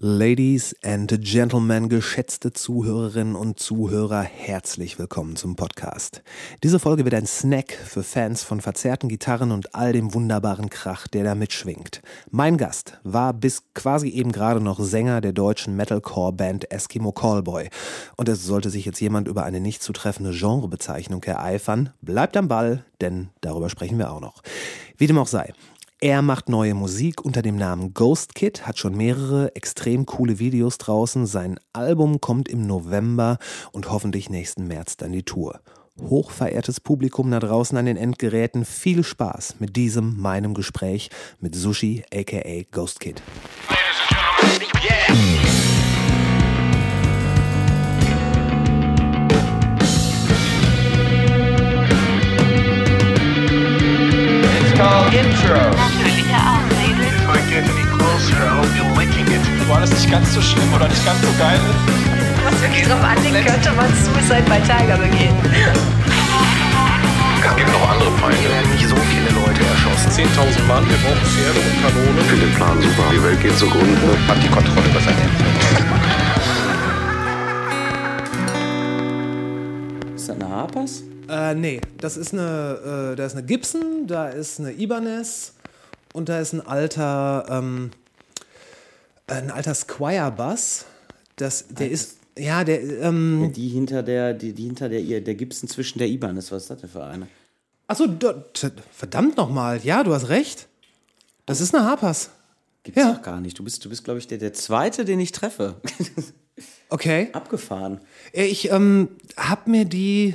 Ladies and Gentlemen, geschätzte Zuhörerinnen und Zuhörer, herzlich willkommen zum Podcast. Diese Folge wird ein Snack für Fans von verzerrten Gitarren und all dem wunderbaren Krach, der da mitschwingt. Mein Gast war bis quasi eben gerade noch Sänger der deutschen Metalcore-Band Eskimo Callboy. Und es sollte sich jetzt jemand über eine nicht zutreffende Genrebezeichnung ereifern, bleibt am Ball, denn darüber sprechen wir auch noch. Wie dem auch sei. Er macht neue Musik unter dem Namen Ghost Kid, hat schon mehrere extrem coole Videos draußen. Sein Album kommt im November und hoffentlich nächsten März dann die Tour. Hochverehrtes Publikum da draußen an den Endgeräten, viel Spaß mit diesem, meinem Gespräch mit Sushi aka Ghost Kid. Called Intro. Natürliche Ausrede. If I get any closer, I hope you're licking it. wo alles nicht ganz so schlimm oder nicht ganz so geil. Was wirklich drauf anlegt, könnte man Suicide bei Tiger begehen. Es gibt noch andere Feinde. Hier werden nicht so viele Leute erschossen. 10.000 Mann, wir brauchen Pferde und Kanonen. Ich finde den Plan super. Die Welt geht zugrunde. Hat die Kontrolle über sein Leben. Ist das eine Harpers? Äh, nee, das ist eine, äh, da ist eine Gibson, da ist eine Ibanez und da ist ein alter, ähm, ein alter Squire-Bass. Das, der ist, ja, der, ähm, Die hinter der, die, die hinter der, der Gibson zwischen der IBAN ist. Was ist das denn für eine? achso, verdammt nochmal, ja, du hast recht. Das ist eine Harpers. Gibt's Ja. doch gar nicht. Du bist, du bist glaube ich, der, der Zweite, den ich treffe. Okay. Abgefahren. Ja, Ich ähm, hab mir die.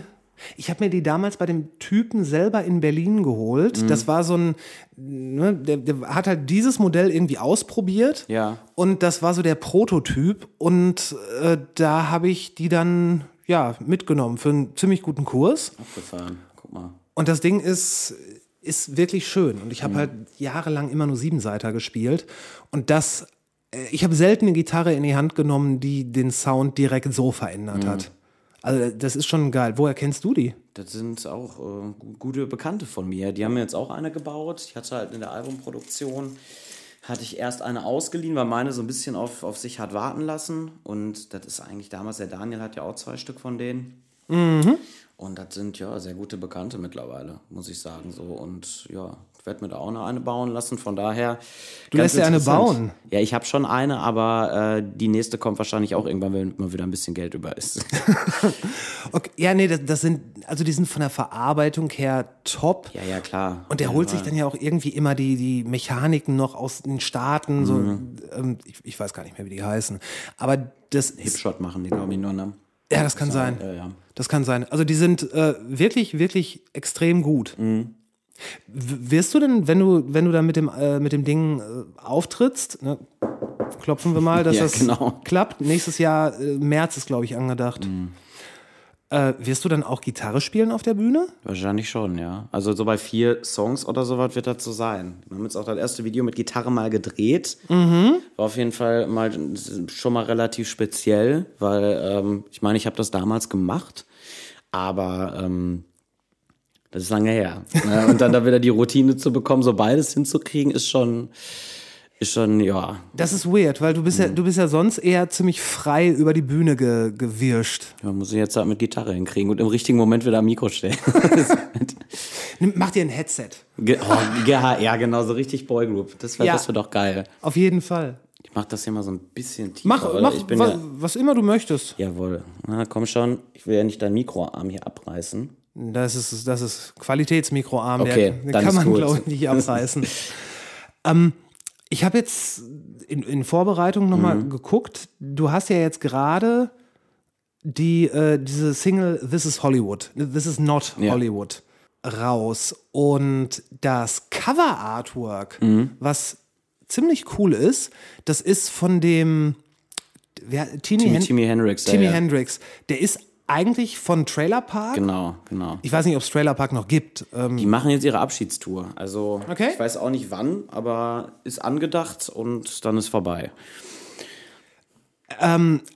Ich habe mir die damals bei dem Typen selber in Berlin geholt. Mhm. Das war so ein, ne, der, der hat halt dieses Modell irgendwie ausprobiert. Ja. Und das war so der Prototyp. Und äh, da habe ich die dann ja mitgenommen für einen ziemlich guten Kurs. Abgefahren. Guck mal. Und das Ding ist, ist wirklich schön. Und ich habe halt jahrelang immer nur Siebenseiter gespielt. Und das, äh, ich habe selten eine Gitarre in die Hand genommen, die den Sound direkt so verändert hat. Also das ist schon geil. Woher kennst du die? Das sind auch äh, gu- gute Bekannte von mir. Die haben mir jetzt auch eine gebaut. Ich hatte halt in der Albumproduktion, hatte ich erst eine ausgeliehen, weil meine so ein bisschen auf, auf sich hat warten lassen. Und das ist eigentlich damals, der Daniel hat ja auch zwei Stück von denen. Und das sind ja sehr gute Bekannte mittlerweile, muss ich sagen. So. Und ja, werde mir da auch noch eine bauen lassen. Von daher. Du lässt dir eine bauen? Ja, ich habe schon eine, aber äh, die nächste kommt wahrscheinlich auch irgendwann, wenn mal wieder ein bisschen Geld über ist. Okay, ja, nee, das, das sind, also die sind von der Verarbeitung her top. ja, ja, klar. Und der holt sich dann ja auch irgendwie immer die, die Mechaniken noch aus den Staaten. So, ähm, ich, ich weiß gar nicht mehr, wie die heißen. Aber das ist, Hipshot machen die, glaube ich, nur, ne? ja, das kann sein. Ja, ja. Das kann sein. Also die sind äh, wirklich, wirklich extrem gut. Mhm. Wirst du denn, wenn du, wenn du da mit dem, äh, mit dem Ding äh, auftrittst, ne, klopfen wir mal, dass Ja, das genau. klappt. Nächstes Jahr, äh, März ist, glaube ich, angedacht. Mhm. Äh, wirst du dann auch Gitarre spielen auf der Bühne? Wahrscheinlich schon, ja. Also so bei vier Songs oder sowas wird das so sein. Wir haben jetzt auch das erste Video mit Gitarre mal gedreht. War auf jeden Fall mal schon mal relativ speziell, weil ähm, ich meine, ich habe das damals gemacht, aber ähm, das ist lange her. ne? Und dann da wieder die Routine zu bekommen, so beides hinzukriegen, ist schon, ist schon, ja. Das ist weird, weil du bist Mhm. ja, du bist ja sonst eher ziemlich frei über die Bühne ge gewirscht. Man muss ich jetzt halt mit Gitarre hinkriegen und im richtigen Moment wieder am Mikro stellen. Mach dir ein Headset. Ge- oh, ja, ja, genau, so richtig Boygroup. Das wäre Ja. das wär doch geil. Auf jeden Fall. Ich mach das hier mal so ein bisschen tiefer. Mach, mach wa ja, was immer du möchtest. Jawohl. Na, komm schon. Ich will ja nicht deinen Mikroarm hier abreißen. Das ist, das ist Qualitätsmikroarm, Okay, der, kann man, glaube ich, nicht abreißen. ähm, ich habe jetzt in, in Vorbereitung nochmal Mhm. geguckt. Du hast ja jetzt gerade die, äh, diese Single This is Hollywood, This is not Ja. Hollywood raus. Und das Cover-Artwork, Mhm. was ziemlich cool ist, das ist von dem wer, Timi, Timmy, Hen Timmy Hendrix. Timmy ja. Hendrix. Der ist eigentlich von Trailer Park. Genau, genau. Ich weiß nicht, ob es Trailer Park noch gibt. Ähm, Die machen jetzt ihre Abschiedstour. Also, Okay. ich weiß auch nicht wann, aber ist angedacht und dann ist vorbei.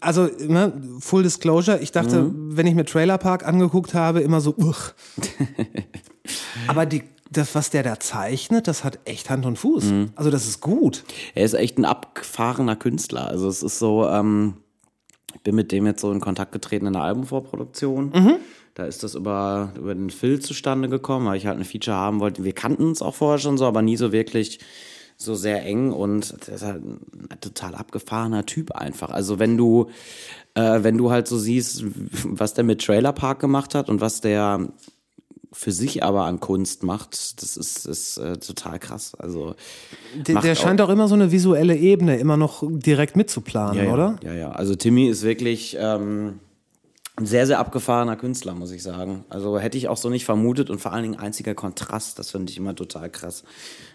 also, ne, Full Disclosure, ich dachte, Mhm. wenn ich mir Trailer Park angeguckt habe, immer so, uch. Aber die das, was der da zeichnet, das hat echt Hand und Fuß. Mhm. Also das ist gut. Er ist echt ein abgefahrener Künstler. Also es ist so, ähm, bin mit dem jetzt so in Kontakt getreten in der Albumvorproduktion. Da ist das über, über den Phil zustande gekommen, weil ich halt eine Feature haben wollte. Wir kannten uns auch vorher schon so, aber nie so wirklich so sehr eng und der ist halt ein total abgefahrener Typ einfach. Also wenn du, äh, wenn du halt so siehst, was der mit Trailer Park gemacht hat und was der für sich aber an Kunst macht, das ist, ist äh, total krass. Also Der, der scheint auch immer so eine visuelle Ebene immer noch direkt mitzuplanen, ja, ja, oder? Ja, ja. Also Timmy ist wirklich ähm, ein sehr, sehr abgefahrener Künstler, muss ich sagen. Also hätte ich auch so nicht vermutet und vor allen Dingen einziger Kontrast, das finde ich immer total krass.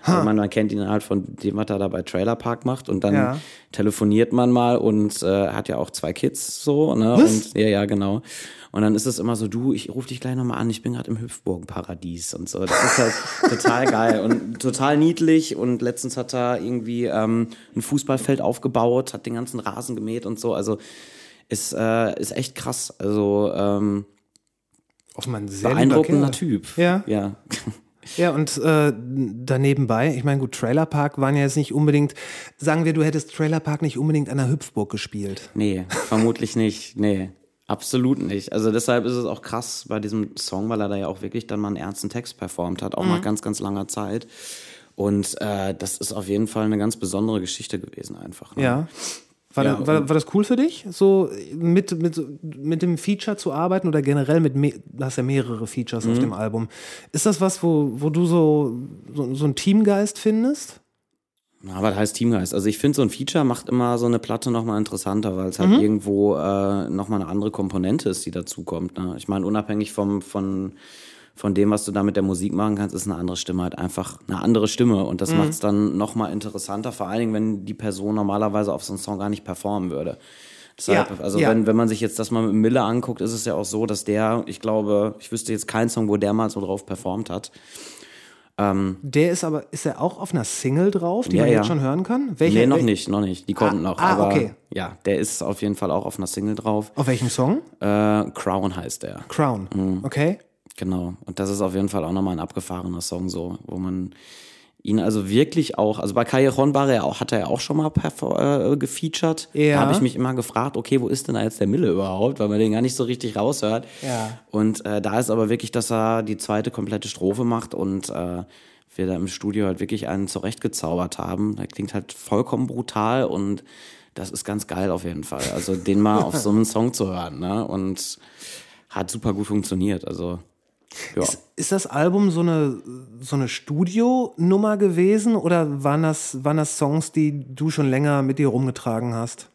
Also man, man kennt ihn halt von dem, was er da bei Trailer Park macht und dann Ja. telefoniert man mal und äh, hat ja auch zwei Kids so, ne? Was? Und ja, ja, genau. Und dann ist es immer so, du, ich rufe dich gleich nochmal an, ich bin gerade im Hüpfburgenparadies und so. Das ist halt total geil und total niedlich. Und letztens hat er irgendwie ähm, ein Fußballfeld aufgebaut, hat den ganzen Rasen gemäht und so. Also ist, äh, ist echt krass. Also ähm, Offenbar ein sehr beeindruckender. Typ. Ja. Ja. Ja, und äh, danebenbei, ich meine, gut, Trailer Park waren ja jetzt nicht unbedingt, sagen wir, du hättest Trailer Park nicht unbedingt an der Hüpfburg gespielt. Nee, vermutlich nicht. Nee, absolut nicht. Also deshalb ist es auch krass bei diesem Song, weil er da ja auch wirklich dann mal einen ernsten Text performt hat, auch Mhm. nach ganz, ganz langer Zeit. Und äh, das ist auf jeden Fall eine ganz besondere Geschichte gewesen einfach. Ne? Ja. War, Ja, das, war, war das cool für dich, so mit, mit, mit dem Feature zu arbeiten oder generell mit, du hast ja mehrere Features Mhm. auf dem Album. Ist das was, wo, wo du so, so, so einen Teamgeist findest? Na, was heißt Teamgeist? Also ich finde, so ein Feature macht immer so eine Platte nochmal interessanter, weil es halt Mhm. irgendwo äh, nochmal eine andere Komponente ist, die dazukommt. Ne? Ich meine, unabhängig vom, von, von dem, was du da mit der Musik machen kannst, ist eine andere Stimme halt einfach eine andere Stimme. Und Mhm. das macht es dann nochmal interessanter, vor allen Dingen, wenn die Person normalerweise auf so einen Song gar nicht performen würde. Deshalb, Ja, also ja. wenn, wenn man sich jetzt das mal mit Mille anguckt, ist es ja auch so, dass der, ich glaube, ich wüsste jetzt keinen Song, wo der mal so drauf performt hat. Der ist aber, ist er auch auf einer Single drauf, die Ja, man ja. jetzt schon hören kann? Welche, nee, noch nicht, noch nicht. Die kommt Ah, noch. ah, aber okay. ja, der ist auf jeden Fall auch auf einer Single drauf. Auf welchem Song? Äh, Crown heißt der. Crown. Mhm. Okay. Genau. Und das ist auf jeden Fall auch nochmal ein abgefahrener Song, so, wo man ihn also wirklich auch, also bei Callejon war er auch, hat er ja auch schon mal perfor- äh, gefeatured. Ja. Da habe ich mich immer gefragt, okay, wo ist denn da jetzt der Mille überhaupt, weil man den gar nicht so richtig raushört. Ja. Und äh, da ist aber wirklich, dass er die zweite komplette Strophe macht und äh, wir da im Studio halt wirklich einen zurechtgezaubert haben. Der klingt halt vollkommen brutal und das ist ganz geil auf jeden Fall. Also den mal auf so einem Song zu hören, ne? Und hat super gut funktioniert. Also ja. Ist das Album so eine, so eine Studionummer gewesen oder waren das, waren das Songs, die du schon länger mit dir rumgetragen hast?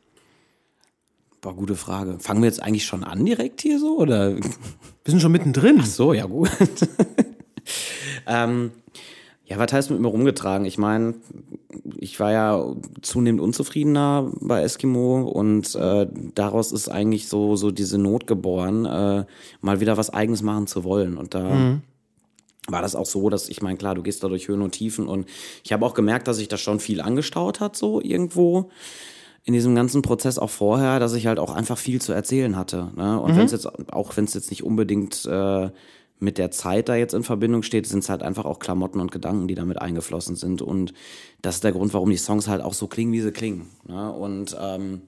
Boah, gute Frage. Fangen wir jetzt eigentlich schon an direkt hier so oder? Wir sind schon mittendrin. So, ja gut. ähm, ja, was heißt mit mir rumgetragen? Ich meine, ich war ja zunehmend unzufriedener bei Eskimo und äh, daraus ist eigentlich so so diese Not geboren, äh, mal wieder was Eigenes machen zu wollen. Und da war das auch so, dass ich meine, klar, du gehst da durch Höhen und Tiefen und ich habe auch gemerkt, dass sich da schon viel angestaut hat, so irgendwo in diesem ganzen Prozess auch vorher, dass ich halt auch einfach viel zu erzählen hatte. Ne? Und wenn es jetzt, auch wenn es jetzt nicht unbedingt äh, mit der Zeit da jetzt in Verbindung steht, sind es halt einfach auch Klamotten und Gedanken, die damit eingeflossen sind. Und das ist der Grund, warum die Songs halt auch so klingen, wie sie klingen. Ne? Und ähm,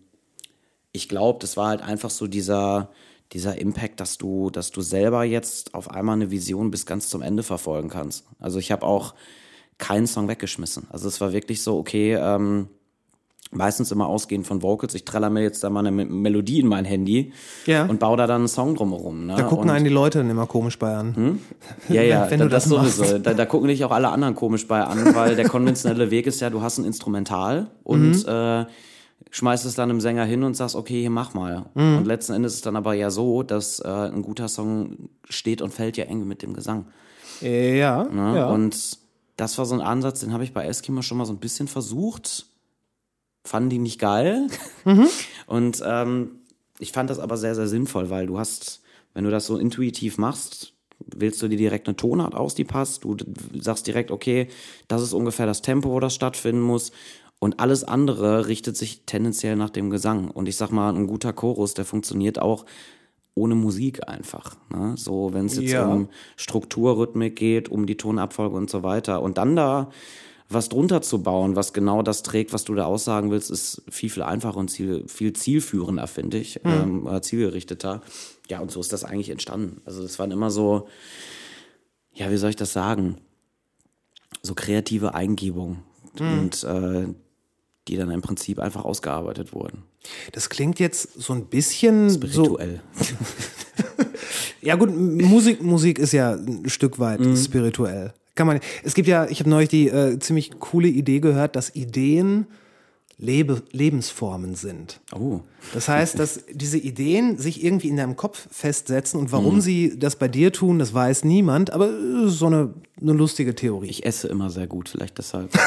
ich glaube, das war halt einfach so dieser, dieser Impact, dass du, dass du selber jetzt auf einmal eine Vision bis ganz zum Ende verfolgen kannst. Also ich habe auch keinen Song weggeschmissen. Also es war wirklich so, okay, ähm, meistens immer ausgehend von Vocals. Ich träller mir jetzt da mal eine Me- Melodie in mein Handy Ja. und baue da dann einen Song drumherum. Ne? Da gucken und, einen die Leute dann immer komisch bei an. ja, ja, wenn da, du das, das machst. sowieso. Da, da gucken dich auch alle anderen komisch bei an, weil der konventionelle Weg ist ja, du hast ein Instrumental und Mhm. äh, schmeißt es dann einem Sänger hin und sagst, okay, hier mach mal. Mhm. Und letzten Endes ist es dann aber ja so, dass äh, ein guter Song steht und fällt ja eng mit dem Gesang. Ja, Ne? ja. Und das war so ein Ansatz, den habe ich bei Eskimo schon mal so ein bisschen versucht. Fanden die nicht geil. Mhm. Und ähm, ich fand das aber sehr, sehr sinnvoll, weil du hast, wenn du das so intuitiv machst, wählst du dir direkt eine Tonart aus, die passt. Du sagst direkt, okay, das ist ungefähr das Tempo, wo das stattfinden muss. Und alles andere richtet sich tendenziell nach dem Gesang. Und ich sag mal, ein guter Chorus, der funktioniert auch ohne Musik einfach. Ne? So, wenn es jetzt Ja. um Struktur, Rhythmik geht, um die Tonabfolge und so weiter. Und dann da was drunter zu bauen, was genau das trägt, was du da aussagen willst, ist viel, viel einfacher und ziel, viel zielführender, finde ich, ähm, oder zielgerichteter. Ja, und so ist das eigentlich entstanden. Also das waren immer so, ja, wie soll ich das sagen? So kreative Eingebungen und äh, die dann im Prinzip einfach ausgearbeitet wurden. Das klingt jetzt so ein bisschen so. Spirituell. Ja gut, Musik, Musik ist ja ein Stück weit Mhm. spirituell. Kann man. Es gibt ja, ich habe neulich die äh, ziemlich coole Idee gehört, dass Ideen Lebe, Lebensformen sind. Oh. Das heißt, dass diese Ideen sich irgendwie in deinem Kopf festsetzen und Mhm. warum sie das bei dir tun, das weiß niemand, aber es ist so eine, eine lustige Theorie. Ich esse immer sehr gut, vielleicht deshalb.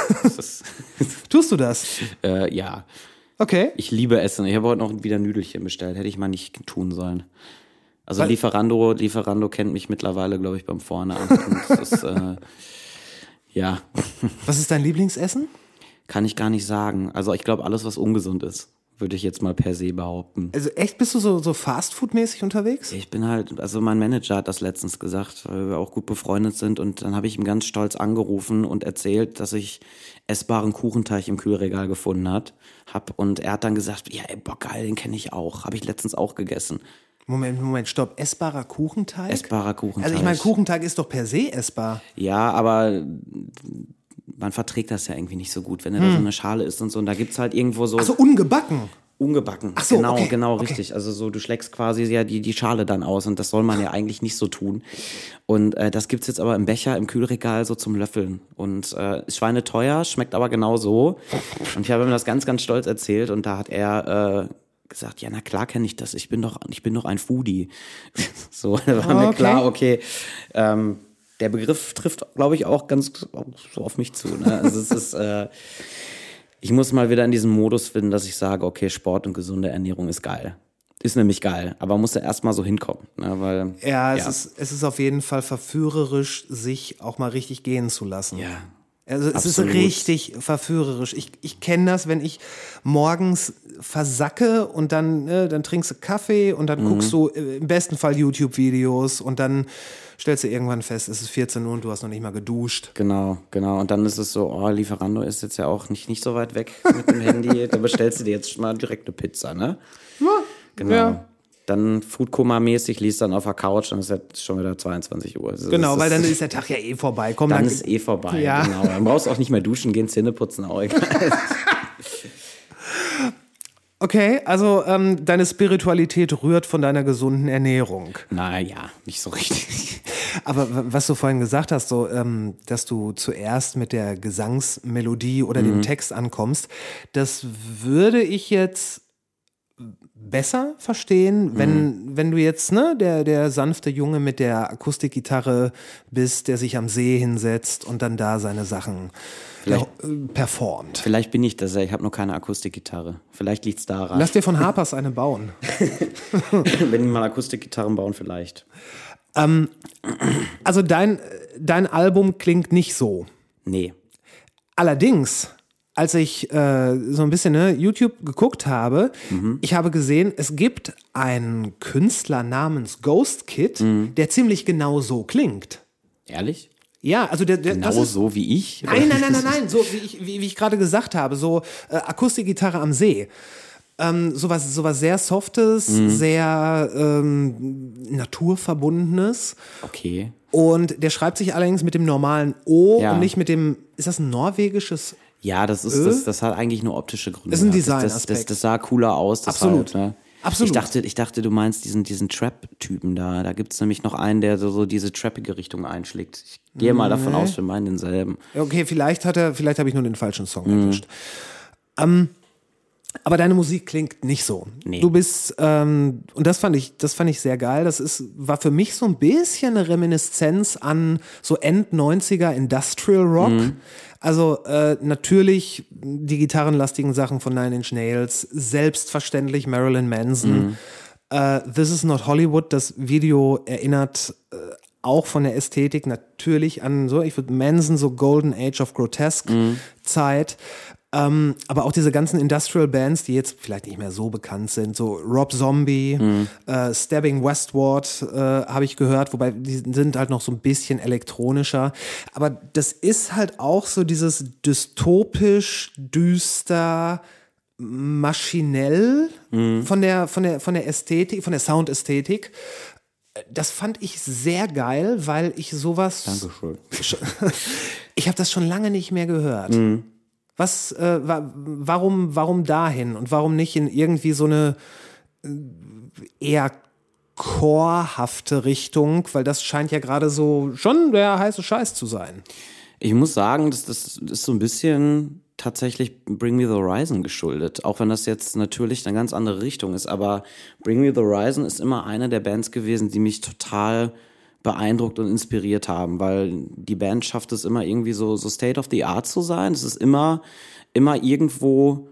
Tust du das? äh, ja, Okay. ich liebe Essen. Ich habe heute noch wieder Nüdelchen bestellt. Hätte ich mal nicht tun sollen. Also Weil- Lieferando, Lieferando kennt mich mittlerweile, glaube ich, beim Vornamen. Ist, äh, ja, Was ist dein Lieblingsessen? kann ich gar nicht sagen. Also ich glaube, alles, was ungesund ist, würde ich jetzt mal per se behaupten. Also echt, bist du so, so Fastfood-mäßig unterwegs? Ich bin halt, also mein Manager hat das letztens gesagt, weil wir auch gut befreundet sind und dann habe ich ihm ganz stolz angerufen und erzählt, dass ich essbaren Kuchenteig im Kühlregal gefunden hat, hab und er hat dann gesagt, ja, ey, boah, geil, den kenne ich auch, habe ich letztens auch gegessen. Moment, Moment, stopp. Essbarer Kuchenteig? Essbarer Kuchenteig. Also ich meine, Kuchenteig ist doch per se essbar. Ja, aber man verträgt das ja irgendwie nicht so gut, wenn er da so eine Schale ist und so und da gibt's halt irgendwo so Also ungebacken. Ungebacken. Ach so, genau, okay, genau, okay. richtig. Also so, du schlägst quasi ja die, die Schale dann aus und das soll man ja eigentlich nicht so tun. Und äh, das gibt's jetzt aber im Becher, im Kühlregal so zum Löffeln. Und äh, ist schweineteuer, schmeckt aber genau so. Und ich habe ihm das ganz, ganz stolz erzählt und da hat er äh, gesagt, ja, na klar kenne ich das. Ich bin doch, ich bin doch ein Foodie. so, da war mir Okay. klar, okay, ähm, der Begriff trifft, glaube ich, auch ganz so auf mich zu. Ne? Also es ist äh, ich muss mal wieder in diesen Modus finden, dass ich sage, okay, Sport und gesunde Ernährung ist geil. Ist nämlich geil, aber muss da erstmal so hinkommen. Ne? Weil, Ja, es, Ist, es ist auf jeden Fall verführerisch, sich auch mal richtig gehen zu lassen. Ja. Also es Absolut. ist richtig verführerisch. Ich, ich kenne das, wenn ich morgens versacke und dann, ne, dann trinkst du Kaffee und dann guckst du äh, im besten Fall YouTube-Videos und dann stellst du irgendwann fest, es ist 14 Uhr und du hast noch nicht mal geduscht. Genau, genau. Und dann ist es so, oh, Lieferando ist jetzt ja auch nicht, nicht so weit weg mit dem Handy. Da bestellst du dir jetzt mal direkt eine Pizza, ne? Ja. Genau. Ja. Dann Foodkoma-mäßig liest dann auf der Couch, dann ist jetzt schon wieder 22 Uhr. Also Genau, weil dann ist der Tag ja eh vorbei. Komm, dann ist eh vorbei. Ja. Genau. Dann brauchst du auch nicht mehr duschen gehen, Zähne putzen, auch egal. Okay, also ähm, deine Spiritualität rührt von deiner gesunden Ernährung. naja, nicht so richtig. Aber was du vorhin gesagt hast, so, ähm, dass du zuerst mit der Gesangsmelodie oder Mhm. dem Text ankommst, das würde ich jetzt besser verstehen, wenn, Mhm. wenn du jetzt ne, der, der sanfte Junge mit der Akustikgitarre bist, der sich am See hinsetzt und dann da seine Sachen Vielleicht- äh, performt. Vielleicht bin ich das ja, ich habe nur keine Akustikgitarre. Vielleicht liegt's daran. Lass dir von Harpers eine bauen. Wenn die mal Akustikgitarren bauen, vielleicht. Also dein, dein Album klingt nicht so. Nee. Allerdings, als ich äh, so ein bisschen ne, YouTube geguckt habe, Mhm. ich habe gesehen, es gibt einen Künstler namens Ghost Kid, Mhm. der ziemlich genau so klingt. Ehrlich? Ja, also der, der Genau ist, so wie ich? Nein, nein, nein, nein, nein, so wie ich, wie, wie ich gerade gesagt habe, so äh, Akustikgitarre am See. Ähm, sowas, sowas sehr Softes, Mhm. sehr ähm, Naturverbundenes. Okay. Und der schreibt sich allerdings mit dem normalen O Ja. und nicht mit dem, ist das ein norwegisches Ja, das ist, das, das hat eigentlich nur optische Gründe. Ist ein gehabt. das, das, das, das sah cooler aus. Absolut. Deshalb, ne? Absolut. Ich dachte, ich dachte, du meinst diesen, diesen Trap-Typen da. Da gibt's nämlich noch einen, der so, so diese trappige Richtung einschlägt. Ich gehe mal davon aus, wir meinen denselben. Okay, vielleicht hat er, vielleicht habe ich nur den falschen Song erwischt. Ähm, aber deine Musik klingt nicht so. Nee. Du bist, ähm, und das fand ich, das fand ich sehr geil. Das ist, war für mich so ein bisschen eine Reminiszenz an so End-90er Industrial Rock. Also äh, natürlich die gitarrenlastigen Sachen von Nine Inch Nails, selbstverständlich Marilyn Manson. Äh, This is not Hollywood, das Video erinnert äh, auch von der Ästhetik natürlich an so, ich würde Manson so Golden Age of Grotesque Zeit. Ähm, aber auch diese ganzen Industrial Bands, die jetzt vielleicht nicht mehr so bekannt sind, so Rob Zombie, äh, Stabbing Westward äh, habe ich gehört, wobei die sind halt noch so ein bisschen elektronischer. Aber das ist halt auch so dieses dystopisch, düster, maschinell von der von der von der Ästhetik, von der Soundästhetik. Das fand ich sehr geil, weil ich sowas. Dankeschön. Ich habe das schon lange nicht mehr gehört. Was, äh, wa warum, warum dahin und warum nicht in irgendwie so eine äh, eher chorhafte Richtung, weil das scheint ja gerade so schon der heiße Scheiß zu sein. Ich muss sagen, das, das ist so ein bisschen tatsächlich Bring Me the Horizon geschuldet. Auch wenn das jetzt natürlich eine ganz andere Richtung ist. Aber Bring Me the Horizon ist immer eine der Bands gewesen, die mich total beeindruckt und inspiriert haben, weil die Band schafft es immer irgendwie so, so State of the Art zu sein. Es ist immer, immer irgendwo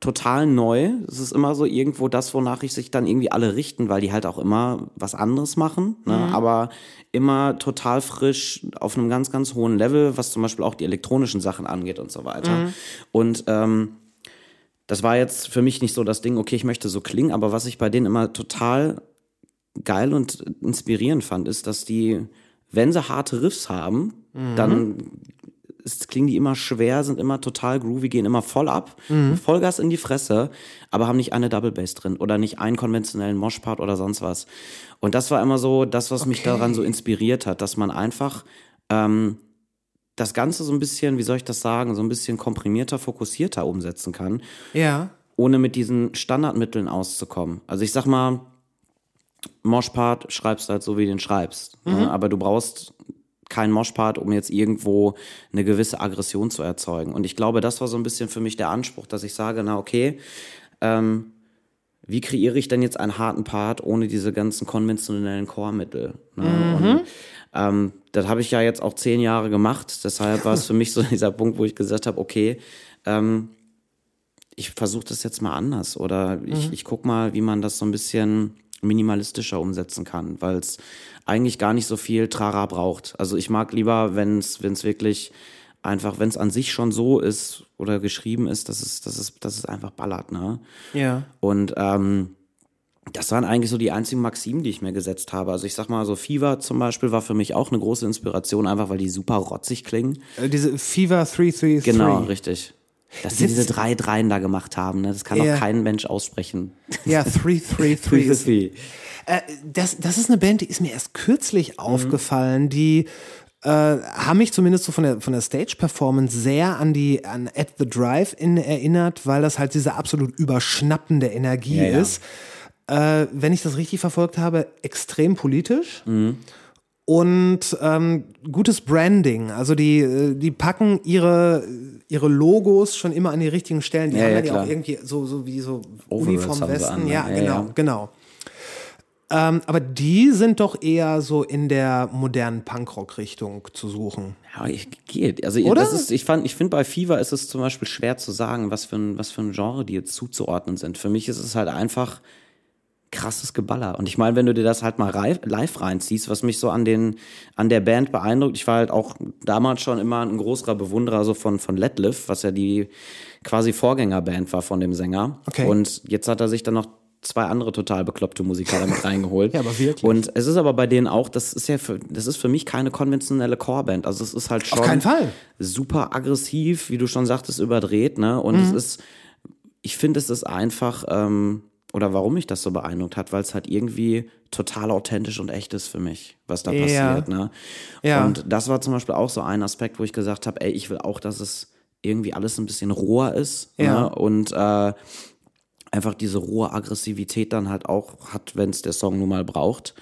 total neu. Es ist immer so irgendwo das, wonach ich sich dann irgendwie alle richten, weil die halt auch immer was anderes machen, ne? aber immer total frisch auf einem ganz, ganz hohen Level, was zum Beispiel auch die elektronischen Sachen angeht und so weiter. Und ähm, das war jetzt für mich nicht so das Ding, okay, ich möchte so klingen, aber was ich bei denen immer total geil und inspirierend fand, ist, dass die, wenn sie harte Riffs haben, dann ist, klingen die immer schwer, sind immer total groovy, gehen immer voll ab, Vollgas in die Fresse, aber haben nicht eine Double Bass drin oder nicht einen konventionellen Moshpart oder sonst was. Und das war immer so das, was mich Okay. daran so inspiriert hat, dass man einfach ähm, das Ganze so ein bisschen, wie soll ich das sagen, so ein bisschen komprimierter, fokussierter umsetzen kann Ja. ohne mit diesen Standardmitteln auszukommen. Also ich sag mal, Moshpart schreibst halt so, wie du den schreibst. Ne? Aber du brauchst keinen Moshpart, um jetzt irgendwo eine gewisse Aggression zu erzeugen. Und ich glaube, das war so ein bisschen für mich der Anspruch, dass ich sage, na okay, ähm, wie kreiere ich denn jetzt einen harten Part ohne diese ganzen konventionellen Chormittel? Ne? Und, ähm, das habe ich ja jetzt auch zehn Jahre gemacht. Deshalb war es für mich so dieser Punkt, wo ich gesagt habe, okay, ähm, ich versuche das jetzt mal anders oder ich, ich guck mal, wie man das so ein bisschen minimalistischer umsetzen kann, weil es eigentlich gar nicht so viel Trara braucht. Also ich mag lieber, wenn es wirklich einfach, wenn es an sich schon so ist oder geschrieben ist, dass es, dass es, dass es einfach ballert, ne? Ja. Und ähm, das waren eigentlich so die einzigen Maximen, die ich mir gesetzt habe. Also ich sag mal, so Fever zum Beispiel war für mich auch eine große Inspiration, einfach weil die super rotzig klingen. Äh, Diese Fever 333. Genau, richtig. Dass Sitzt- diese drei Dreien da gemacht haben, ne? das kann Ja. auch kein Mensch aussprechen. Ja, 333 ist Wie? Äh, das, das ist eine Band, die ist mir erst kürzlich Mhm. aufgefallen, die äh, haben mich zumindest so von der, von der Stage-Performance sehr an die an At the Drive-In erinnert, weil das halt diese absolut überschnappende Energie Ja, ja. ist. Äh, wenn ich das richtig verfolgt habe, extrem politisch. Mhm. Und ähm, gutes Branding. Also die, äh, die packen ihre, ihre Logos schon immer an die richtigen Stellen. Die Ja, haben ja, ja, die auch irgendwie so, so wie so Overalls Uniform haben sie Westen. an, ne? Ja, Ja, genau, genau. Ähm, aber die sind doch eher so in der modernen Punkrock-Richtung zu suchen. Ja, ich, geht. Also Oder? das ist, ich fand, ich finde bei Fever ist es zum Beispiel schwer zu sagen, was für ein, was für ein Genre die jetzt zuzuordnen sind. Für mich ist es halt einfach krasses Geballer. Und ich meine, wenn du dir das halt mal live, reinziehst, was mich so an den, an der Band beeindruckt, ich war halt auch damals schon immer ein großer Bewunderer so von, von Let Live, was ja die quasi Vorgängerband war von dem Sänger. Okay. Und jetzt hat er sich dann noch zwei andere total bekloppte Musiker damit reingeholt. Ja, aber wirklich. Und es ist aber bei denen auch, das ist ja für, das ist für mich keine konventionelle Chorband. Also es ist halt schon keinen Fall. super aggressiv, wie du schon sagtest, überdreht, ne? Und Mhm. es ist, ich finde, es ist einfach, ähm, oder warum mich das so beeindruckt hat, weil es halt irgendwie total authentisch und echt ist für mich, was da Ja. passiert, ne? Ja. Und das war zum Beispiel auch so ein Aspekt, wo ich gesagt habe, ey, ich will auch, dass es irgendwie alles ein bisschen roher ist, Ja. ne? Und äh, einfach diese rohe Aggressivität dann halt auch hat, wenn es der Song nun mal braucht.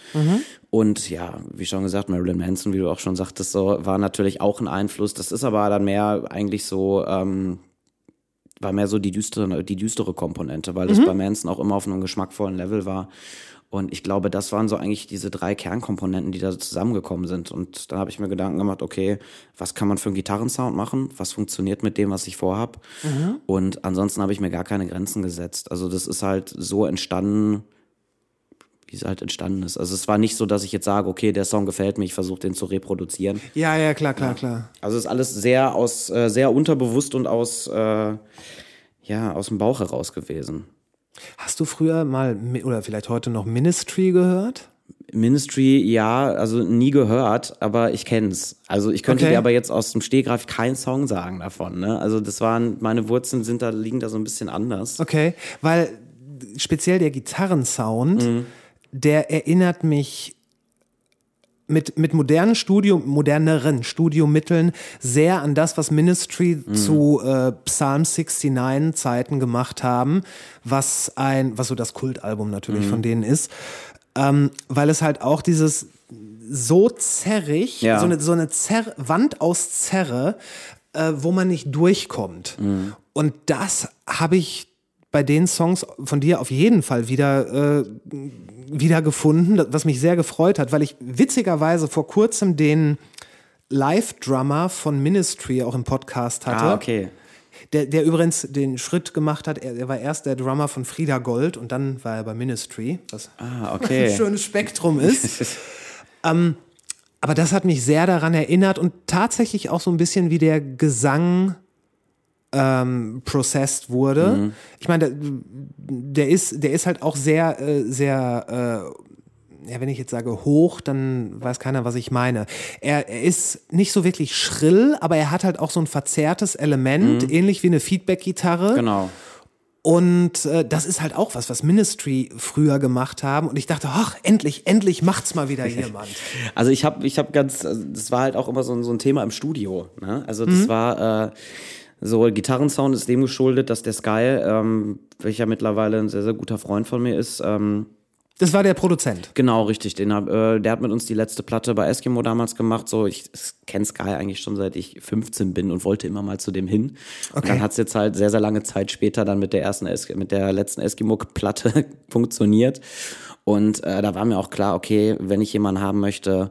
Und ja, wie schon gesagt, Marilyn Manson, wie du auch schon sagtest, so war natürlich auch ein Einfluss. Das ist aber dann mehr eigentlich so, ähm, war mehr so die düstere, die düstere Komponente, weil das bei Manson auch immer auf einem geschmackvollen Level war. Und ich glaube, das waren so eigentlich diese drei Kernkomponenten, die da zusammengekommen sind. Und dann habe ich mir Gedanken gemacht, okay, was kann man für einen Gitarrensound machen? Was funktioniert mit dem, was ich vorhab? Und ansonsten habe ich mir gar keine Grenzen gesetzt. Also das ist halt so entstanden, wie es halt entstanden ist. Also es war nicht so, dass ich jetzt sage, okay, der Song gefällt mir, ich versuche den zu reproduzieren. Ja, ja, klar, klar, klar. Also es ist alles sehr aus, äh, sehr unterbewusst und aus, äh, ja, aus dem Bauch heraus gewesen. Hast du früher mal oder vielleicht heute noch Ministry gehört? Ministry, ja, also nie gehört, aber ich kenn's. Also ich könnte Okay. dir aber jetzt aus dem Stehgreif keinen Song sagen davon. Ne? Also das waren, meine Wurzeln sind da, liegen da so ein bisschen anders. Okay, weil speziell der Gitarrensound, der erinnert mich mit, mit modernen Studio, moderneren Studiomitteln sehr an das, was Ministry zu äh, Psalm 69 Zeiten gemacht haben, was ein, was so das Kultalbum natürlich von denen ist, ähm, weil es halt auch dieses so zerrig, Ja. so eine, so eine Zer Wand aus Zerre, äh, wo man nicht durchkommt. Und das habe ich bei den Songs von dir auf jeden Fall wieder, äh, wieder gefunden, was mich sehr gefreut hat, weil ich witzigerweise vor kurzem den Live-Drummer von Ministry auch im Podcast hatte. Ah, okay. Der, der übrigens den Schritt gemacht hat, er, er war erst der Drummer von Frieda Gold und dann war er bei Ministry, was Ah, ein okay. schönes Spektrum ist. ähm, aber das hat mich sehr daran erinnert und tatsächlich auch so ein bisschen wie der Gesang ähm, processed wurde. Mhm. Ich meine, der, der ist, der ist halt auch sehr, äh, sehr, äh, ja, wenn ich jetzt sage hoch, dann weiß keiner, was ich meine. Er, er ist nicht so wirklich schrill, aber er hat halt auch so ein verzerrtes Element, ähnlich wie eine Feedback-Gitarre. Mhm. Genau. Und äh, das ist halt auch was, was Ministry früher gemacht haben. Und ich dachte, ach, endlich, endlich macht's mal wieder jemand. Also ich habe ich hab ganz, also das war halt auch immer so ein, so ein Thema im Studio. Ne? Also das war äh, so Gitarrensound ist dem geschuldet, dass der Sky, ähm, welcher mittlerweile ein sehr, sehr guter Freund von mir ist, ähm, Das war der Produzent. Genau, richtig. Den hab, äh, der hat mit uns die letzte Platte bei Eskimo damals gemacht. So, ich kenne Sky eigentlich schon seit ich 15 bin und wollte immer mal zu dem hin. Und Okay. dann hat's jetzt halt sehr, sehr lange Zeit später dann mit der ersten es mit der letzten Eskimo-Platte funktioniert. Und äh, da war mir auch klar, okay, wenn ich jemanden haben möchte,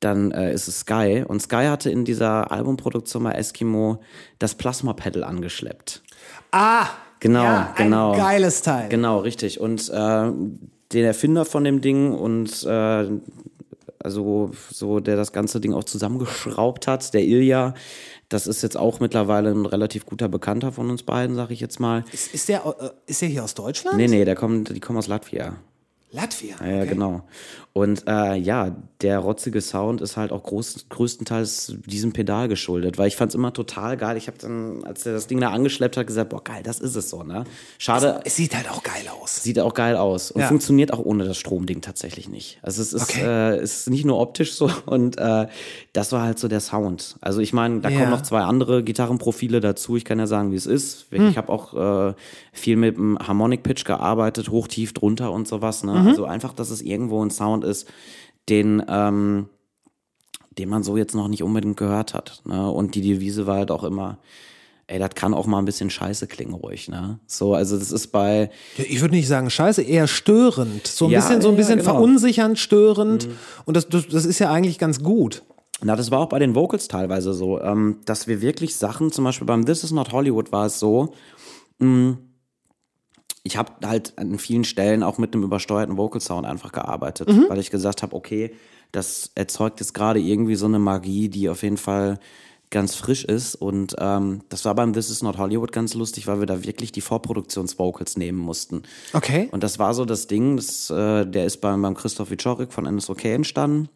dann äh, ist es Sky. Und Sky hatte in dieser Albumproduktion bei Eskimo das Plasma-Pedal angeschleppt. Ah! Genau, ja, genau. Ein geiles Teil. Genau, richtig. Und äh, den Erfinder von dem Ding und äh, also so, der das ganze Ding auch zusammengeschraubt hat, der Ilja, das ist jetzt auch mittlerweile ein relativ guter Bekannter von uns beiden, sag ich jetzt mal. Ist, ist, der, äh, ist der hier aus Deutschland? Nee, nee, der kommt, die kommen aus Latvia. Latvia. Ja, ja, okay. genau. Und äh, ja, der rotzige Sound ist halt auch groß, größtenteils diesem Pedal geschuldet, weil ich fand's immer total geil. Ich habe dann, als er das Ding da angeschleppt hat, gesagt, boah, geil, das ist es so, ne? Schade, Es sieht halt auch geil aus. Sieht auch geil aus und Ja. funktioniert auch ohne das Stromding tatsächlich nicht. Also es ist, Okay. äh, es ist nicht nur optisch so und äh, das war halt so der Sound. Also ich meine, da Ja. kommen noch zwei andere Gitarrenprofile dazu. Ich kann ja sagen, wie es ist. Hm. Ich habe auch äh, viel mit dem Harmonic Pitch gearbeitet, hoch, tief, drunter und sowas. Ne? Mhm. Also einfach, dass es irgendwo ein Sound ist, den ähm, den man so jetzt noch nicht unbedingt gehört hat. Ne? Und die Devise war halt auch immer, ey, das kann auch mal ein bisschen scheiße klingen ruhig. Ne? So, also das ist bei Ja, Ich würde nicht sagen scheiße, eher störend. So ein Ja, bisschen, so ein ja, bisschen genau. verunsichernd, störend. Und das, das, das ist ja eigentlich ganz gut. Na, das war auch bei den Vocals teilweise so, ähm, dass wir wirklich Sachen, zum Beispiel beim This Is Not Hollywood war es so, mh, ich habe halt an vielen Stellen auch mit einem übersteuerten Vocal Sound einfach gearbeitet, weil ich gesagt habe, okay, das erzeugt jetzt gerade irgendwie so eine Magie, die auf jeden Fall ganz frisch ist und ähm, das war beim This Is Not Hollywood ganz lustig, weil wir da wirklich die Vorproduktionsvocals nehmen mussten. Okay. Und das war so das Ding, das, äh, der ist beim, beim Christoph Wiczorek von NSOK entstanden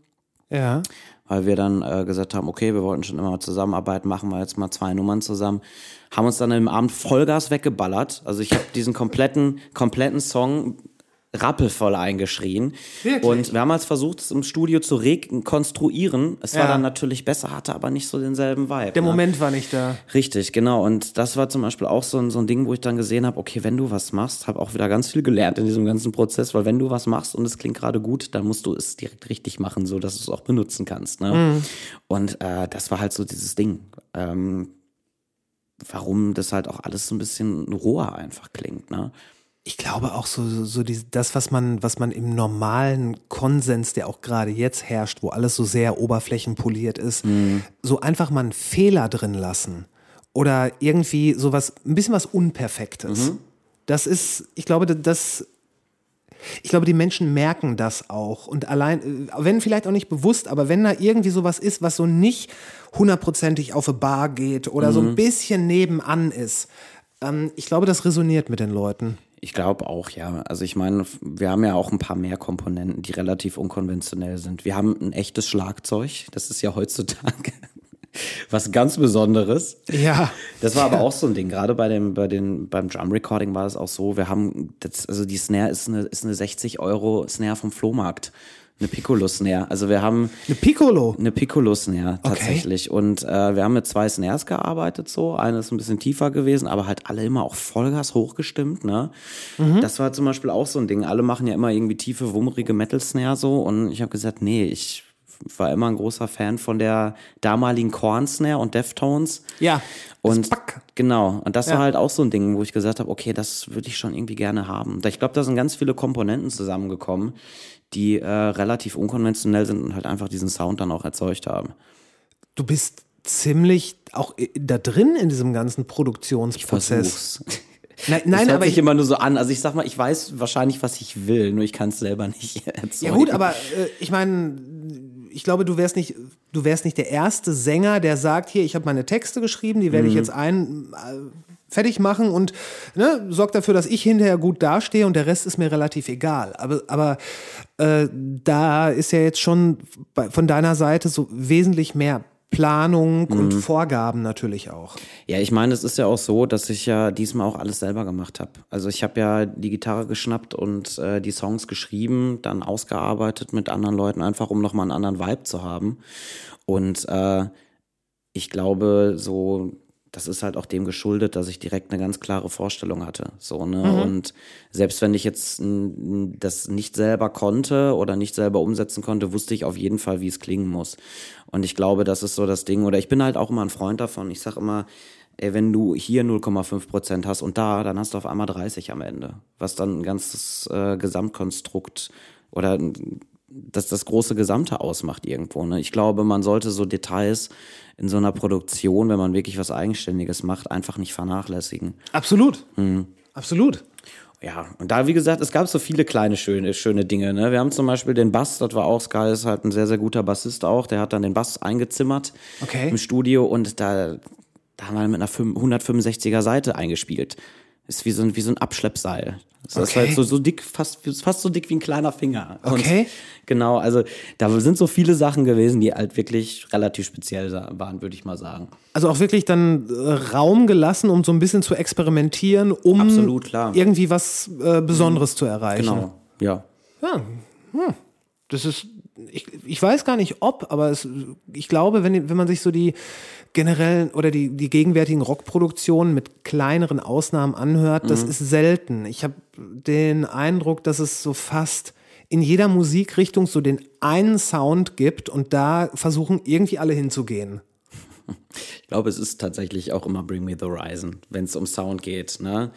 Ja. Weil wir dann äh, gesagt haben, okay, wir wollten schon immer mal zusammenarbeiten, machen wir jetzt mal zwei Nummern zusammen. Haben uns dann im Abend Vollgas weggeballert. Also ich habe diesen kompletten, kompletten Song rappelvoll eingeschrien. Wirklich? Und wir haben als versucht, es im Studio zu rekonstruieren. Es war Ja. dann natürlich besser, hatte aber nicht so denselben Vibe. Der ne? Moment war nicht da. Richtig, genau. Und das war zum Beispiel auch so ein, so ein Ding, wo ich dann gesehen habe, okay, wenn du was machst, habe auch wieder ganz viel gelernt in diesem ganzen Prozess, weil wenn du was machst und es klingt gerade gut, dann musst du es direkt richtig machen, so dass du es auch benutzen kannst. Ne? Und äh, das war halt so dieses Ding. Ähm, warum das halt auch alles so ein bisschen roher einfach klingt. Ne? Ich glaube auch so, so, so die, das, was man, was man im normalen Konsens, der auch gerade jetzt herrscht, wo alles so sehr oberflächenpoliert ist, so einfach mal einen Fehler drin lassen. Oder irgendwie sowas, ein bisschen was Unperfektes. Das ist, ich glaube, das, Ich glaube, die Menschen merken das auch. Und allein, äh, wenn vielleicht auch nicht bewusst, aber wenn da irgendwie sowas ist, was so nicht hundertprozentig auf eine Bar geht oder so ein bisschen nebenan ist, ähm, ich glaube, das resoniert mit den Leuten. Ich glaube auch, ja. Also ich meine, wir haben ja auch ein paar mehr Komponenten, die relativ unkonventionell sind. Wir haben ein echtes Schlagzeug. Das ist ja heutzutage was ganz Besonderes. Ja. Das war aber auch so ein Ding. Gerade bei dem, bei den, beim Drum Recording war es auch so. Wir haben, das, also die Snare ist eine, ist eine 60 Euro Snare vom Flohmarkt. Eine Piccolo-Snare. Also wir haben Eine Piccolo. eine Piccolo-Snare tatsächlich. Und äh, wir haben mit zwei Snares gearbeitet so. Eine ist ein bisschen tiefer gewesen, aber halt alle immer auch Vollgas hochgestimmt. Ne? Das war zum Beispiel auch so ein Ding. Alle machen ja immer irgendwie tiefe, wummerige Metal-Snare so. Und ich habe gesagt, nee, ich war immer ein großer Fan von der damaligen Korn-Snare und Deftones. Ja. Und Back. genau, und das Ja. war halt auch so ein Ding, wo ich gesagt habe, okay, das würde ich schon irgendwie gerne haben. Ich glaube, da sind ganz viele Komponenten zusammengekommen, die äh, relativ unkonventionell sind und halt einfach diesen Sound dann auch erzeugt haben. Du bist ziemlich auch i- da drin in diesem ganzen Produktionsprozess. Versuch's. Nein, das nein hört aber sich ich, immer nur so an. Also ich sag mal, ich weiß wahrscheinlich, was ich will, nur ich kann es selber nicht erzeugen. ja gut, aber äh, ich meine, ich glaube, du wärst nicht, du wärst nicht der erste Sänger, der sagt, hier, ich habe meine Texte geschrieben, die werde Mhm. ich jetzt ein äh, fertig machen und ne, sorgt dafür, dass ich hinterher gut dastehe und der Rest ist mir relativ egal. Aber, aber äh, da ist ja jetzt schon von deiner Seite so wesentlich mehr Planung und Mhm. Vorgaben natürlich auch. Ja, ich meine, es ist ja auch so, dass ich ja diesmal auch alles selber gemacht habe. Also ich habe ja die Gitarre geschnappt und äh, die Songs geschrieben, dann ausgearbeitet mit anderen Leuten, einfach um nochmal einen anderen Vibe zu haben. Und äh, ich glaube, so, das ist halt auch dem geschuldet, dass ich direkt eine ganz klare Vorstellung hatte. So, ne? Und selbst wenn ich jetzt das nicht selber konnte oder nicht selber umsetzen konnte, wusste ich auf jeden Fall, wie es klingen muss. Und ich glaube, das ist so das Ding. Oder ich bin halt auch immer ein Freund davon. Ich sag immer, ey, wenn du hier 0,5 Prozent hast und da, dann hast du auf einmal 30 am Ende. Was dann ein ganzes äh, Gesamtkonstrukt oder ein- das das große Gesamte ausmacht irgendwo. Ne? Ich glaube, man sollte so Details in so einer Produktion, wenn man wirklich was Eigenständiges macht, einfach nicht vernachlässigen. Absolut. Mhm. Absolut. Ja, und da, wie gesagt, es gab so viele kleine schöne, schöne Dinge. Ne? Wir haben zum Beispiel den Bass, das war auch Sky, ist halt ein sehr, sehr guter Bassist auch. Der hat dann den Bass eingezimmert Okay. im Studio und da, da haben wir mit einer 165er Seite eingespielt. Ist wie so ein, wie so ein Abschleppseil. Das ist Okay. halt so, so dick, fast, fast so dick wie ein kleiner Finger. Und Okay. Genau, also da sind so viele Sachen gewesen, die halt wirklich relativ speziell waren, würde ich mal sagen. Also auch wirklich dann äh, Raum gelassen, um so ein bisschen zu experimentieren, um Absolut, irgendwie was äh, Besonderes zu erreichen. Genau, ja. Ja. Hm. Das ist, ich, ich weiß gar nicht ob, aber es, ich glaube, wenn, wenn man sich so die generellen oder die, die gegenwärtigen Rockproduktionen mit kleineren Ausnahmen anhört, das ist selten. Ich habe den Eindruck, dass es so fast in jeder Musikrichtung so den einen Sound gibt und da versuchen irgendwie alle hinzugehen. Ich glaube, es ist tatsächlich auch immer Bring Me the Horizon, wenn es um Sound geht. Ne?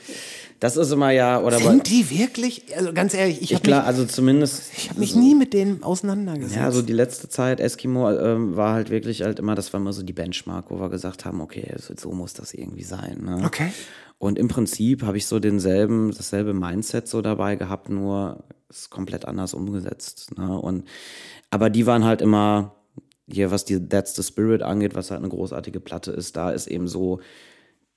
Das ist immer ja, oder Sind die wirklich? Also ganz ehrlich, ich ich habe mich, also zumindest. ich hab mich nie mit denen auseinandergesetzt. Ja, also die letzte Zeit Eskimo ähm, war halt wirklich halt immer, das war immer so die Benchmark, wo wir gesagt haben, okay, so, so muss das irgendwie sein. Ne? Okay. Und im Prinzip habe ich so denselben, dasselbe Mindset so dabei gehabt, nur es ist komplett anders umgesetzt. Ne? Und aber die waren halt immer hier, was die That's the Spirit angeht, was halt eine großartige Platte ist, da ist eben so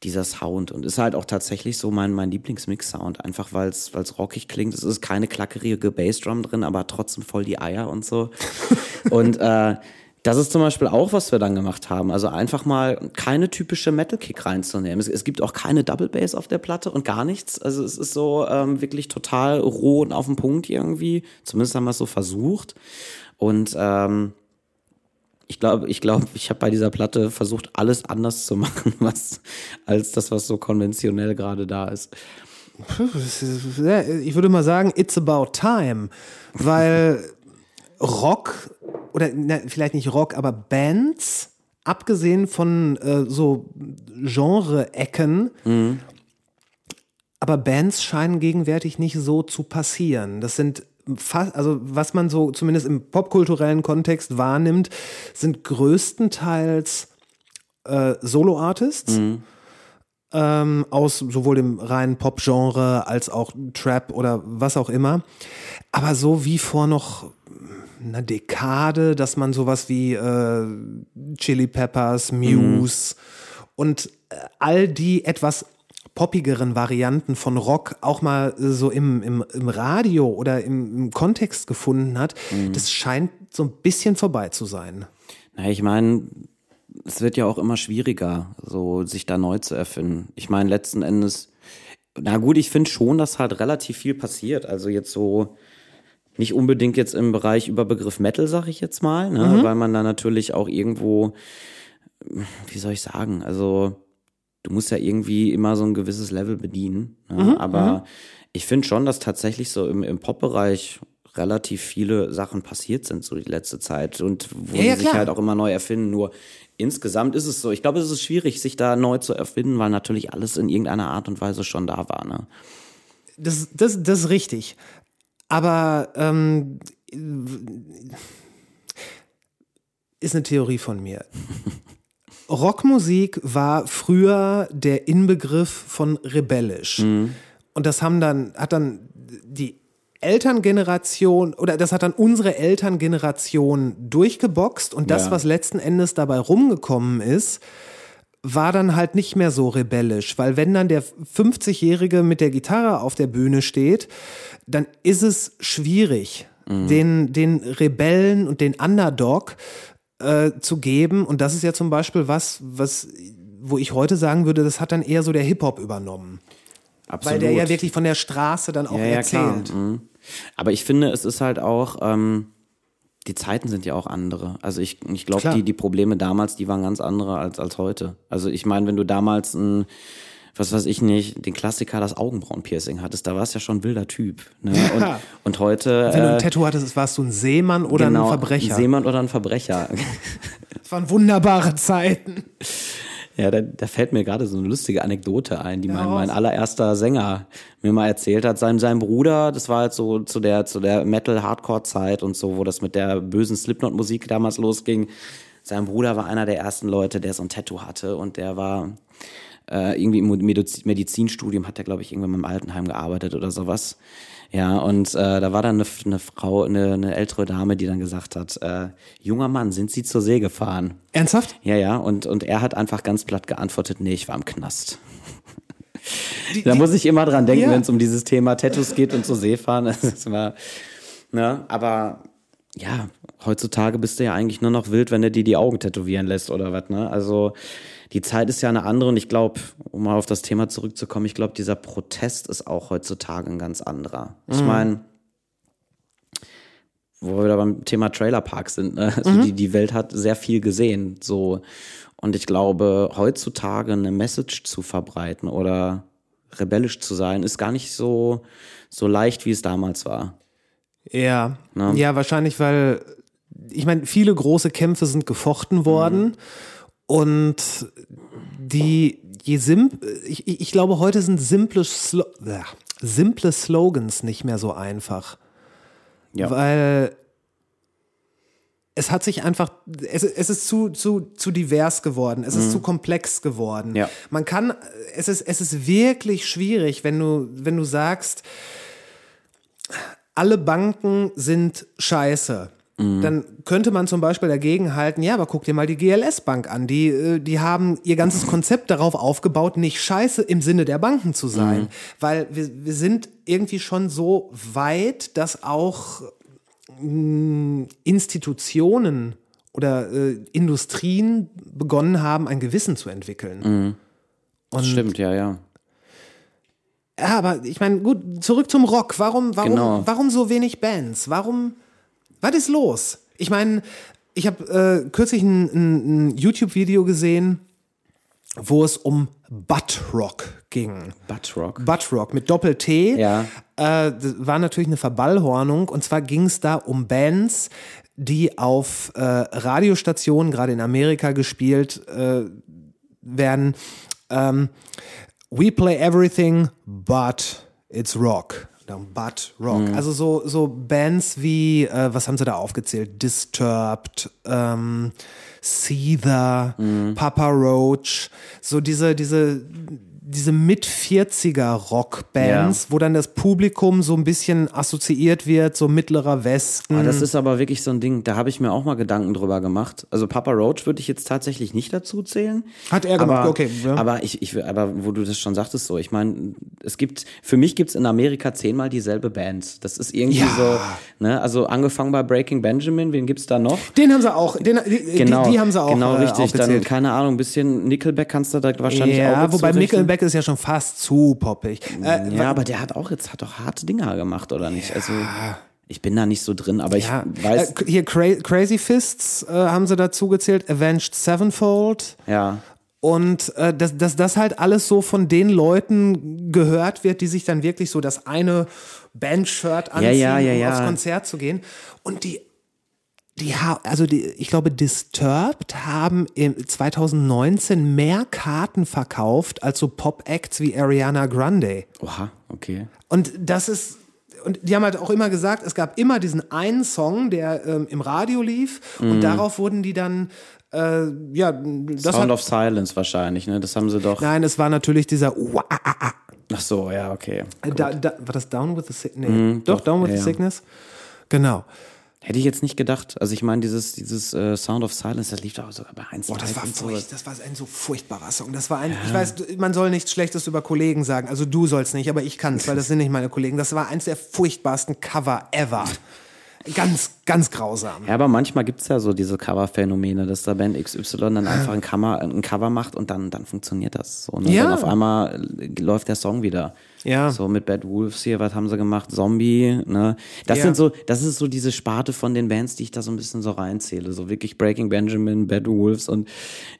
dieser Sound und ist halt auch tatsächlich so mein, mein Lieblingsmix-Sound, einfach weil es rockig klingt. Es ist keine klackerige Bassdrum drin, aber trotzdem voll die Eier und so. und äh, das ist zum Beispiel auch, was wir dann gemacht haben. Also einfach mal keine typische Metal-Kick reinzunehmen. Es, es gibt auch keine Double Bass auf der Platte und gar nichts. Also es ist so ähm, wirklich total roh und auf den Punkt irgendwie. Zumindest haben wir es so versucht. Und ähm, ich glaube, ich glaube, ich habe bei dieser Platte versucht, alles anders zu machen, was als das, was so konventionell gerade da ist. Ich würde mal sagen, it's about time, weil Rock oder na, vielleicht nicht Rock, aber Bands, abgesehen von äh, so Genre-Ecken, aber Bands scheinen gegenwärtig nicht so zu passieren. Das sind also was man so zumindest im popkulturellen Kontext wahrnimmt, sind größtenteils äh, Solo-Artists. ähm, aus sowohl dem reinen Pop-Genre als auch Trap oder was auch immer. Aber so wie vor noch einer Dekade, dass man sowas wie äh, Chili Peppers, Muse und äh, all die etwas poppigeren Varianten von Rock auch mal äh, so im, im, im Radio oder im, im Kontext gefunden hat, das scheint so ein bisschen vorbei zu sein. Na, ich meine, es wird ja auch immer schwieriger, so sich da neu zu erfinden. Ich meine, letzten Endes, na gut, ich finde schon, dass halt relativ viel passiert. Also jetzt so nicht unbedingt jetzt im Bereich Überbegriff Metal, sag ich jetzt mal, ne? weil man da natürlich auch irgendwo, wie soll ich sagen, also du musst ja irgendwie immer so ein gewisses Level bedienen. Ne? Aber ich finde schon, dass tatsächlich so im, im Pop-Bereich relativ viele Sachen passiert sind so die letzte Zeit und wo Ja, ja, die sich klar. halt auch immer neu erfinden. Nur insgesamt ist es so. Ich glaube, es ist schwierig, sich da neu zu erfinden, weil natürlich alles in irgendeiner Art und Weise schon da war. Ne? Das, das, das ist richtig. Aber ähm, ist eine Theorie von mir. Rockmusik war früher der Inbegriff von rebellisch. Und das haben dann, hat dann die Elterngeneration oder das hat dann unsere Elterngeneration durchgeboxt und das, Ja. was letzten Endes dabei rumgekommen ist, war dann halt nicht mehr so rebellisch, weil wenn dann der 50-Jährige mit der Gitarre auf der Bühne steht, dann ist es schwierig, den, den Rebellen und den Underdog äh, zu geben. Und das ist ja zum Beispiel was, was, wo ich heute sagen würde, das hat dann eher so der Hip-Hop übernommen. Absolut. Weil der ja wirklich von der Straße dann auch ja, ja, erzählt. Mhm. Aber ich finde, es ist halt auch, ähm, die Zeiten sind ja auch andere. Also ich, ich glaube, die, die Probleme damals, die waren ganz andere als, als heute. Also ich meine, wenn du damals ein, was weiß ich nicht, den Klassiker, das Augenbrauenpiercing hattest, da warst du ja schon ein wilder Typ. Ne? Und, und heute. Wenn du äh, ein Tattoo hattest, warst du ein Seemann oder genau, ein Verbrecher. Ein Seemann oder ein Verbrecher. das waren wunderbare Zeiten. Ja, da, da fällt mir gerade so eine lustige Anekdote ein, die mein, raus. mein allererster Sänger mir mal erzählt hat. Sein, sein Bruder, das war halt so zu der, zu der Metal-Hardcore-Zeit und so, wo das mit der bösen Slipknot-Musik damals losging. Sein Bruder war einer der ersten Leute, der so ein Tattoo hatte und der war äh, irgendwie im Mediz- Medizinstudium, hat er, glaube ich, irgendwann mal im Altenheim gearbeitet oder sowas. Ja, und äh, da war dann eine, eine Frau, eine, eine ältere Dame, die dann gesagt hat, äh, junger Mann, sind Sie zur See gefahren? Ernsthaft? Ja, ja, und, und er hat einfach ganz platt geantwortet, nee, ich war im Knast. Die, Da die, muss ich immer dran denken, Ja. wenn es um dieses Thema Tattoos geht und zur See fahren. Das ist immer, ne, aber ja, heutzutage bist du ja eigentlich nur noch wild, wenn du dir die Augen tätowieren lässt oder was, ne? Also die Zeit ist ja eine andere und ich glaube, um mal auf das Thema zurückzukommen, ich glaube, dieser Protest ist auch heutzutage ein ganz anderer. Ich meine, wo wir wieder beim Thema Trailerpark sind, ne? also die, die Welt hat sehr viel gesehen, so. Und ich glaube, heutzutage eine Message zu verbreiten oder rebellisch zu sein, ist gar nicht so, so leicht, wie es damals war. ja. Ne? ja, wahrscheinlich, weil ich meine, viele große Kämpfe sind gefochten worden und die, je simp, ich, ich glaube, heute sind simple, Slo ja, simple Slogans nicht mehr so einfach. Ja. Weil es hat sich einfach, es, es ist zu, zu, zu divers geworden, es ist zu komplex geworden. Ja. Man kann, es ist, es ist wirklich schwierig, wenn du, wenn du sagst, alle Banken sind scheiße. Dann könnte man zum Beispiel dagegen halten, ja, aber guck dir mal die GLS-Bank an. Die, äh, die haben ihr ganzes Konzept darauf aufgebaut, nicht scheiße im Sinne der Banken zu sein. Weil wir, wir sind irgendwie schon so weit, dass auch mh, Institutionen oder äh, Industrien begonnen haben, ein Gewissen zu entwickeln. Das stimmt, ja, ja. Ja, aber ich meine, gut, zurück zum Rock. Warum, warum, Genau. warum so wenig Bands? Warum, was ist los? Ich meine, ich habe äh, kürzlich ein, ein, ein YouTube-Video gesehen, wo es um Buttrock ging. Buttrock. Buttrock mit Doppel-T. Ja. Äh, das war natürlich eine Verballhornung. Und zwar ging es da um Bands, die auf äh, Radiostationen, gerade in Amerika, gespielt äh, werden. Ähm, We play everything, but it's rock. Dann But Rock. Also so, so Bands wie, äh, was haben sie da aufgezählt? Disturbed, ähm, Seether, Papa Roach, so diese, diese, diese Mit-40er-Rockbands, Ja. wo dann das Publikum so ein bisschen assoziiert wird, so mittlerer Westen. Ah, das ist aber wirklich so ein Ding, da habe ich mir auch mal Gedanken drüber gemacht. Also Papa Roach würde ich jetzt tatsächlich nicht dazu zählen. Hat er gemacht, aber, okay, ja. Aber ich, ich, aber wo du das schon sagtest, so, ich meine, es gibt, für mich gibt es in Amerika zehnmal dieselbe Band. Das ist irgendwie Ja. so, ne, also angefangen bei Breaking Benjamin, wen gibt's da noch? den haben sie auch, den, Genau, die, die haben sie auch genau äh, richtig. Dann aufgezählt. keine Ahnung, ein bisschen Nickelback kannst du da wahrscheinlich auch ja, wobei so Nickelback ist ja schon fast zu poppig. Äh, Ja, aber der hat auch jetzt hat doch harte Dinger gemacht, oder nicht? Also ich bin da nicht so drin, aber ich ja, weiß. äh, hier Cra Crazy Fists äh, haben sie dazu gezählt, Avenged Sevenfold. ja. Und äh, dass, dass das halt alles so von den Leuten gehört wird, die sich dann wirklich so das eine Bandshirt anziehen, ja, ja, um ja. aufs Konzert zu gehen. Und die, die ha- also die, ich glaube, Disturbed haben im 2019 mehr Karten verkauft als so Pop-Acts wie Ariana Grande. Oha, okay. Und das ist, und die haben halt auch immer gesagt, es gab immer diesen einen Song, der ähm, im Radio lief Mhm. und darauf wurden die dann, äh, ja, das Sound hat, of Silence wahrscheinlich, ne? Das haben sie doch. nein, es war natürlich dieser, Ua, ah, ah, ah. Ach so, ja, okay. da, da, war das Down with the Sickness? Nee, doch, doch, Down with ja, the. Sickness. Genau. Hätte ich jetzt nicht gedacht. Also ich meine, dieses, dieses äh, Sound of Silence, das lief doch sogar bei 1 Boah, das war und furcht, das war ein so furchtbarer Song. Das war ein, ich weiß, man soll nichts Schlechtes über Kollegen sagen. Also du sollst nicht, aber ich kann es, weil das sind nicht meine Kollegen. Das war eins der furchtbarsten Cover ever. Ganz, ganz grausam. Ja, aber manchmal gibt's ja so diese Cover-Phänomene, dass da Band XY dann einfach ein Cover, ein Cover macht und dann, dann funktioniert das so. Ne? Ja. Dann auf einmal äh, läuft der Song wieder. Ja. So mit Bad Wolves hier, was haben sie gemacht? Zombie, ne? Das Ja. sind so, das ist so diese Sparte von den Bands, die ich da so ein bisschen so reinzähle. So wirklich Breaking Benjamin, Bad Wolves und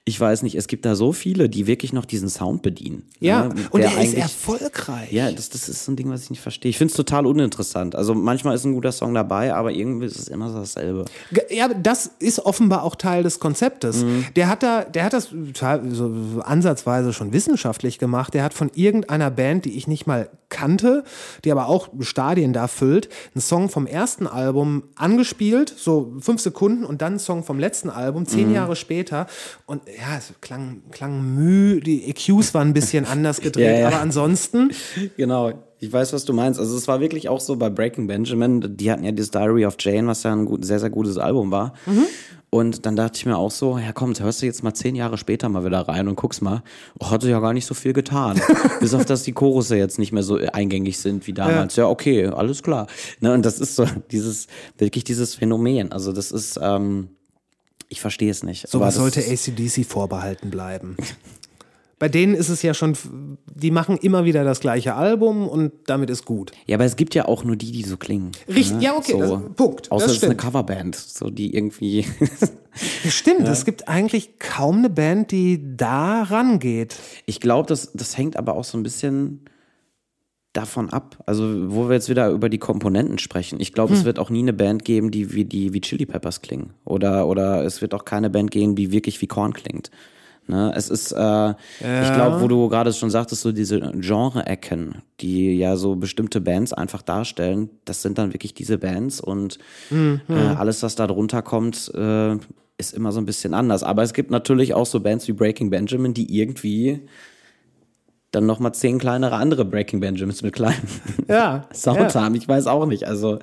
ich weiß nicht, es gibt da so viele, die wirklich noch diesen Sound bedienen. Ja, ne? und Der er ist erfolgreich. Ja, das, das ist so ein Ding, was ich nicht verstehe. Ich finde es total uninteressant. Also manchmal ist ein guter Song dabei, aber irgendwie ist es immer so dasselbe. Ja, das ist offenbar auch Teil des Konzeptes. Mhm. Der hat da, der hat das so ansatzweise schon wissenschaftlich gemacht. Der hat von irgendeiner Band, die ich nicht mal kannte, die aber auch Stadien da füllt, einen Song vom ersten Album angespielt, so fünf Sekunden und dann einen Song vom letzten Album, Mhm. zehn Jahre später. Und ja, es klang, klang müh, die EQs waren ein bisschen anders gedreht, Ja, ja. aber ansonsten, Genau, ich weiß, was du meinst. Also es war wirklich auch so bei Breaking Benjamin, die hatten ja dieses Diary of Jane, was ja ein gut, sehr, sehr gutes Album war. Und dann dachte ich mir auch so, ja komm, hörst du jetzt mal zehn Jahre später mal wieder rein und guckst mal, oh, hat sich ja gar nicht so viel getan. Bis auf, dass die Chorusse jetzt nicht mehr so eingängig sind wie damals. Ja, okay, alles klar. Ne, und das ist so dieses, wirklich dieses Phänomen. Also das ist, ähm, ich verstehe es nicht. Sowas sollte ACDC vorbehalten bleiben. Bei denen ist es ja schon, die machen immer wieder das gleiche Album und damit ist gut. Ja, aber es gibt ja auch nur die, die so klingen. Richtig, ne? ja, okay, das- Punkt, Außer es ist eine. Coverband, so die irgendwie. Ja, stimmt, es gibt eigentlich kaum eine Band, die da rangeht. ich glaube, das, das hängt aber auch so ein bisschen davon ab. Also, wo wir jetzt wieder über die Komponenten sprechen. Ich glaube, es wird auch nie eine Band geben, die wie die wie Chili Peppers klingen. Oder, oder es wird auch keine Band geben, die wirklich wie Korn klingt. Ne, es ist, äh, ich glaube, wo du gerade schon sagtest, so diese Genre-Ecken, die ja so bestimmte Bands einfach darstellen, das sind dann wirklich diese Bands und äh, alles, was da drunter kommt, äh, ist immer so ein bisschen anders. Aber es gibt natürlich auch so Bands wie Breaking Benjamin, die irgendwie dann nochmal zehn kleinere andere Breaking Benjamins mit kleinem Ja, Sound ja. haben. Ich weiß auch nicht. Also,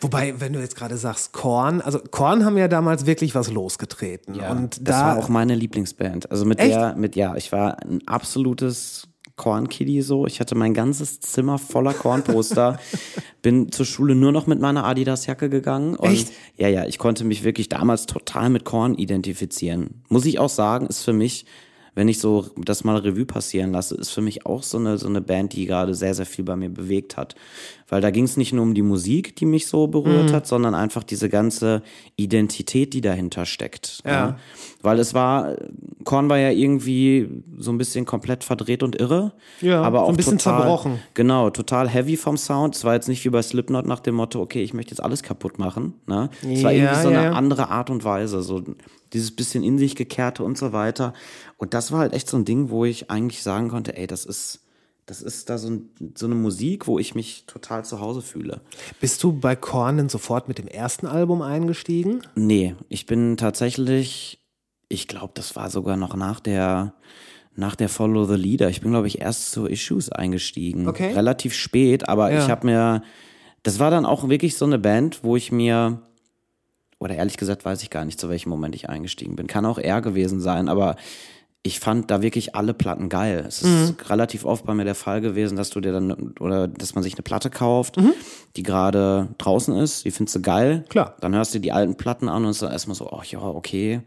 Wobei, wenn du jetzt gerade sagst Korn, also Korn haben ja damals wirklich was losgetreten. und das da war auch meine Lieblingsband. Also mit Echt? der, mit ja, ich war ein absolutes Korn-Kiddie so. Ich hatte mein ganzes Zimmer voller Kornposter. Bin zur Schule nur noch mit meiner Adidas-Jacke gegangen. Und Echt? Ja, ja, ich konnte mich wirklich damals total mit Korn identifizieren. Muss ich auch sagen, ist für mich, wenn ich so das mal Revue passieren lasse, ist für mich auch so eine, so eine Band, die gerade sehr, sehr viel bei mir bewegt hat. Weil da ging es nicht nur um die Musik, die mich so berührt Mhm. hat, sondern einfach diese ganze Identität, die dahinter steckt. Ja. ne? Weil es war, Korn war ja irgendwie so ein bisschen komplett verdreht und irre. Ja, aber so auch ein bisschen total, zerbrochen. Genau, total heavy vom Sound. Es war jetzt nicht wie bei Slipknot nach dem Motto, okay, ich möchte jetzt alles kaputt machen. Ne? Es war Ja, irgendwie so ja, eine ja. andere Art und Weise, so dieses bisschen in sich gekehrte und so weiter. Und das war halt echt so ein Ding, wo ich eigentlich sagen konnte, ey, das ist, das ist da so, ein, so eine Musik, wo ich mich total zu Hause fühle. bist du bei Korn denn sofort mit dem ersten Album eingestiegen? Nee, ich bin tatsächlich, ich glaube, das war sogar noch nach der, nach der Follow the Leader. Ich bin, glaube ich, erst zu Issues eingestiegen. Okay. Relativ spät, aber Ja. ich habe mir, das war dann auch wirklich so eine Band, wo ich mir, oder ehrlich gesagt weiß ich gar nicht, zu welchem Moment ich eingestiegen bin. Kann auch er gewesen sein, aber ich fand da wirklich alle Platten geil. Es ist relativ oft bei mir der Fall gewesen, dass du dir dann, oder dass man sich eine Platte kauft, die gerade draußen ist, die findest du geil. Klar. Dann hörst du die alten Platten an und ist dann erstmal so, ach ja, okay,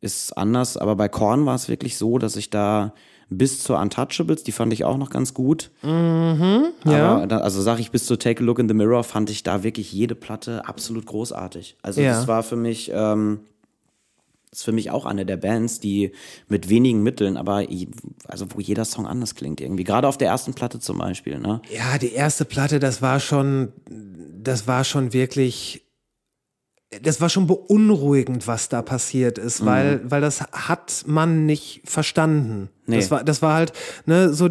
ist anders. Aber bei Korn war es wirklich so, dass ich da bis zur Untouchables, die fand ich auch noch ganz gut. ja. Aber also sag ich bis zu Take a Look in the Mirror fand ich da wirklich jede Platte absolut großartig. Also Ja. das war für mich, ähm, ist für mich auch eine der Bands, die mit wenigen Mitteln, aber also wo jeder Song anders klingt irgendwie. Gerade auf der ersten Platte zum Beispiel, ne? Ja, die erste Platte, das war schon, das war schon wirklich, das war schon beunruhigend, was da passiert ist, weil, weil das hat man nicht verstanden. Mhm. Nee. Das war, das war halt, ne, so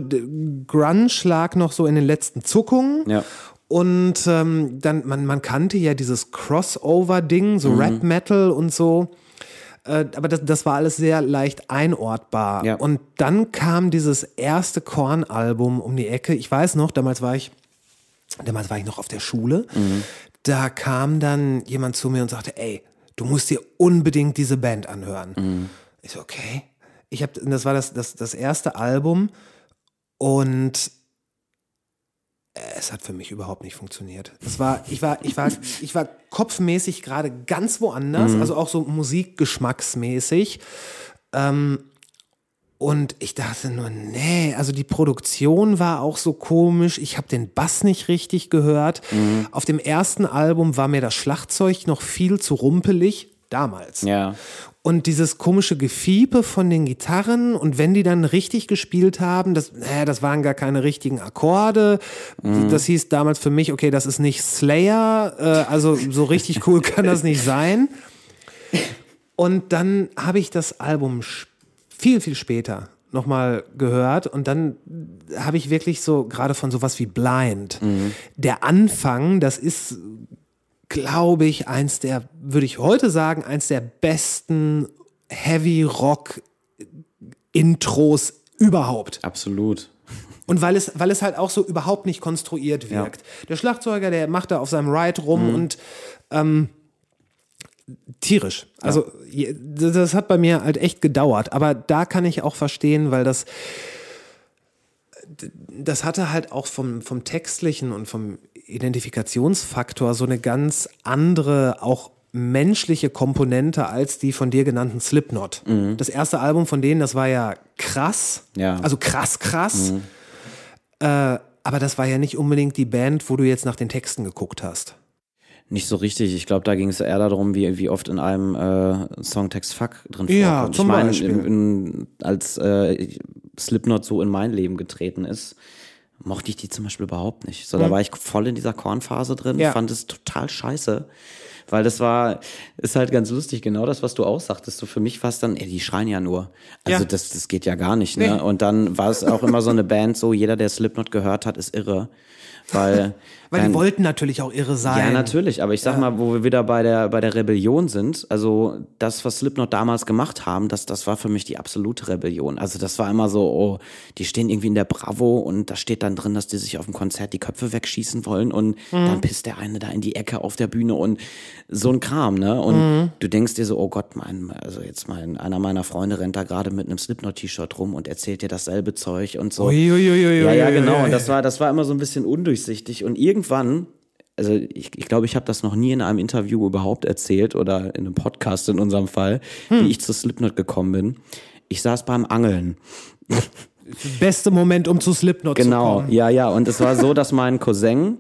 Grunge lag noch so in den letzten Zuckungen. Ja. Und ähm, dann, man, man kannte ja dieses Crossover-Ding, Mhm. so Rap-Metal und so. Äh, aber das, das war alles sehr leicht einortbar. Ja. Und dann kam dieses erste Korn-Album um die Ecke. Ich weiß noch, damals war ich, damals war ich noch auf der Schule. Da kam dann jemand zu mir und sagte, ey, du musst dir unbedingt diese Band anhören. Ich so, okay. Ich hab, das war das, das, das erste Album und es hat für mich überhaupt nicht funktioniert. Es war, ich war, ich war, ich war kopfmäßig gerade ganz woanders, also auch so musikgeschmacksmäßig. Ähm, und ich dachte nur, nee, also die Produktion war auch so komisch. Ich habe den Bass nicht richtig gehört. Auf dem ersten Album war mir das Schlagzeug noch viel zu rumpelig. Damals. Ja. Und dieses komische Gefiepe von den Gitarren und wenn die dann richtig gespielt haben, das, äh, das waren gar keine richtigen Akkorde. Das hieß damals für mich, okay, das ist nicht Slayer, äh, also so richtig cool kann das nicht sein. Und dann habe ich das Album viel, viel später nochmal gehört und dann habe ich wirklich so gerade von sowas wie Blind. Der Anfang, das ist glaube ich, eins der, würde ich heute sagen, eins der besten Heavy Rock Intros überhaupt. Absolut. Und weil es, weil es halt auch so überhaupt nicht konstruiert wirkt. Der Schlagzeuger, der macht da auf seinem Ride rum und ähm, tierisch. Also je- das hat bei mir halt echt gedauert. Aber da kann ich auch verstehen, weil das das hatte halt auch vom, vom textlichen und vom Identifikationsfaktor so eine ganz andere, auch menschliche Komponente als die von dir genannten Slipknot. Das erste Album von denen, das war ja krass. Ja. Also krass, krass. Äh, aber das war ja nicht unbedingt die Band, wo du jetzt nach den Texten geguckt hast. Nicht so richtig. Ich glaube, da ging es eher darum, wie, wie oft in einem äh, Songtext Fuck drin Ja, vorkommt. zum ich meine, Beispiel. in, in, als äh, Slipknot so in mein Leben getreten ist, mochte ich die zum Beispiel überhaupt nicht. So, da war ich voll in dieser Kornphase drin, Ja. fand es total scheiße. Weil das war, ist halt ganz lustig, genau das, was du auch sagtest. So für mich war es dann, ey, die schreien ja nur. Also Ja. das, das geht ja gar nicht, ne? Nee. Und dann war es auch immer so eine Band, so jeder, der Slipknot gehört hat, ist irre. Weil, Weil die kein- wollten natürlich auch irre sein. ja, natürlich, aber ich sag mal, wo wir wieder bei der, bei der Rebellion sind, also das, was Slipknot damals gemacht haben, das, das war für mich die absolute Rebellion. Also das war immer so, oh, die stehen irgendwie in der Bravo und da steht dann drin, dass die sich auf dem Konzert die Köpfe wegschießen wollen und dann pisst der eine da in die Ecke auf der Bühne und so ein Kram, ne? Und du denkst dir so, oh Gott, mein, also jetzt mein, einer meiner Freunde rennt da gerade mit einem Slipknot-T-Shirt rum und erzählt dir dasselbe Zeug und so. Uiuiuiui. Ja, ja, genau. Und das war, das war immer so ein bisschen undurchsichtig. Und irgendwann, also ich, ich glaube, ich habe das noch nie in einem Interview überhaupt erzählt oder in einem Podcast in unserem Fall, wie ich zu Slipknot gekommen bin. Ich saß beim Angeln. Beste Moment, um zu Slipknot zu Genau, kommen. ja, ja. Und es war so, dass mein Cousin,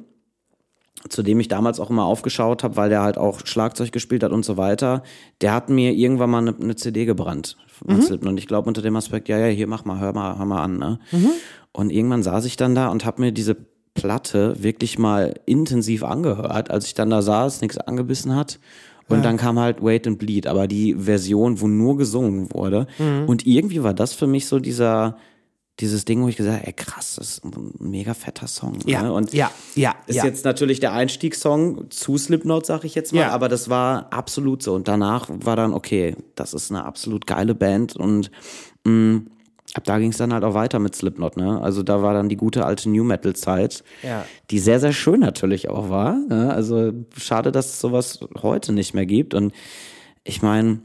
zu dem ich damals auch immer aufgeschaut habe, weil der halt auch Schlagzeug gespielt hat und so weiter, der hat mir irgendwann mal eine, eine CD gebrannt von Mhm. Slipknot. Und ich glaube unter dem Aspekt, ja, ja, hier mach mal, hör mal, hör mal an. Ne? Mhm. Und irgendwann saß ich dann da und habe mir diese Platte wirklich mal intensiv angehört, als ich dann da saß, nichts angebissen hat. Und dann kam halt Wait and Bleed, aber die Version, wo nur gesungen wurde. Mhm. Und irgendwie war das für mich so dieser, dieses Ding, wo ich gesagt habe, ey krass, das ist ein mega fetter Song. Ja, ne? Und ja, ja, ist ja. jetzt natürlich der Einstiegssong zu Slipknot, sag ich jetzt mal, Ja. aber das war absolut so. Und danach war dann, okay, das ist eine absolut geile Band und mh, ab da ging es dann halt auch weiter mit Slipknot, ne? Also da war dann die gute alte New Metal Zeit, Ja. die sehr, sehr schön natürlich auch war. Ne? Also schade, dass es sowas heute nicht mehr gibt. Und ich meine,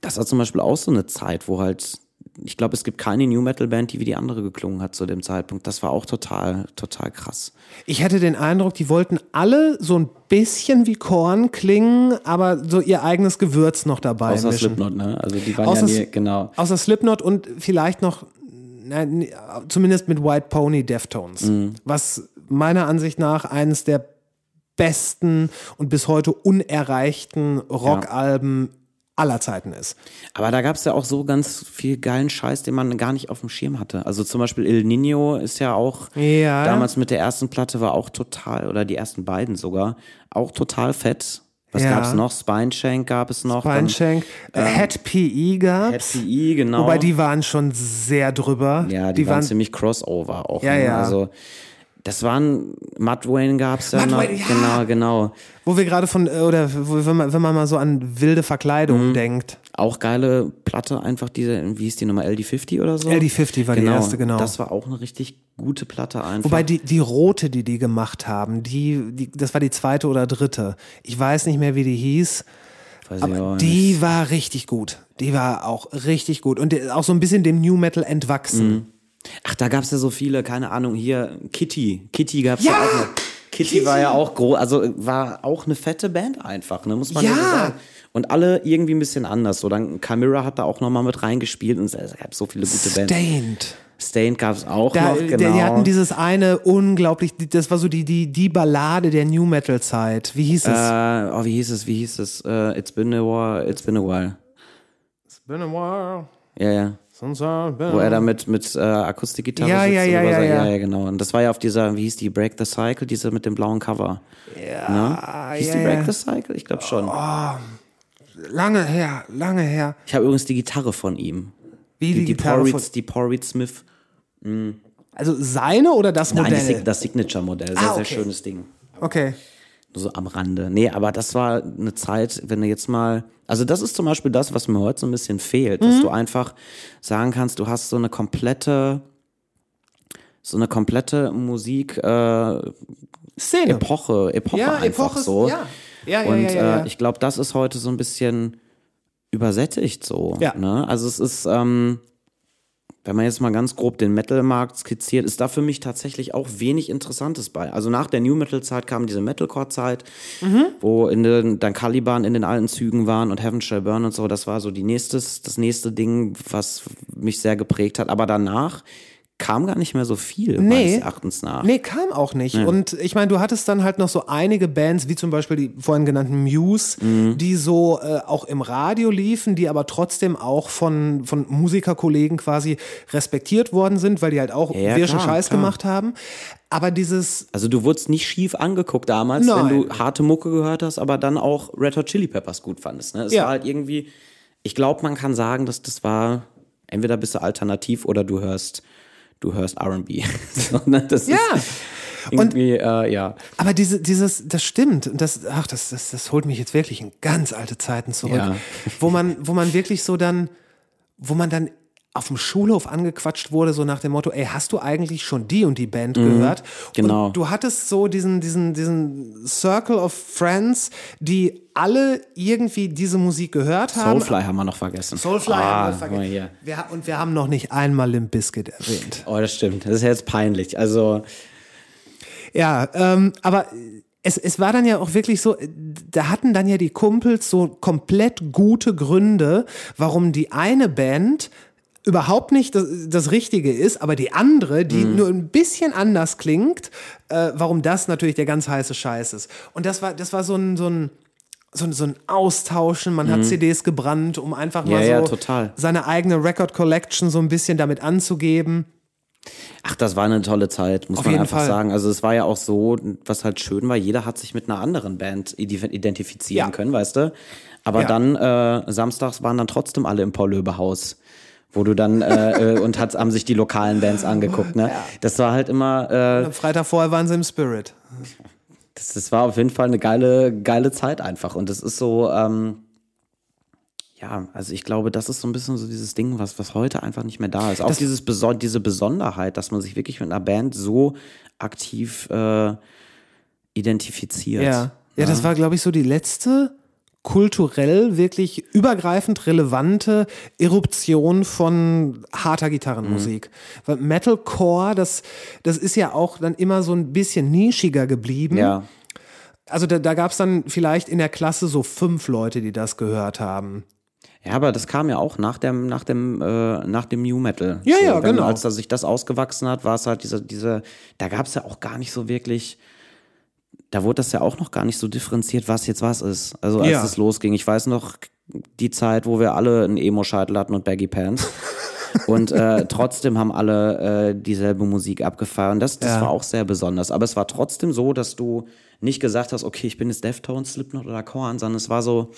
das war zum Beispiel auch so eine Zeit, wo halt, ich glaube, es gibt keine New Metal Band, die wie die andere geklungen hat zu dem Zeitpunkt. Das war auch total, total krass. Ich hatte den Eindruck, die wollten alle so ein bisschen wie Korn klingen, aber so ihr eigenes Gewürz noch dabei Außer mischen. Slipknot, ne? Also die waren Außer ja nie, genau. Außer Slipknot und vielleicht noch, na, n- zumindest mit White Pony Deftones. Mhm. Was meiner Ansicht nach eines der besten und bis heute unerreichten Rockalben aller Zeiten ist. Aber da gab's ja auch so ganz viel geilen Scheiß, den man gar nicht auf dem Schirm hatte. Also zum Beispiel Il Nino ist ja auch Ja. damals mit der ersten Platte war auch total, oder die ersten beiden sogar, auch total fett. Was Ja. gab's noch? Spineshank gab es noch. Spineshank, äh, Head PE gab's. Head PE, genau. Wobei die waren schon sehr drüber. ja, die, waren, ziemlich crossover auch. Ja, ne? ja. Also das waren, Matt Wayne gab's ja Matt noch. Wayne, ja. Genau, genau. Wo wir gerade von, äh, oder wo- wenn man, wenn man mal so an wilde Mhm. Verkleidung denkt. Auch geile Platte, einfach diese, wie hieß die Nummer, LD50 oder so? LD50 war die erste, genau. Das war auch eine richtig gute Platte einfach. Wobei die, die rote, die die gemacht haben, die, die, das war die zweite oder dritte. Ich weiß nicht mehr, wie die hieß. Weiß Aber nicht. die war richtig gut. Die war auch richtig gut. Und die- auch so ein bisschen dem New Metal entwachsen. Ach, da gab's ja so viele, keine Ahnung, hier Kitty. Kitty gab's ja, Ja! auch noch. Kitty, Kitty! war ja auch groß, also war auch eine fette Band einfach, ne, muss man ja, Ja! so sagen. Und alle irgendwie ein bisschen anders. So, dann Chimera hat da auch nochmal mit reingespielt und es gab so viele gute Bands. Stained. Stained gab's auch Da, noch, genau. Die hatten dieses eine unglaublich, das war so die, die, die Ballade der New Metal Zeit. Wie hieß es? äh, oh, wie hieß es, wie hieß es? Äh, it's been a while, it's been a while. Been a while Ja, ja. Wo er da mit, mit äh, Akustikgitarre Ja, sitzt ja, ja, ja, ja. ja, genau. Und das war ja auf dieser, wie hieß die, Break the Cycle, diese mit dem blauen Cover. Ja. Hieß ja, die Break the Cycle? Ich glaube schon. Lange her, lange her. Ich habe übrigens die Gitarre von ihm. Wie Die, die, die, Gitarre Porritt, von, die Porritt Smith. Also seine oder das Nein, Modell? Sig- das Signature-Modell. Sehr, Ah, sehr okay. schönes Ding. okay. So am Rande. Nee, aber das war eine Zeit, wenn du jetzt mal. Also, das ist zum Beispiel das, was mir heute so ein bisschen fehlt, Mhm. dass du einfach sagen kannst, du hast so eine komplette. So eine komplette Musik, äh, Szene. Epoche, Epoche Ja, einfach Epoche so. ja. Ja, ja, Und ja, ja. Äh, ich glaube, das ist heute so ein bisschen übersättigt so. Ja. Ne? Also es ist, ähm, wenn man jetzt mal ganz grob den Metal-Markt skizziert, ist da für mich tatsächlich auch wenig Interessantes bei. Also nach der New Metal-Zeit kam diese Metalcore-Zeit, Mhm. wo in den, dann Caliban in den alten Zügen waren und Heaven Shall Burn und so. Das war so die nächstes, das nächste Ding, was mich sehr geprägt hat. Aber danach kam gar nicht mehr so viel, Nee. meines Erachtens nach. Nee, kam auch nicht. Und ich meine, du hattest dann halt noch so einige Bands, wie zum Beispiel die vorhin genannten Muse, Mhm. die so äh, auch im Radio liefen, die aber trotzdem auch von, von Musikerkollegen quasi respektiert worden sind, weil die halt auch Ja, wirschen Scheiß klar. gemacht haben. Aber dieses, Also du wurdest nicht schief angeguckt damals, Nein. wenn du harte Mucke gehört hast, aber dann auch Red Hot Chili Peppers gut fandest. Ne? Es Ja. war halt irgendwie, ich glaube, man kann sagen, dass das war, entweder bist du alternativ oder du hörst, du hörst R&B. so, ne? Das Ja. ist irgendwie, äh, ja. aber diese, dieses, das stimmt. Und Das, ach, das, das, das holt mich jetzt wirklich in ganz alte Zeiten zurück. Ja. Wo man, wo man wirklich so dann, wo man dann auf dem Schulhof angequatscht wurde, so nach dem Motto, ey, hast du eigentlich schon die und die Band gehört? genau. Und du hattest so diesen, diesen, diesen Circle of Friends, die alle irgendwie diese Musik gehört haben. Soulfly haben wir noch vergessen. Soulfly ah, haben wir vergessen. hier. Wir, und wir haben noch nicht einmal Limp Bizkit erwähnt. Oh, das stimmt. Das ist jetzt peinlich. Also, Ja, ähm, aber es, es war dann ja auch wirklich so, da hatten dann ja die Kumpels so komplett gute Gründe, warum die eine Band überhaupt nicht das, das Richtige ist, aber die andere, die Mhm. nur ein bisschen anders klingt, äh, warum das natürlich der ganz heiße Scheiß ist. Und das war, das war so ein, so ein, so ein, so ein Austauschen, man hat CDs gebrannt, um einfach Mhm. Ja, mal so ja, seine eigene Record Collection so ein bisschen damit anzugeben. ach, das war eine tolle Zeit, muss Auf man einfach Fall. sagen. Also es war ja auch so, was halt schön war, jeder hat sich mit einer anderen Band ide- identifizieren Ja. können, weißt du? Aber dann, äh, samstags waren dann trotzdem alle im Paul-Löbe-Haus. Wo du dann, äh, äh, und hat, haben sich die lokalen Bands angeguckt, ne? Das war halt immer, äh, Am Freitag vorher waren sie im Spirit. das, das war auf jeden Fall eine geile, geile Zeit einfach. Und das ist so, ähm, ja, also ich glaube, das ist so ein bisschen so dieses Ding, was, was heute einfach nicht mehr da ist. Auch dieses Beson diese Besonderheit, dass man sich wirklich mit einer Band so aktiv äh, identifiziert. Ja. Ja, das war, glaube ich, so die letzte kulturell wirklich übergreifend relevante Eruption von harter Gitarrenmusik. Weil Metalcore, das, das ist ja auch dann immer so ein bisschen nischiger geblieben. Ja. Also da, da gab es dann vielleicht in der Klasse so fünf Leute, die das gehört haben. Ja, aber das kam ja auch nach dem, nach dem, äh, nach dem New Metal. Ja, ja, wenn, genau. Als da sich das ausgewachsen hat, war es halt diese, diese, da gab es ja auch gar nicht so wirklich, da wurde das ja auch noch gar nicht so differenziert, was jetzt was ist. Also als Ja. es losging. Ich weiß noch die Zeit, wo wir alle einen Emo-Scheitel hatten und Baggy Pants. und äh, trotzdem haben alle äh, dieselbe Musik abgefeiert. Und das, das Ja. war auch sehr besonders. Aber es war trotzdem so, dass du nicht gesagt hast, okay, ich bin jetzt Deftones, Slipknot oder Korn, sondern es war so,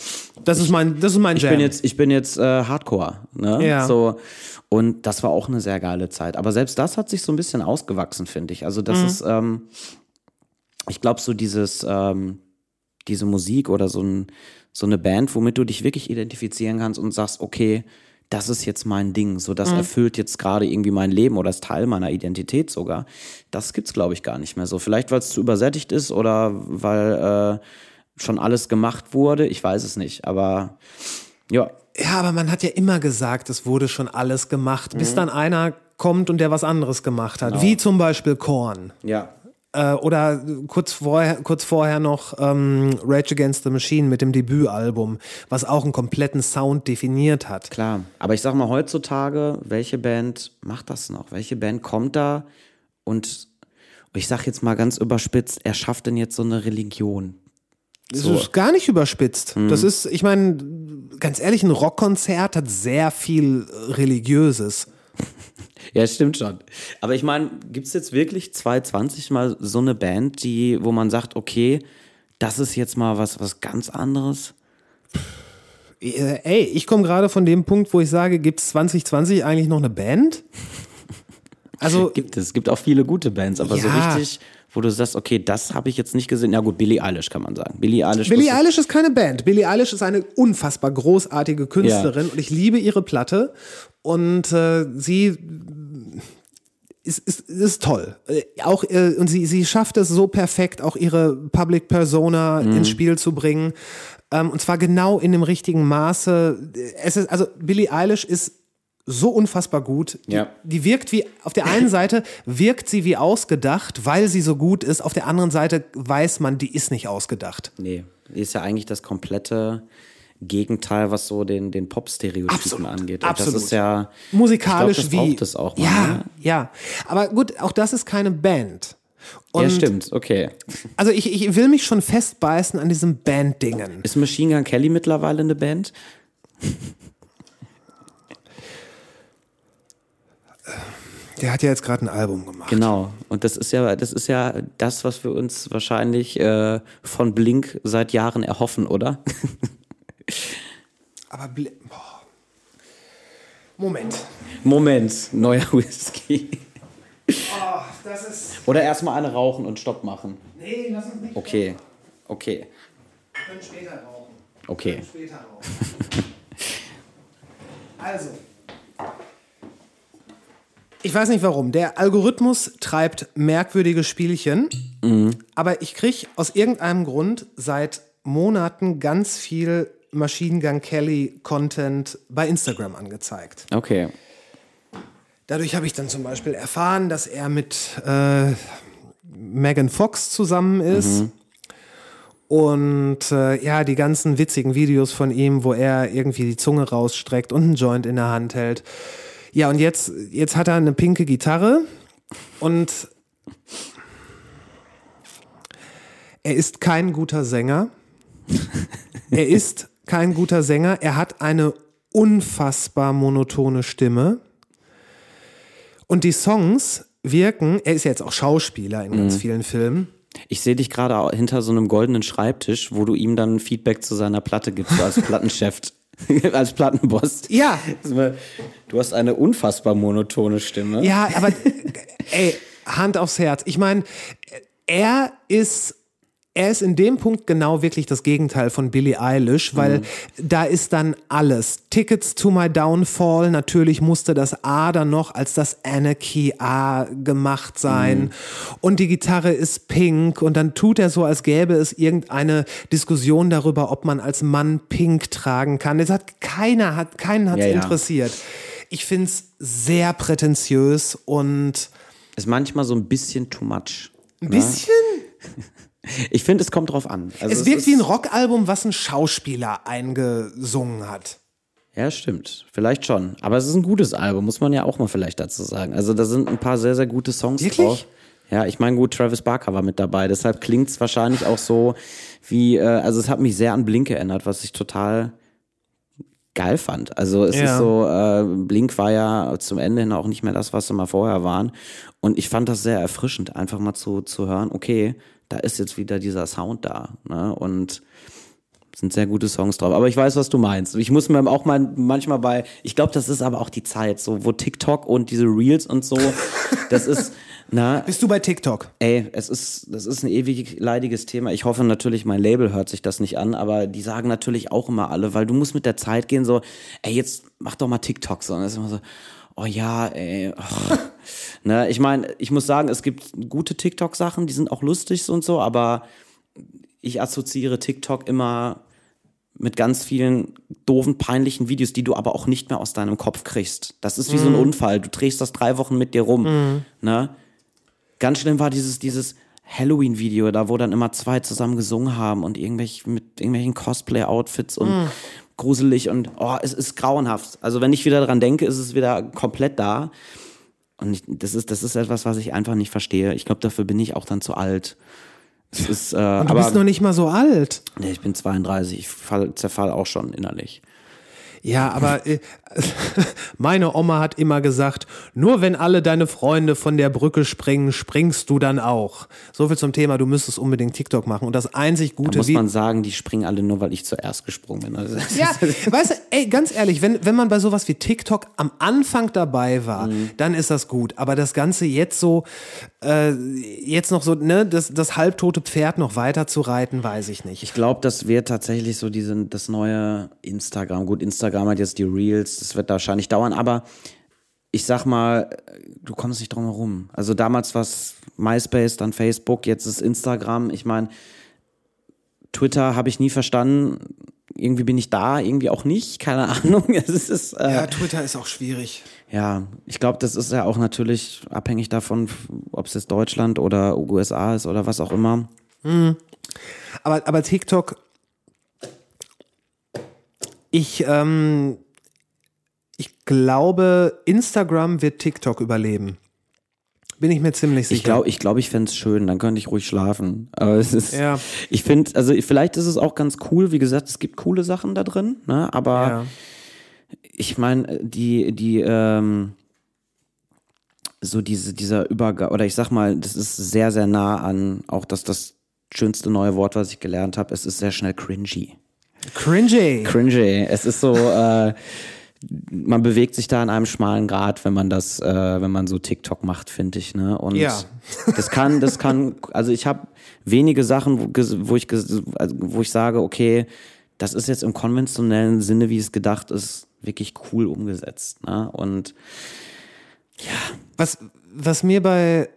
Das ist mein, das ist mein ich Jam. bin jetzt, ich bin jetzt äh, Hardcore, ne? Ja. So und das war auch eine sehr geile Zeit. Aber selbst das hat sich so ein bisschen ausgewachsen, finde ich. Also das Mhm. ist, ähm, ich glaube so dieses, ähm, diese Musik oder so ein, so eine Band, womit du dich wirklich identifizieren kannst und sagst, okay, das ist jetzt mein Ding, so Mhm. das erfüllt jetzt gerade irgendwie mein Leben oder ist Teil meiner Identität sogar. Das gibt's glaube ich gar nicht mehr so. Vielleicht weil es zu übersättigt ist oder weil äh, schon alles gemacht wurde. Ich weiß es nicht, aber ja, Ja, aber man hat ja immer gesagt, es wurde schon alles gemacht, Mhm. bis dann einer kommt und der was anderes gemacht Genau. hat. Wie zum Beispiel Korn. ja. Äh, oder kurz vorher, kurz vorher noch ähm, Rage Against the Machine mit dem Debütalbum, was auch einen kompletten Sound definiert hat. Klar, aber ich sag mal heutzutage, welche Band macht das noch? Welche Band kommt da und ich sag jetzt mal ganz überspitzt, er schafft denn jetzt so eine Religion? Das So. ist gar nicht überspitzt. Mhm. Das ist, ich meine, ganz ehrlich, ein Rockkonzert hat sehr viel Religiöses. Ja, stimmt schon. Aber ich meine, gibt's jetzt wirklich 2020 mal so eine Band, die, wo man sagt, okay, das ist jetzt mal was, was ganz anderes? Äh, Ey, ich komme gerade von dem Punkt, wo ich sage, gibt es 2020 eigentlich noch eine Band? Also, Gibt es. Es gibt auch viele gute Bands, aber so Ja. richtig, wo du sagst, okay, das habe ich jetzt nicht gesehen. Ja gut, Billie Eilish kann man sagen. Billie Eilish. Billie Eilish ist keine Band. Billie Eilish ist eine unfassbar großartige Künstlerin und ich liebe ihre Platte und äh, sie ist, ist, ist toll. Äh, Auch äh, und sie sie schafft es so perfekt, auch ihre Public Persona ins Spiel zu bringen ähm, und zwar genau in dem richtigen Maße. Es ist also Billie Eilish ist so unfassbar gut. Die, Ja. die wirkt wie, auf der einen Seite wirkt sie wie ausgedacht, weil sie so gut ist. Auf der anderen Seite weiß man, die ist nicht ausgedacht. Nee, die ist ja eigentlich das komplette Gegenteil, was so den, den Pop-Stereotypen angeht. Und absolut. Das ist ja musikalisch ich glaub, das wie. auch mal. ja, ne? ja. Aber gut, auch das ist keine Band. Und ja, stimmt, okay. Also ich, ich will mich schon festbeißen an diesem Band-Dingen. Ist Machine Gun Kelly mittlerweile eine Band? Der hat ja jetzt gerade ein Album gemacht. Genau. Und das ist ja, das ist ja das, was wir uns wahrscheinlich äh, von Blink seit Jahren erhoffen, oder? Aber Bli- boah. Moment. Moment, neuer Whisky. Oh, das ist. Oder erstmal eine rauchen und Stopp machen. Nee, lass uns nicht. Okay. Okay. Wir können später rauchen. Okay. Später rauchen. also. Ich weiß nicht warum. Der Algorithmus treibt merkwürdige Spielchen, aber ich kriege aus irgendeinem Grund seit Monaten ganz viel Machine Gun Kelly Content bei Instagram angezeigt. Okay. Dadurch habe ich dann zum Beispiel erfahren, dass er mit äh, Megan Fox zusammen ist. Und äh, ja, die ganzen witzigen Videos von ihm, wo er irgendwie die Zunge rausstreckt und einen Joint in der Hand hält. Ja, und jetzt, jetzt hat er eine pinke Gitarre und er ist kein guter Sänger. Er ist kein guter Sänger. Er hat eine unfassbar monotone Stimme. Und die Songs wirken, er ist ja jetzt auch Schauspieler in ganz vielen Filmen. Ich sehe dich gerade hinter so einem goldenen Schreibtisch, wo du ihm dann Feedback zu seiner Platte gibst, als Plattenchef, als Plattenboss. Ja, Du hast eine unfassbar monotone Stimme. ja, aber ey, Hand aufs Herz. Ich meine, er ist, er ist in dem Punkt genau wirklich das Gegenteil von Billie Eilish, weil Mhm. da ist dann alles. Tickets to my downfall, natürlich musste das A dann noch als das Anarchy A gemacht sein. Mhm. Und die Gitarre ist pink und dann tut er so, als gäbe es irgendeine Diskussion darüber, ob man als Mann pink tragen kann. Das hat keiner, hat, keinen hat es Ja, ja. interessiert. Ich find's sehr prätentiös und Ist manchmal so ein bisschen too much. ein bisschen. Ich finde, es kommt drauf an. Also Es wirkt ist- wie ein Rockalbum, was ein Schauspieler eingesungen hat. Ja, stimmt. Vielleicht schon. Aber es ist ein gutes Album, muss man ja auch mal vielleicht dazu sagen. Also da sind ein paar sehr, sehr gute Songs Wirklich? drauf. Ja, ich meine, gut, Travis Barker war mit dabei. Deshalb klingt es wahrscheinlich auch so wie, äh, also es hat mich sehr an Blink erinnert, was ich total geil fand. Also es Ja. ist so, äh, Blink war ja zum Ende hin auch nicht mehr das, was sie mal vorher waren. Und ich fand das sehr erfrischend, einfach mal zu, zu hören, okay, da ist jetzt wieder dieser Sound da. Ne? Und sind sehr gute Songs drauf. Aber ich weiß, was du meinst. Ich muss mir auch mal manchmal bei, ich glaube, das ist aber auch die Zeit, so wo TikTok und diese Reels und so, das ist, na, Bist du bei TikTok? ey, es ist, das ist ein ewig leidiges Thema. Ich hoffe natürlich, mein Label hört sich das nicht an, aber die sagen natürlich auch immer alle, weil du musst mit der Zeit gehen, so, ey, jetzt mach doch mal TikTok, so. Und das ist immer so, oh ja, ey, ach. ne, ich meine, ich muss sagen, es gibt gute TikTok-Sachen, die sind auch lustig und so, aber ich assoziiere TikTok immer mit ganz vielen doofen, peinlichen Videos, die du aber auch nicht mehr aus deinem Kopf kriegst. Das ist wie so ein Unfall. Du drehst das drei Wochen mit dir rum. Ne? Ganz schlimm war dieses, dieses Halloween-Video, da wo dann immer zwei zusammen gesungen haben und irgendwelch, mit irgendwelchen Cosplay-Outfits und gruselig und oh, es ist grauenhaft. Also wenn ich wieder dran denke, ist es wieder komplett da. Und ich, das ist, das ist etwas, was ich einfach nicht verstehe. Ich glaube, dafür bin ich auch dann zu alt. Es ist, äh, Du aber bist noch nicht mal so alt. nee, ich bin 32, ich fall, zerfall auch schon innerlich. Ja, aber äh, meine Oma hat immer gesagt, nur wenn alle deine Freunde von der Brücke springen, springst du dann auch. So viel zum Thema, du müsstest unbedingt TikTok machen. Und das einzig Da gute muss Video. man sagen, die springen alle nur, weil ich zuerst gesprungen bin. Also, Ja, weißt du, ey, ganz ehrlich, wenn, wenn man bei sowas wie TikTok am Anfang dabei war, Mhm. dann ist das gut. Aber das Ganze jetzt so, äh, jetzt noch so, ne, das, das halbtote Pferd noch weiter zu reiten, weiß ich nicht. Ich glaube, das wird tatsächlich so diese, das neue Instagram. Gut, Instagram hat jetzt die Reels, das wird wahrscheinlich dauern, aber ich sag mal, du kommst nicht drum herum. Also damals war es MySpace, dann Facebook, jetzt ist Instagram. Ich meine, Twitter habe ich nie verstanden. Irgendwie bin ich da, irgendwie auch nicht, keine Ahnung. Es ist, äh, Ja, Twitter ist auch schwierig. Ja, ich glaube, das ist ja auch natürlich abhängig davon, ob es jetzt Deutschland oder USA ist oder was auch immer. Aber, aber TikTok, ich, ähm, ich glaube, Instagram wird TikTok überleben. Bin ich mir ziemlich sicher. Ich glaube, ich, glaub, ich fände es schön, dann könnte ich ruhig schlafen. Aber es ist, Ja. ich finde, also vielleicht ist es auch ganz cool, wie gesagt, es gibt coole Sachen da drin, ne? aber Ja. ich meine, die, die, ähm, so diese, dieser Übergang, oder ich sag mal, das ist sehr, sehr nah an auch das, das schönste neue Wort, was ich gelernt habe, es ist sehr schnell cringy. Cringy. cringy. Es ist so, äh, man bewegt sich da an einem schmalen Grad, wenn man das, äh, wenn man so TikTok macht, finde ich. Ne? Und Ja. das kann, das kann, also ich habe wenige Sachen, wo, wo ich, also wo ich sage, okay, das ist jetzt im konventionellen Sinne, wie es gedacht ist, wirklich cool umgesetzt. Ne? Und Was, was mir bei,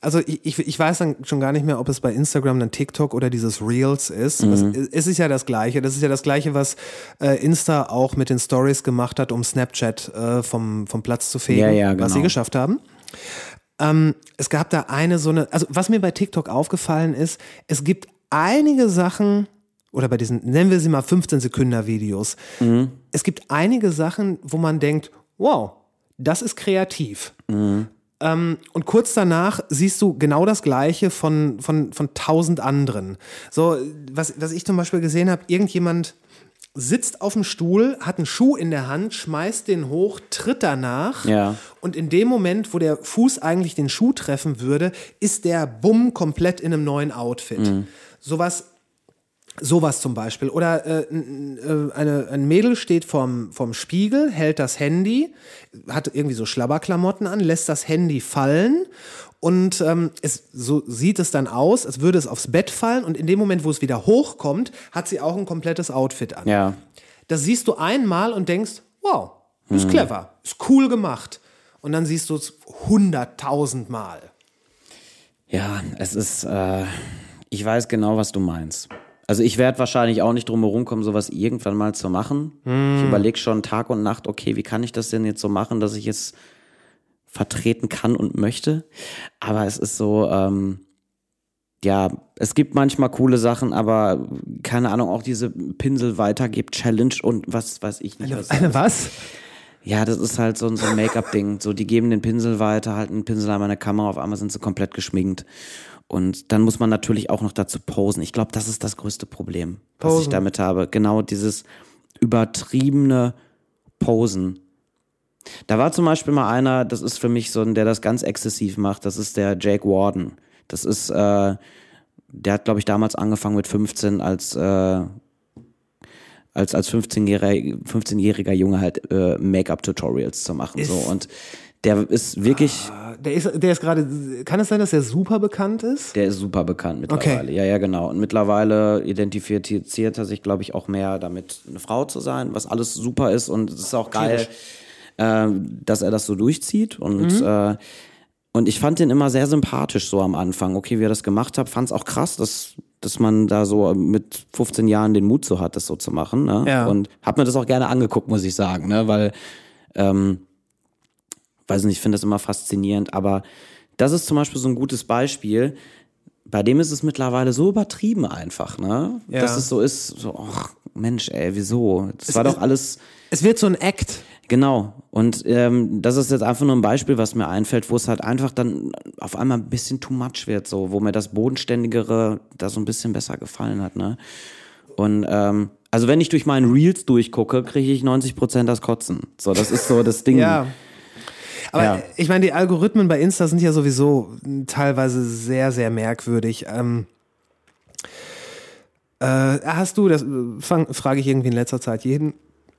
also ich, ich, weiß dann schon gar nicht mehr, ob es bei Instagram dann TikTok oder dieses Reels ist. Was, es ist ja das Gleiche. Das ist ja das Gleiche, was äh, Insta auch mit den Stories gemacht hat, um Snapchat äh, vom, vom Platz zu fegen, Ja, ja, was genau. sie geschafft haben. Ähm, es gab da eine so eine, also was mir bei TikTok aufgefallen ist, es gibt einige Sachen, oder bei diesen, nennen wir sie mal 15 Sekunden Videos, es gibt einige Sachen, wo man denkt, wow, das ist kreativ. Ähm, und kurz danach siehst du genau das Gleiche von, von, von tausend anderen. So, was, was ich zum Beispiel gesehen habe, irgendjemand sitzt auf dem Stuhl, hat einen Schuh in der Hand, schmeißt den hoch, tritt danach. Ja. Und in dem Moment, wo der Fuß eigentlich den Schuh treffen würde, ist der Bumm komplett in einem neuen Outfit. Sowas Sowas zum Beispiel. Oder äh, äh, eine, ein Mädel steht vorm, vorm Spiegel, hält das Handy, hat irgendwie so Schlabberklamotten an, lässt das Handy fallen und ähm, es, so sieht es dann aus, als würde es aufs Bett fallen und in dem Moment, wo es wieder hochkommt, hat sie auch ein komplettes Outfit an. Ja. Das siehst du einmal und denkst, wow, ist clever, ist cool gemacht. Und dann siehst du es hunderttausendmal. Ja, es ist, äh, ich weiß genau, was du meinst. Also ich werde wahrscheinlich auch nicht drum herum kommen, sowas irgendwann mal zu machen. Ich überlege schon Tag und Nacht, okay, wie kann ich das denn jetzt so machen, dass ich es vertreten kann und möchte. Aber es ist so, ähm, ja, es gibt manchmal coole Sachen, aber keine Ahnung, auch diese Pinsel weitergibt Challenge und was weiß ich nicht. was Eine was? ja, das ist halt so, ein- so ein Make-up-Ding. So, die geben den Pinsel weiter, halten den Pinsel an meine Kamera, auf einmal sind sie komplett geschminkt. Und dann muss man natürlich auch noch dazu posen. Ich glaube, das ist das größte Problem, was ich Posen. damit habe. Genau dieses übertriebene Posen. Da war zum Beispiel mal einer, das ist für mich so ein, der das ganz exzessiv macht, das ist der Jake Warden. Das ist, äh, der hat, glaube ich, damals angefangen mit 15 als, äh, als, als 15-jähriger 15 Junge halt äh, Make-up-Tutorials zu machen. so. Und der ist wirklich, Der ist, der ist gerade, kann es sein, dass er super bekannt ist? der ist super bekannt mittlerweile. Ja, ja, genau. Und mittlerweile identifiziert er sich, glaube ich, auch mehr damit, eine Frau zu sein, was alles super ist. Und es ist auch geil, äh, dass er das so durchzieht. Und, äh, und ich fand den immer sehr sympathisch so am Anfang. Okay, wie er das gemacht hat, fand es auch krass, dass, dass man da so mit 15 Jahren den Mut so hat, das so zu machen. Ne? Ja. Und hab mir das auch gerne angeguckt, muss ich sagen, ne? weil ähm, weiß nicht, ich finde das immer faszinierend, aber das ist zum Beispiel so ein gutes Beispiel. Bei dem ist es mittlerweile so übertrieben einfach, ne? Ja. Dass es so ist, so, ach, Mensch, ey, wieso? Das war doch alles, Es wird so ein Act. genau. Und ähm, das ist jetzt einfach nur ein Beispiel, was mir einfällt, wo es halt einfach dann auf einmal ein bisschen too much wird, so, wo mir das Bodenständigere da so ein bisschen besser gefallen hat, ne? Und ähm, also wenn ich durch meinen Reels durchgucke, kriege ich 90% das Kotzen. So, das ist so das Ding. Ja. Aber Ja. ich meine, die Algorithmen bei Insta sind ja sowieso teilweise sehr, sehr merkwürdig. Ähm, äh, hast du, das fang- frage ich irgendwie in letzter Zeit jeden,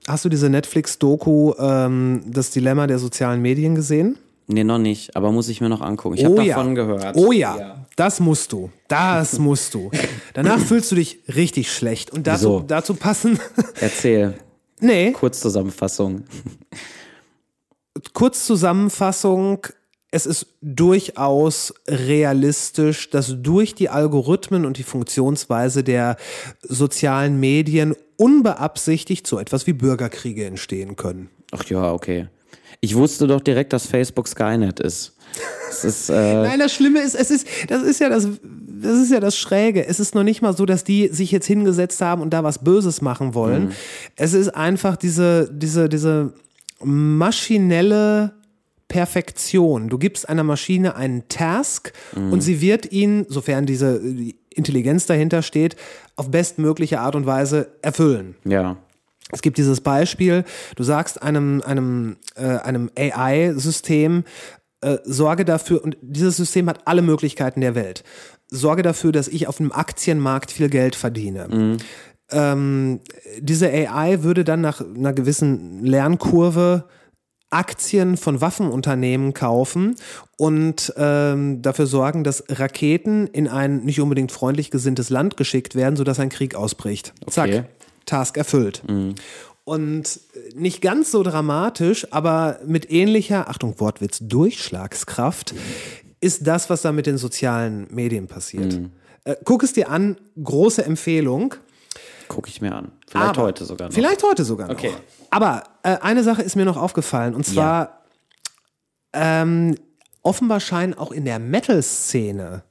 hast du diese Netflix-Doku, ähm, das Dilemma der sozialen Medien gesehen? Nee, noch nicht, aber muss ich mir noch angucken. Ich habe davon gehört. Oh ja, das musst du. Das musst du. Danach fühlst du dich richtig schlecht. Und dazu, Wieso? dazu passen. Erzähl. nee, Kurzzusammenfassung. Kurzzusammenfassung. Es ist durchaus realistisch, dass durch die Algorithmen und die Funktionsweise der sozialen Medien unbeabsichtigt so etwas wie Bürgerkriege entstehen können. Ach ja, okay. Ich wusste doch direkt, dass Facebook Skynet ist. Es ist, äh, Nein, das Schlimme ist, es ist, das ist ja das, das ist ja das Schräge. Es ist noch nicht mal so, dass die sich jetzt hingesetzt haben und da was Böses machen wollen. Es ist einfach diese, diese, diese maschinelle Perfektion. Du gibst einer Maschine einen Task und sie wird ihn, sofern diese die Intelligenz dahinter steht, auf bestmögliche Art und Weise erfüllen. ja. Es gibt dieses Beispiel, du sagst einem, einem, äh, einem AI-System, äh, sorge dafür, und dieses System hat alle Möglichkeiten der Welt, sorge dafür, dass ich auf dem Aktienmarkt viel Geld verdiene. Ähm, diese AI würde dann nach einer gewissen Lernkurve Aktien von Waffenunternehmen kaufen und ähm, dafür sorgen, dass Raketen in ein nicht unbedingt freundlich gesinntes Land geschickt werden, sodass ein Krieg ausbricht. Okay. Zack, Task erfüllt. Und nicht ganz so dramatisch, aber mit ähnlicher, Achtung, Wortwitz, Durchschlagskraft ist das, was da mit den sozialen Medien passiert. Äh, guck es dir an, große Empfehlung. Gucke ich mir an. Vielleicht Aber- heute sogar noch. Vielleicht heute sogar noch. Okay. Aber äh, eine Sache ist mir noch aufgefallen und zwar ähm, offenbar scheinen auch in der Metal-Szene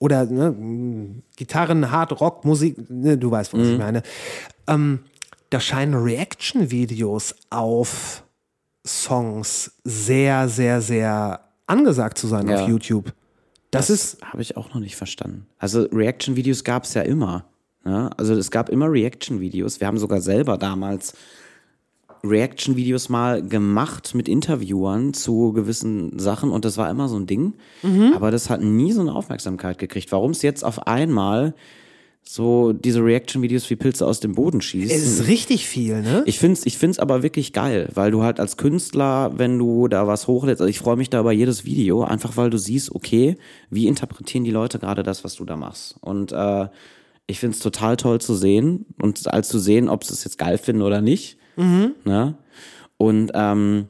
oder ne, Gitarren, Hard Rock, Musik, ne, du weißt, was Mhm. ich meine. Ähm, da scheinen Reaction-Videos auf Songs sehr, sehr, sehr angesagt zu sein Ja. auf YouTube. Das, ist Habe ich auch noch nicht verstanden. Also Reaction-Videos gab es ja immer. Ne? Also es gab immer Reaction-Videos. Wir haben sogar selber damals Reaction-Videos mal gemacht mit Interviewern zu gewissen Sachen und das war immer so ein Ding. Aber das hat nie so eine Aufmerksamkeit gekriegt. Warum es jetzt auf einmal so diese Reaction-Videos wie Pilze aus dem Boden schießt. Es ist richtig viel, ne? Ich find's, ich find's aber wirklich geil, weil du halt als Künstler, wenn du da was hochlädst, also ich freue mich da über jedes Video, einfach weil du siehst, okay, wie interpretieren die Leute gerade das, was du da machst. Und äh, ich find's total toll zu sehen und als zu sehen, ob sie es jetzt geil finden oder nicht. Ne? Und ähm,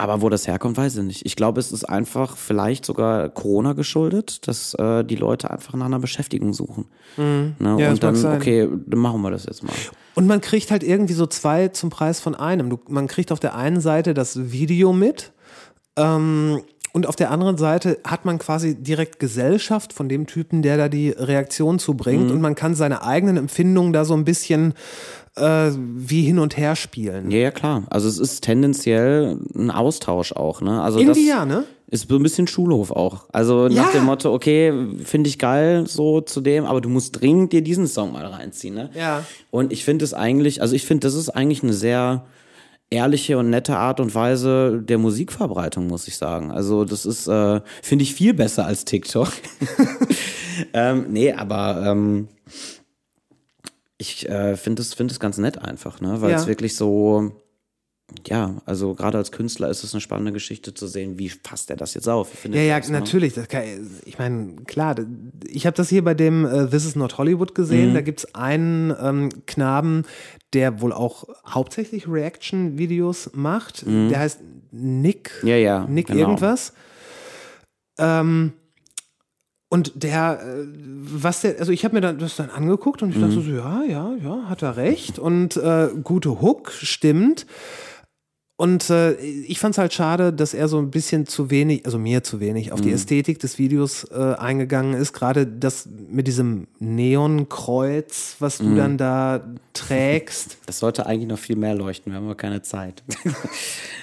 aber wo das herkommt, weiß ich nicht. Ich glaube, es ist einfach vielleicht sogar Corona geschuldet, dass äh, die Leute einfach nach einer Beschäftigung suchen. Ne? Ja, und dann, sein. okay, dann machen wir das jetzt mal. Und man kriegt halt irgendwie so zwei zum Preis von einem. Du, man kriegt auf der einen Seite das Video mit ähm, und auf der anderen Seite hat man quasi direkt Gesellschaft von dem Typen, der da die Reaktion zubringt und man kann seine eigenen Empfindungen da so ein bisschen äh, wie hin und her spielen. Ja, ja, klar. Also es ist tendenziell ein Austausch auch, ne? Also Irgendwie ja, ne? ist so ein bisschen Schulhof auch. Also nach Ja. dem Motto, okay, finde ich geil so zu dem, aber du musst dringend dir diesen Song mal reinziehen, ne? Ja. Und ich finde es eigentlich, also ich finde, das ist eigentlich eine sehr ehrliche und nette Art und Weise der Musikverbreitung, muss ich sagen. Also das ist, äh, finde ich, viel besser als TikTok. ähm, nee, aber ähm, ich äh, finde es finde es ganz nett einfach, ne? Weil es Ja. wirklich so, ja, also gerade als Künstler ist es eine spannende Geschichte zu sehen, wie fasst er das jetzt auf? Ja, ja, das, ne? natürlich. Das kann, ich meine, klar, ich habe das hier bei dem äh, This is not Hollywood Mhm. gesehen. Da gibt's einen ähm, Knaben, der wohl auch hauptsächlich Reaction-Videos macht. Der heißt Nick. Mhm. Ja, ja, Nick genau. irgendwas. Ähm, und der, äh, was der, also ich habe mir dann das dann angeguckt und ich Mhm. dachte so, ja, ja, ja, hat er recht. Und äh, gute Hook, stimmt. Und äh, ich fand es halt schade, dass er so ein bisschen zu wenig, also mir zu wenig, auf die Ästhetik des Videos äh, eingegangen ist. Gerade das mit diesem Neonkreuz, was du dann da trägst. Das sollte eigentlich noch viel mehr leuchten, wir haben aber keine Zeit.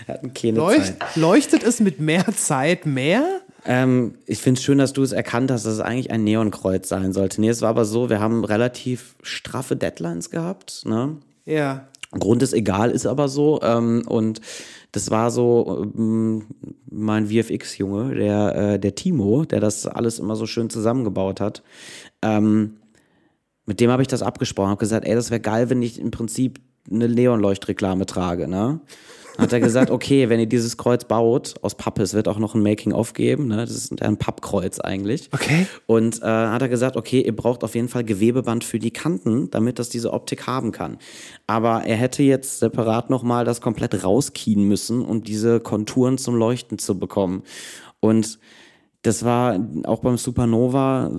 wir hatten keine Leucht, Zeit. leuchtet es mit mehr Zeit mehr? Ähm, ich finde es schön, dass du es erkannt hast, dass es eigentlich ein Neonkreuz sein sollte. Nee, es war aber so, wir haben relativ straffe Deadlines gehabt. Ne? Ja. Grund ist egal, ist aber so. Ähm, und das war so ähm, mein VFX-Junge, der, äh, der Timo, der das alles immer so schön zusammengebaut hat. Ähm, mit dem habe ich das abgesprochen, habe gesagt, ey, das wäre geil, wenn ich im Prinzip eine Neonleuchtreklame trage, ne? Hat er gesagt, okay, wenn ihr dieses Kreuz baut aus Pappe, es wird auch noch ein Making-of geben, ne? Das ist ein Pappkreuz eigentlich. Okay. Und äh, hat er gesagt, okay, ihr braucht auf jeden Fall Gewebeband für die Kanten, damit das diese Optik haben kann. Aber er hätte jetzt separat nochmal das komplett rauskien müssen, um diese Konturen zum Leuchten zu bekommen. Und das war auch beim Supernova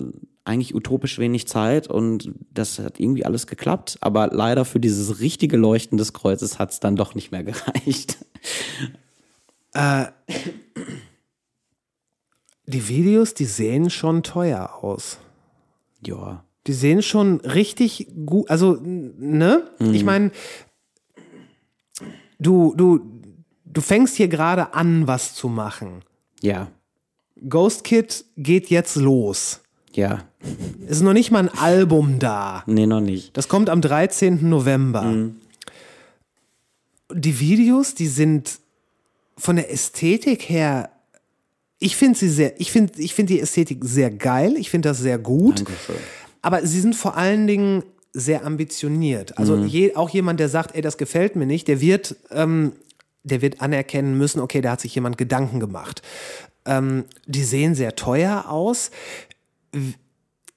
eigentlich utopisch wenig Zeit und das hat irgendwie alles geklappt. Aber leider für dieses richtige Leuchten des Kreuzes hat es dann doch nicht mehr gereicht. Die Videos, die sehen schon teuer aus. Ja. Die sehen schon richtig gut, also, ne? Ich meine, du, du, du fängst hier gerade an, was zu machen. Ja. Ghost Kid geht jetzt los. Ja. Ist noch nicht mal ein Album da. Nee, noch nicht. Das kommt am 13. November. Die Videos, die sind von der Ästhetik her, ich finde sie sehr, ich finde ich finde die Ästhetik sehr geil, ich finde das sehr gut. Dankeschön. Aber sie sind vor allen Dingen sehr ambitioniert. Also je, auch jemand, der sagt, ey, das gefällt mir nicht, der wird, ähm, der wird anerkennen müssen, okay, da hat sich jemand Gedanken gemacht. Ähm, die sehen sehr teuer aus.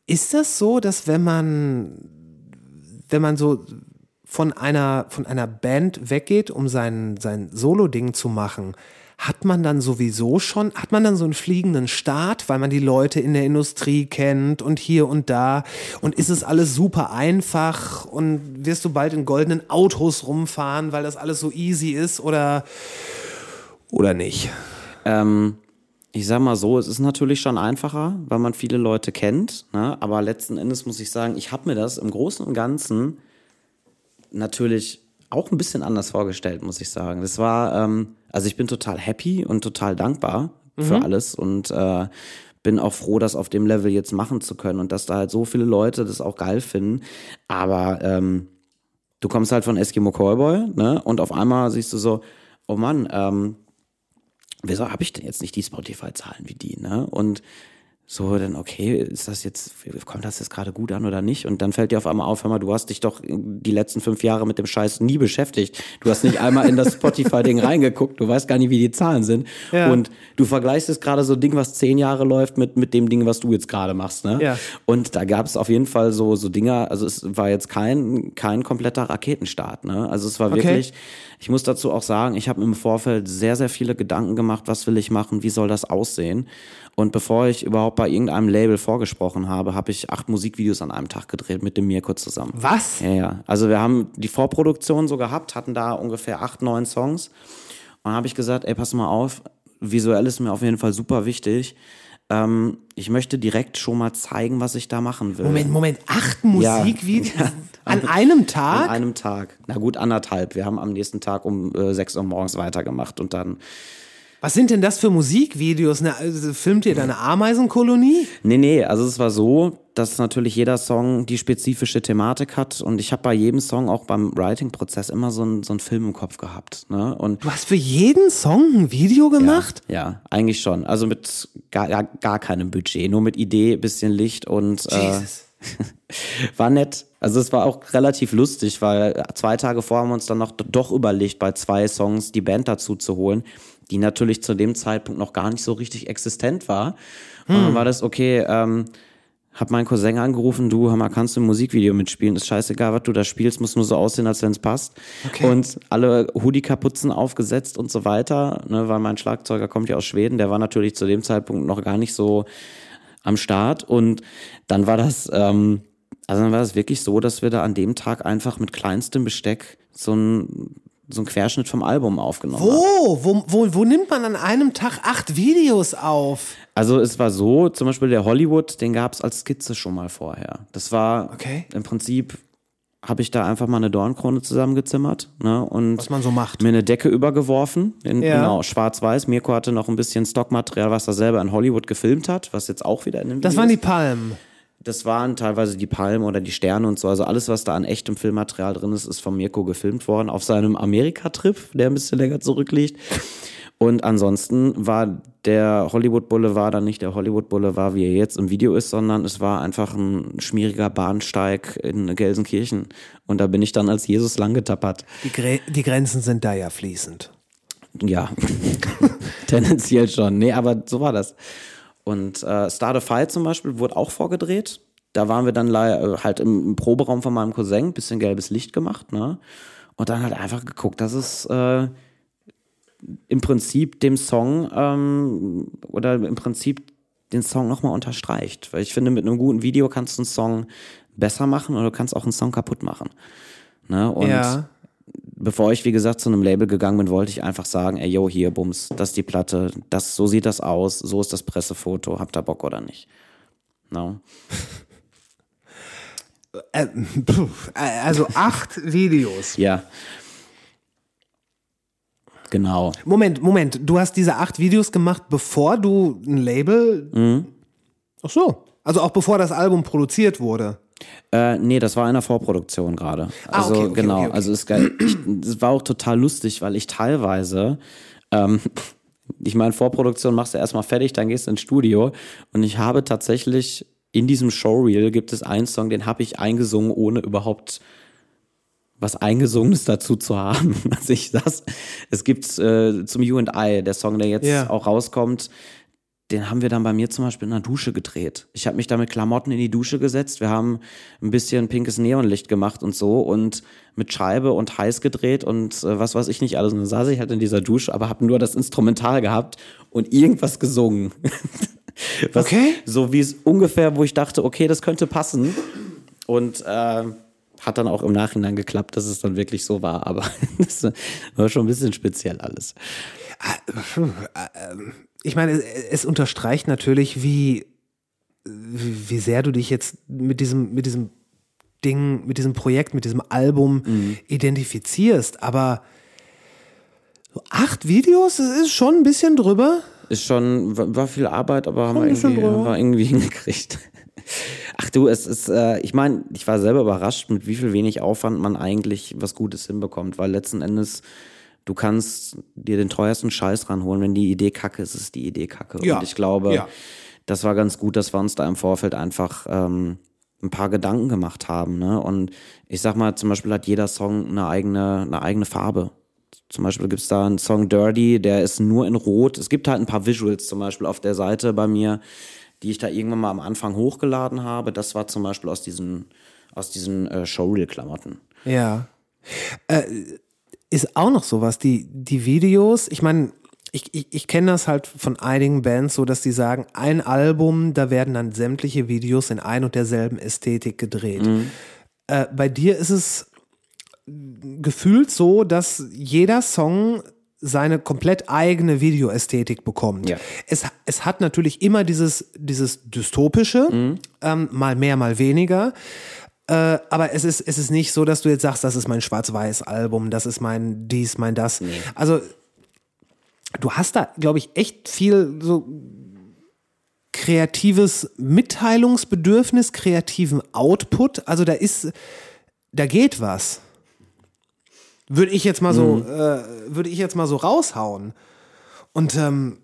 Ist das so, dass wenn man, wenn man so von einer, von einer Band weggeht, um sein, sein Solo-Ding zu machen, hat man dann sowieso schon, hat man dann so einen fliegenden Start, weil man die Leute in der Industrie kennt und hier und da und ist es alles super einfach und wirst du bald in goldenen Autos rumfahren, weil das alles so easy ist oder, oder nicht? Ähm, ich sag mal so, es ist natürlich schon einfacher, weil man viele Leute kennt. Ne? Aber letzten Endes muss ich sagen, ich habe mir das im Großen und Ganzen natürlich auch ein bisschen anders vorgestellt, muss ich sagen. Das war, ähm, also ich bin total happy und total dankbar für alles und äh, bin auch froh, das auf dem Level jetzt machen zu können und dass da halt so viele Leute das auch geil finden. Aber ähm, du kommst halt von Eskimo Callboy, ne? Und auf einmal siehst du so, oh Mann, ähm, wieso habe ich denn jetzt nicht die Spotify-Zahlen wie die, ne? Und so, dann, okay, ist das jetzt, kommt das jetzt gerade gut an oder nicht? Und dann fällt dir auf einmal auf, hör mal, du hast dich doch die letzten fünf Jahre mit dem Scheiß nie beschäftigt. Du hast nicht einmal in das Spotify-Ding reingeguckt, du weißt gar nicht, wie die Zahlen sind. Ja. Und du vergleichst jetzt gerade so ein Ding, was zehn Jahre läuft, mit, mit dem Ding, was du jetzt gerade machst, ne? Ja. Und da gab es auf jeden Fall so, so Dinger, also es war jetzt kein, kein kompletter Raketenstart, ne? Also es war Okay. wirklich, ich muss dazu auch sagen, ich habe mir im Vorfeld sehr, sehr viele Gedanken gemacht, was will ich machen, wie soll das aussehen. Und bevor ich überhaupt bei irgendeinem Label vorgesprochen habe, habe ich acht Musikvideos an einem Tag gedreht mit dem Mirko zusammen. Was? Ja, ja. Also wir haben die Vorproduktion so gehabt, hatten da ungefähr acht, neun Songs. Und dann habe ich gesagt, ey, pass mal auf, visuell ist mir auf jeden Fall super wichtig. Ähm, ich möchte direkt schon mal zeigen, was ich da machen will. Moment, Moment, acht Ja. Musikvideos Ja. an einem Tag? An einem Tag. Na gut, anderthalb. Wir haben am nächsten Tag um äh, sechs Uhr morgens weitergemacht und dann Was sind denn das für Musikvideos? Ne, also, filmt ihr da eine Ameisenkolonie? Nee, nee, also es war so, dass natürlich jeder Song die spezifische Thematik hat und ich habe bei jedem Song auch beim Writing-Prozess immer so einen so einen Film im Kopf gehabt. Ne? Und Du hast für jeden Song ein Video gemacht? ja, eigentlich schon. Also mit gar, gar, keinem Budget, nur mit Idee, bisschen Licht und äh, Jesus. war nett. Also es war auch relativ lustig, weil zwei Tage vorher haben wir uns dann noch doch überlegt, bei zwei Songs die Band dazu zu holen, die natürlich zu dem Zeitpunkt noch gar nicht so richtig existent war. Und dann war das, okay, ähm, hab meinen Cousin angerufen, du, hör mal, kannst du ein Musikvideo mitspielen? Ist scheißegal, was du da spielst, muss nur so aussehen, als wenn es passt. Okay. Und alle Hoodie-Kapuzen aufgesetzt und so weiter, ne, weil mein Schlagzeuger kommt ja aus Schweden, der war natürlich zu dem Zeitpunkt noch gar nicht so am Start. Und dann war das, ähm, also dann war das wirklich so, dass wir da an dem Tag einfach mit kleinstem Besteck so ein so ein Querschnitt vom Album aufgenommen. Wo? wo? Wo wo nimmt man an einem Tag acht Videos auf? Also es war so, zum Beispiel der Hollywood, den gab es als Skizze schon mal vorher. Das war Okay. im Prinzip, habe ich da einfach mal eine Dornkrone zusammengezimmert ne, und Was man so macht. mir eine Decke übergeworfen, in, Ja. genau, schwarz-weiß. Mirko hatte noch ein bisschen Stockmaterial, was er selber in Hollywood gefilmt hat, was jetzt auch wieder in dem Das Video waren die. Palmen. Das waren teilweise die Palmen oder die Sterne und so. Also alles, was da an echtem Filmmaterial drin ist, ist von Mirko gefilmt worden auf seinem Amerika-Trip, der ein bisschen länger zurückliegt. Und ansonsten war der Hollywood Boulevard dann nicht der Hollywood Boulevard, wie er jetzt im Video ist, sondern es war einfach ein schmieriger Bahnsteig in Gelsenkirchen. Und da bin ich dann als Jesus langgetappert. Die, Gre die Grenzen sind da ja fließend. Ja, tendenziell schon. Nee, aber so war das. Und äh, Start a Fight zum Beispiel wurde auch vorgedreht. Da waren wir dann äh, halt im, im Proberaum von meinem Cousin, bisschen gelbes Licht gemacht, ne? Und dann halt einfach geguckt, dass es äh, im Prinzip dem Song ähm, oder im Prinzip den Song nochmal unterstreicht. Weil ich finde, mit einem guten Video kannst du einen Song besser machen oder du kannst auch einen Song kaputt machen. Ne? Und ja. Bevor ich, wie gesagt, zu einem Label gegangen bin, wollte ich einfach sagen, ey, yo, hier, Bums, das ist die Platte, das, so sieht das aus, so ist das Pressefoto, habt ihr Bock oder nicht? No? Äh, äh, also acht Videos. Ja. Genau. Moment, Moment. Du hast diese acht Videos gemacht, bevor du ein Label. Mhm. Ach so. Also auch bevor das Album produziert wurde. Äh, nee, das war in der Vorproduktion gerade. Ah, Also okay, okay, genau, okay, also es, ich, es war auch total lustig, weil ich teilweise, ähm, ich meine, Vorproduktion machst du erstmal fertig, dann gehst du ins Studio und ich habe tatsächlich in diesem Showreel gibt es einen Song, den habe ich eingesungen, ohne überhaupt was Eingesungenes dazu zu haben. Also ich saß, es gibt äh, zum You and I, der Song, der jetzt Ja. auch rauskommt, den haben wir dann bei mir zum Beispiel in der Dusche gedreht. Ich habe mich da mit Klamotten in die Dusche gesetzt. Wir haben ein bisschen pinkes Neonlicht gemacht und so und mit Scheibe und heiß gedreht und äh, was weiß ich nicht alles. Und dann saß ich halt in dieser Dusche, aber habe nur das Instrumental gehabt und irgendwas gesungen. was, Okay. So wie es ungefähr, wo ich dachte, okay, das könnte passen. Und äh, hat dann auch im Nachhinein geklappt, dass es dann wirklich so war. Aber das war schon ein bisschen speziell alles. Ich meine, es, es unterstreicht natürlich, wie, wie, wie sehr du dich jetzt mit diesem, mit diesem Ding, mit diesem Projekt, mit diesem Album Mhm. identifizierst. Aber so acht Videos, das ist schon ein bisschen drüber. Ist schon, war war viel Arbeit, aber haben wir irgendwie, wir irgendwie hingekriegt. Ach du, es ist, äh, ich meine, ich war selber überrascht, mit wie viel wenig Aufwand man eigentlich was Gutes hinbekommt, weil letzten Endes, du kannst dir den teuersten Scheiß ranholen, wenn die Idee kacke ist, ist die Idee kacke. Ja, Und ich glaube, ja. das war ganz gut, dass wir uns da im Vorfeld einfach ähm, ein paar Gedanken gemacht haben. Ne? Und ich sag mal, zum Beispiel hat jeder Song eine eigene, eine eigene Farbe. Zum Beispiel gibt's da einen Song Dirty, der ist nur in Rot. Es gibt halt ein paar Visuals zum Beispiel auf der Seite bei mir, die ich da irgendwann mal am Anfang hochgeladen habe. Das war zum Beispiel aus diesen, aus diesen äh, Showreel-Klamotten. Ja. Äh, ist auch noch sowas, die, die Videos, ich meine, ich, ich, ich kenne das halt von einigen Bands so, dass die sagen, ein Album, da werden dann sämtliche Videos in ein und derselben Ästhetik gedreht. Äh, bei dir ist es gefühlt so, dass jeder Song seine komplett eigene Videoästhetik bekommt. Ja. Es, es hat natürlich immer dieses, dieses dystopische, ähm, mal mehr, mal weniger. Äh, aber es ist, es ist nicht so, dass du jetzt sagst, das ist mein Schwarz-Weiß-Album, das ist mein dies, mein das. Also du hast da, glaube ich, echt viel so kreatives Mitteilungsbedürfnis, kreativen Output. Also da ist, da geht was. Würde ich jetzt mal so, äh, würde ich jetzt mal so raushauen. Und ähm,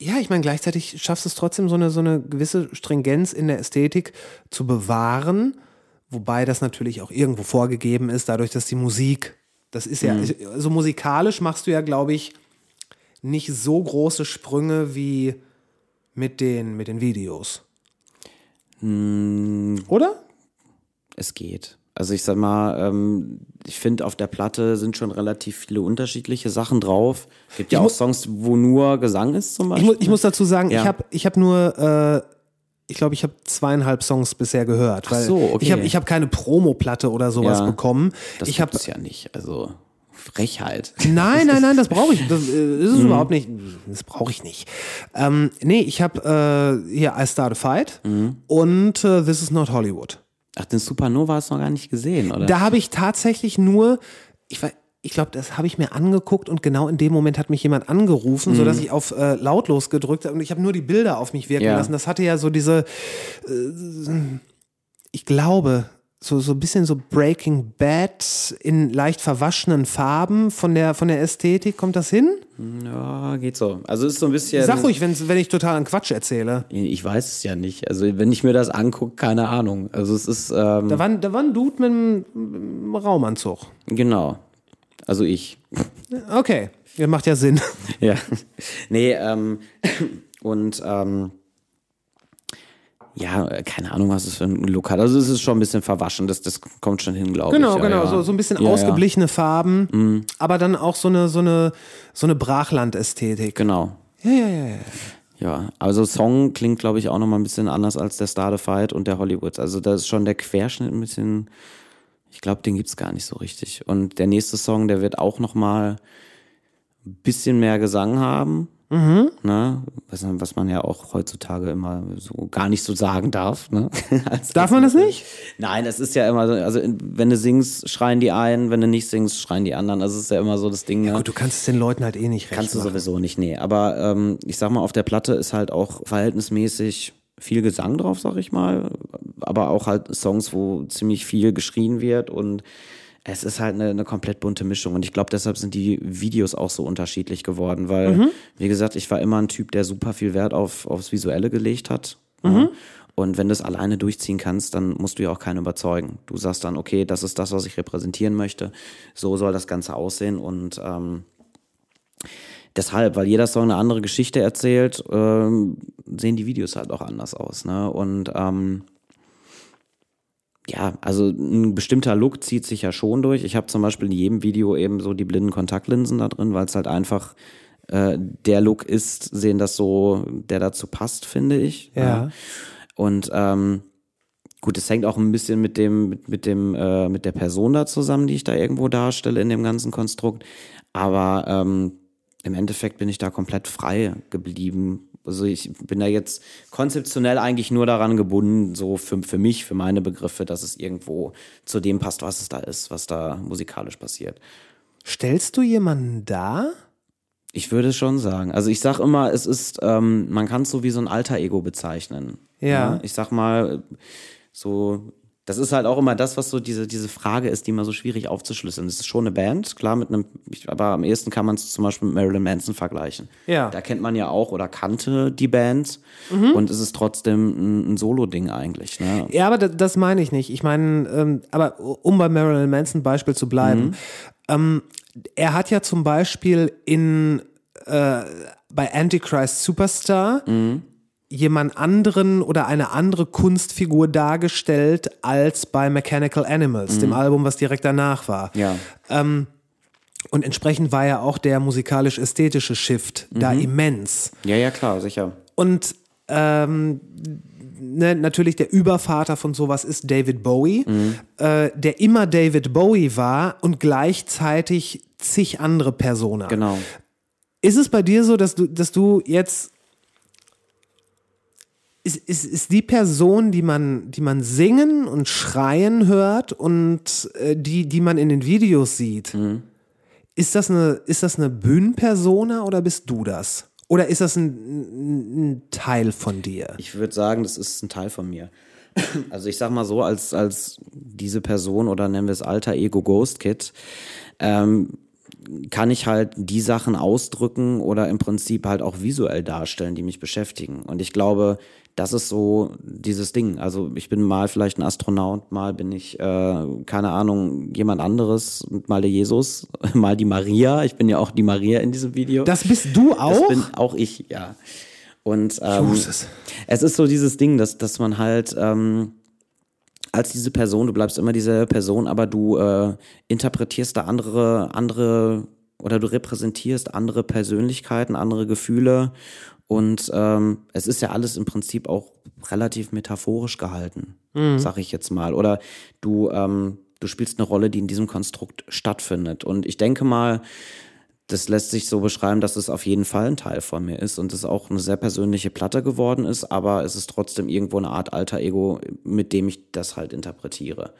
ja, ich meine, gleichzeitig schaffst du es trotzdem, so eine, so eine gewisse Stringenz in der Ästhetik zu bewahren, wobei das natürlich auch irgendwo vorgegeben ist, dadurch, dass die Musik, das ist ja, so musikalisch machst du ja, glaube ich, nicht so große Sprünge wie mit den, mit den Videos. Oder? Es geht. Also ich sag mal, ähm, ich finde, auf der Platte sind schon relativ viele unterschiedliche Sachen drauf. Gibt ja Ich auch Songs, wo nur Gesang ist zum Ich, Beispiel. mu ich muss dazu sagen, Ja. ich habe ich hab nur, äh, ich glaube, ich habe zweieinhalb Songs bisher gehört. Weil so, okay. Ich habe ich hab keine Promoplatte oder sowas Ja. bekommen. das ich es ja nicht. Also Frechheit. Nein, nein, nein, das brauche ich. Das äh, ist Mhm. es überhaupt nicht. Das brauche ich nicht. Ähm, nee, ich habe äh, hier I Start a Fight Mhm. und äh, This is not Hollywood. Ach, den Supernova hast du noch gar nicht gesehen, oder? Da habe ich tatsächlich nur, ich war, ich glaube, das habe ich mir angeguckt und genau in dem Moment hat mich jemand angerufen, so dass ich auf äh, lautlos gedrückt habe und ich habe nur die Bilder auf mich wirken Ja. lassen. Das hatte ja so diese, äh, ich glaube, so, so ein bisschen so Breaking Bad in leicht verwaschenen Farben von der, von der Ästhetik. Kommt das hin? ja, geht so. Also ist so ein bisschen. Sag ruhig, wenn's, wenn ich total an Quatsch erzähle. Ich weiß es ja nicht. Also wenn ich mir das angucke, keine Ahnung. Also es ist ähm, Da war, da war ein Dude mit einem, mit einem Raumanzug. genau. Also ich. Okay, ja, macht ja Sinn. Ja. Nee, ähm, und ähm, ja, keine Ahnung, was es für ein Lokal. Also es ist schon ein bisschen verwaschen, das, das kommt schon hin, glaube Genau, ich. Ja, genau, ja. So, so ein bisschen Ja, ja. Mhm. ausgeblichene Farben, aber dann auch so eine, so eine, so eine Brachland-Ästhetik. Genau. Ja, ja, ja, ja. Ja, also Song klingt, glaube ich, auch nochmal ein bisschen anders als der Star the Fight und der Hollywood. Also da ist schon der Querschnitt ein bisschen, ich glaube, den gibt's gar nicht so richtig. Und der nächste Song, der wird auch nochmal ein bisschen mehr Gesang haben. Mhm. Ne? Was, was man ja auch heutzutage immer so gar nicht so sagen darf. Ne? Als- Darf man das nicht? Nein, es ist ja immer so, also wenn du singst, schreien die einen, wenn du nicht singst, schreien die anderen. Also es ist ja immer so das Ding. ne? Gut, du kannst es den Leuten halt eh nicht recht Kannst du machen. sowieso nicht, nee. Aber ähm, ich sag mal, auf der Platte ist halt auch verhältnismäßig viel Gesang drauf, sag ich mal. Aber auch halt Songs, wo ziemlich viel geschrien wird und es ist halt eine, eine komplett bunte Mischung. Und ich glaube, deshalb sind die Videos auch so unterschiedlich geworden, weil, Mhm. wie gesagt, ich war immer ein Typ, der super viel Wert auf, aufs Visuelle gelegt hat. Mhm. Und wenn du es alleine durchziehen kannst, dann musst du ja auch keinen überzeugen. Du sagst dann, okay, das ist das, was ich repräsentieren möchte. So soll das Ganze aussehen. Und ähm, deshalb, weil jeder Song eine andere Geschichte erzählt, ähm, sehen die Videos halt auch anders aus. Ne? Und ähm, ja, also ein bestimmter Look zieht sich ja schon durch. Ich habe zum Beispiel in jedem Video eben so die blinden Kontaktlinsen da drin, weil es halt einfach äh, der Look ist, sehen das so, der dazu passt, finde ich. Ja. Und ähm, gut, es hängt auch ein bisschen mit dem, mit, mit dem, äh, mit der Person da zusammen, die ich da irgendwo darstelle in dem ganzen Konstrukt. Aber ähm, im Endeffekt bin ich da komplett frei geblieben. Also ich bin da jetzt konzeptionell eigentlich nur daran gebunden, so für, für mich, für meine Begriffe, dass es irgendwo zu dem passt, was es da ist, was da musikalisch passiert. Stellst du jemanden dar? Ich würde schon sagen. Also ich sag immer, es ist, ähm, man kann es so wie so ein Alter Ego bezeichnen. Ja. Ich sag mal, so das ist halt auch immer das, was so diese, diese Frage ist, die immer so schwierig aufzuschlüsseln. Es ist schon eine Band, klar, mit einem, aber am ehesten kann man es zum Beispiel mit Marilyn Manson vergleichen. Ja. Da kennt man ja auch oder kannte die Band Mhm. und es ist trotzdem ein, ein Solo-Ding eigentlich. Ne? Ja, aber das, das meine ich nicht. Ich meine, ähm, aber um bei Marilyn Manson Beispiel zu bleiben, ähm, er hat ja zum Beispiel in äh, bei Antichrist Superstar jemand anderen oder eine andere Kunstfigur dargestellt als bei Mechanical Animals, dem Album, was direkt danach war. Ja. Und entsprechend war ja auch der musikalisch-ästhetische Shift da immens. Ja, ja, klar, sicher. Und ähm, ne, natürlich der Übervater von sowas ist David Bowie, äh, der immer David Bowie war und gleichzeitig zig andere Personen. Genau. Ist es bei dir so, dass du, dass du jetzt ist, ist, ist die Person, die man, die man singen und schreien hört und äh, die, die man in den Videos sieht, ist das eine, ist das eine Bühnenpersona oder bist du das? Oder ist das ein, ein, ein Teil von dir? Ich würde sagen, das ist ein Teil von mir. Also ich sag mal so, als, als diese Person oder nennen wir es alter Ego Ghost Kid, ähm, kann ich halt die Sachen ausdrücken oder im Prinzip halt auch visuell darstellen, die mich beschäftigen. Und ich glaube, das ist so dieses Ding. Also ich bin mal vielleicht ein Astronaut, mal bin ich, äh, keine Ahnung, jemand anderes, mal der Jesus, mal die Maria. Ich bin ja auch die Maria in diesem Video. Das bist du Das auch? bin auch ich, ja. Und ähm, es ist so dieses Ding, dass, dass man halt ähm, als diese Person, du bleibst immer dieselbe Person, aber du äh, interpretierst da andere, andere oder du repräsentierst andere Persönlichkeiten, andere Gefühle und ähm, es ist ja alles im Prinzip auch relativ metaphorisch gehalten, sag ich jetzt mal. Oder du, ähm, du spielst eine Rolle, die in diesem Konstrukt stattfindet. Und ich denke mal, das lässt sich so beschreiben, dass es auf jeden Fall ein Teil von mir ist und es auch eine sehr persönliche Platte geworden ist, aber es ist trotzdem irgendwo eine Art alter Ego, mit dem ich das halt interpretiere.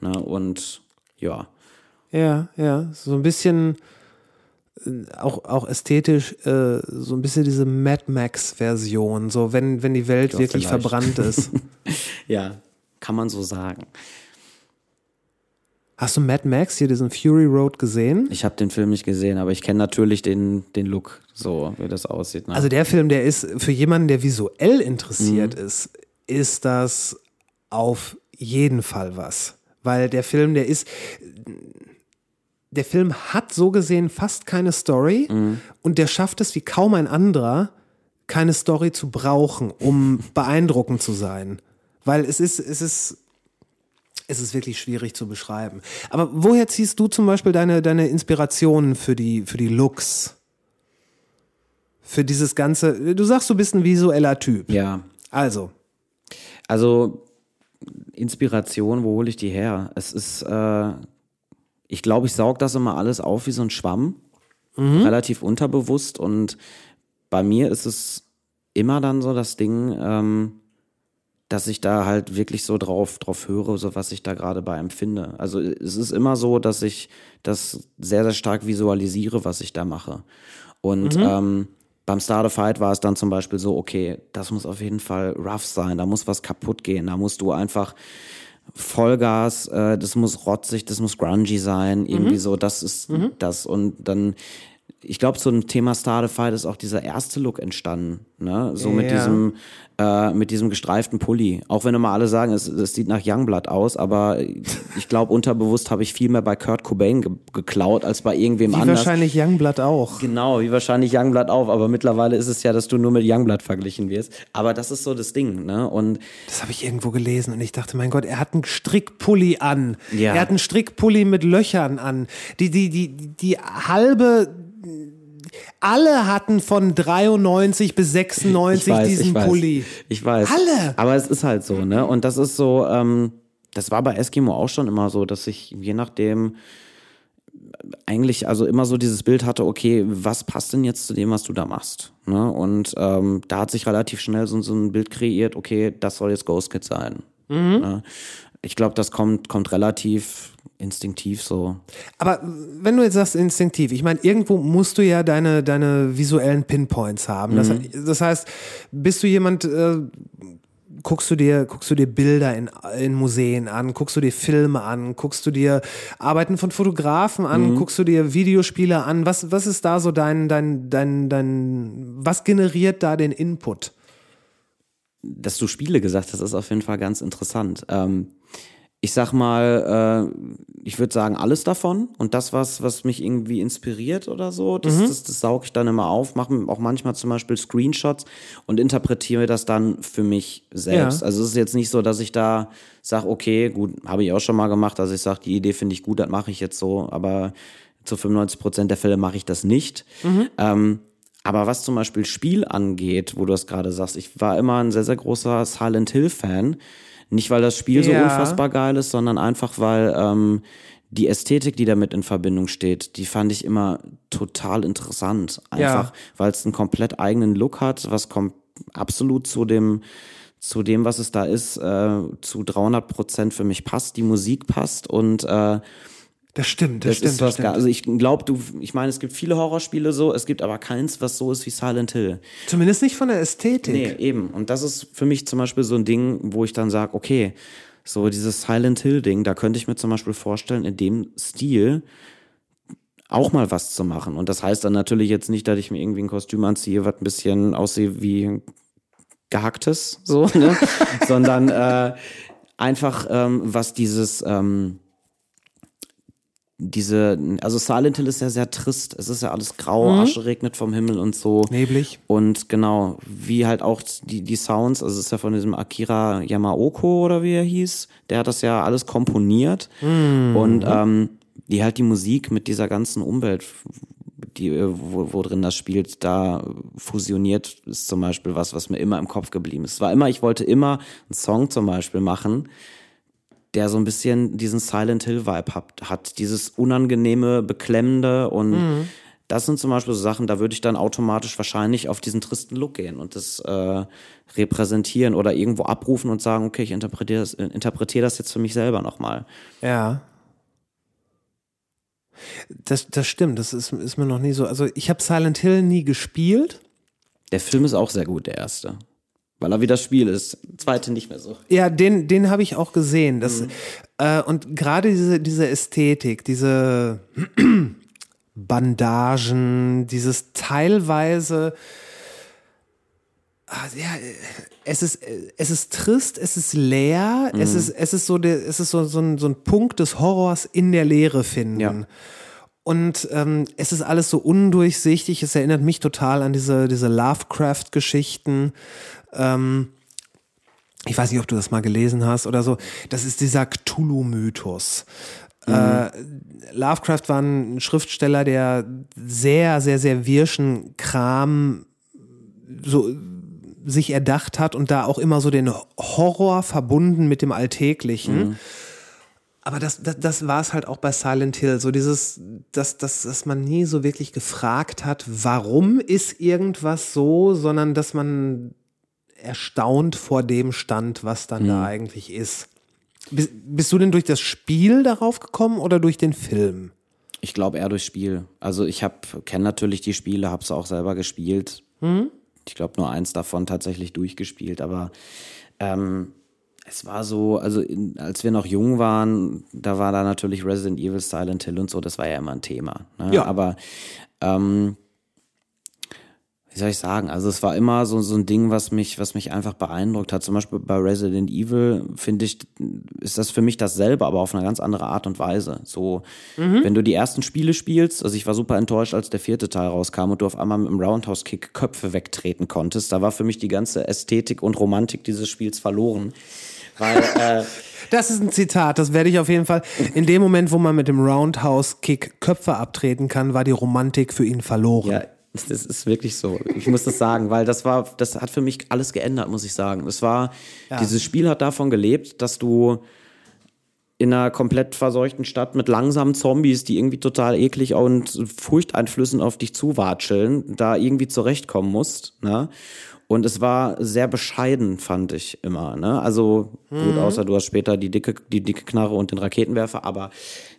Ne? Und ja, Ja, ja, so ein bisschen auch, auch ästhetisch, äh, so ein bisschen diese Mad Max-Version, so wenn, wenn die Welt Ja, wirklich vielleicht. verbrannt ist. ja, kann man so sagen. Hast du Mad Max hier diesen Fury Road gesehen? Ich habe den Film nicht gesehen, aber ich kenne natürlich den, den Look, so wie das aussieht. Ne? Also der Film, der ist für jemanden, der visuell interessiert ist, ist das auf jeden Fall was. Weil der Film, der ist, der Film hat so gesehen fast keine Story und der schafft es wie kaum ein anderer, keine Story zu brauchen, um beeindruckend zu sein. Weil es ist, es ist, es ist wirklich schwierig zu beschreiben. Aber woher ziehst du zum Beispiel deine, deine Inspirationen für die, für die Looks? Für dieses ganze, du sagst, du bist ein visueller Typ. ja, Also, Also Inspiration, wo hole ich die her? Es ist, äh, ich glaube, ich saug das immer alles auf wie so ein Schwamm, relativ unterbewusst und bei mir ist es immer dann so das Ding, ähm, dass ich da halt wirklich so drauf, drauf höre, so was ich da gerade bei empfinde. Also es ist immer so, dass ich das sehr, sehr stark visualisiere, was ich da mache. Und ähm, beim Start of Fight war es dann zum Beispiel so, okay, das muss auf jeden Fall rough sein, da muss was kaputt gehen, da musst du einfach Vollgas, äh, das muss rotzig, das muss grungy sein, irgendwie so, das ist das. Und dann, ich glaube, zu dem Thema Fight ist auch dieser erste Look entstanden, ne? So mit Ja. diesem, äh, mit diesem gestreiften Pulli. Auch wenn immer alle sagen, es, es sieht nach Youngblood aus, aber ich glaube, unterbewusst habe ich viel mehr bei Kurt Cobain ge geklaut als bei irgendwem wie anders. wahrscheinlich Youngblood auch. Genau, wie wahrscheinlich Youngblood auch, aber mittlerweile ist es ja, dass du nur mit Youngblood verglichen wirst. Aber das ist so das Ding, ne? Und Das habe ich irgendwo gelesen und ich dachte, mein Gott, er hat einen Strickpulli an. Ja. Er hat einen Strickpulli mit Löchern an. Die, die, die, die halbe, alle hatten von 93 bis 96 ich weiß, diesen ich weiß, Pulli. Ich weiß. Alle. Aber es ist halt so, ne? Und das ist so, ähm, das war bei Eskimo auch schon immer so, dass ich je nachdem eigentlich also immer so dieses Bild hatte, okay, was passt denn jetzt zu dem, was du da machst? Ne? Und ähm, da hat sich relativ schnell so, so ein Bild kreiert, okay, das soll jetzt Ghost Kid sein. Ne? Ich glaube, das kommt, kommt relativ instinktiv so. Aber wenn du jetzt sagst instinktiv, ich meine, irgendwo musst du ja deine, deine visuellen Pinpoints haben. Das, Mhm. das heißt, bist du jemand, äh, guckst du dir, guckst du dir Bilder in, in Museen an, guckst du dir Filme an, guckst du dir Arbeiten von Fotografen an, Mhm. guckst du dir Videospiele an? Was, was ist da so dein, dein, dein, dein, was generiert da den Input? dass du Spiele gesagt hast, ist auf jeden Fall ganz interessant. Ähm, ich sag mal, äh, ich würde sagen, alles davon und das, was, was mich irgendwie inspiriert oder so, das, das, das sauge ich dann immer auf, mache auch manchmal zum Beispiel Screenshots und interpretiere das dann für mich selbst. Ja. Also es ist jetzt nicht so, dass ich da sage, okay, gut, habe ich auch schon mal gemacht, dass ich sage, die Idee finde ich gut, das mache ich jetzt so, aber zu 95 Prozent der Fälle mache ich das nicht. Ähm, aber was zum Beispiel Spiel angeht, wo du das gerade sagst, ich war immer ein sehr, sehr großer Silent Hill-Fan. Nicht, weil das Spiel so Ja. unfassbar geil ist, sondern einfach, weil ähm, die Ästhetik, die damit in Verbindung steht, die fand ich immer total interessant. Einfach, weil es einen komplett eigenen Look hat, was kommt absolut zu dem, zu dem, was es da ist, äh, zu 300 Prozent für mich passt. Die Musik passt und äh, Das stimmt, das, das stimmt. ist das was stimmt. gar, also ich glaube, du, ich meine, es gibt viele Horrorspiele so, es gibt aber keins, was so ist wie Silent Hill. Zumindest nicht von der Ästhetik. Nee, eben. Und das ist für mich zum Beispiel so ein Ding, wo ich dann sage, okay, so dieses Silent Hill-Ding, da könnte ich mir zum Beispiel vorstellen, in dem Stil auch mal was zu machen. Und das heißt dann natürlich jetzt nicht, dass ich mir irgendwie ein Kostüm anziehe, was ein bisschen aussieht wie gehacktes, so, ne? sondern äh, einfach, ähm, was dieses, ähm, diese, also Silent Hill ist ja sehr trist. Es ist ja alles grau, Asche regnet vom Himmel und so. Neblig. Und genau, wie halt auch die, die Sounds, also es ist ja von diesem Akira Yamaoko oder wie er hieß, der hat das ja alles komponiert. Und ähm, die halt die Musik mit dieser ganzen Umwelt, die, äh, wo, wo drin das spielt, da fusioniert, ist zum Beispiel was, was mir immer im Kopf geblieben ist. Es war immer, ich wollte immer einen Song zum Beispiel machen, der so ein bisschen diesen Silent Hill Vibe hat, hat dieses unangenehme, beklemmende und das sind zum Beispiel so Sachen, da würde ich dann automatisch wahrscheinlich auf diesen tristen Look gehen und das äh, repräsentieren oder irgendwo abrufen und sagen, okay, ich interpretiere das, interpretiere das jetzt für mich selber nochmal. Ja. Das, das stimmt, das ist, ist mir noch nie so. Also ich habe Silent Hill nie gespielt. Der Film ist auch sehr gut, der erste. Weil er wie das Spiel ist. Zweite nicht mehr so. Ja, den, den habe ich auch gesehen. Das, äh, und gerade diese, diese Ästhetik, diese Bandagen, dieses teilweise, ah, ja, es ist, es ist trist, es ist leer, es ist, es ist so, der, es ist so, so, ein, so ein Punkt des Horrors in der Leere finden. Ja. Und ähm, es ist alles so undurchsichtig. Es erinnert mich total an diese, diese Lovecraft-Geschichten. Ähm, ich weiß nicht, ob du das mal gelesen hast oder so. Das ist dieser Cthulhu-Mythos. Äh, Lovecraft war ein Schriftsteller, der sehr, sehr, sehr wirschen Kram so sich erdacht hat und da auch immer so den Horror verbunden mit dem Alltäglichen. Aber das, das, das war es halt auch bei Silent Hill. So dieses, dass, dass, dass man nie so wirklich gefragt hat, warum ist irgendwas so, sondern dass man erstaunt vor dem stand, was dann da eigentlich ist. Bist, bist du denn durch das Spiel darauf gekommen oder durch den Film? Ich glaube eher durchs Spiel. Also ich habe kenne natürlich die Spiele, habe sie auch selber gespielt. Ich glaube nur eins davon tatsächlich durchgespielt, aber ähm, es war so, also in, als wir noch jung waren, da war da natürlich Resident Evil, Silent Hill und so, das war ja immer ein Thema. Ne? Ja. Aber ähm, wie soll ich sagen? Also es war immer so, so ein Ding, was mich, was mich einfach beeindruckt hat. Zum Beispiel bei Resident Evil finde ich, ist das für mich dasselbe, aber auf eine ganz andere Art und Weise. So, wenn du die ersten Spiele spielst, also ich war super enttäuscht, als der vierte Teil rauskam und du auf einmal mit dem Roundhouse-Kick Köpfe wegtreten konntest. Da war für mich die ganze Ästhetik und Romantik dieses Spiels verloren. Weil, äh, Das ist ein Zitat, das werde ich auf jeden Fall. In dem Moment, wo man mit dem Roundhouse-Kick Köpfe abtreten kann, war die Romantik für ihn verloren. Ja, das ist wirklich so. Ich muss das sagen, weil das war, das hat für mich alles geändert, muss ich sagen. Es war, dieses Spiel hat davon gelebt, dass du in einer komplett verseuchten Stadt mit langsamen Zombies, die irgendwie total eklig und furchteinflößend auf dich zuwatscheln, da irgendwie zurechtkommen musst. Ne? Und es war sehr bescheiden, fand ich immer. Ne? Also gut, außer du hast später die dicke, die dicke Knarre und den Raketenwerfer, aber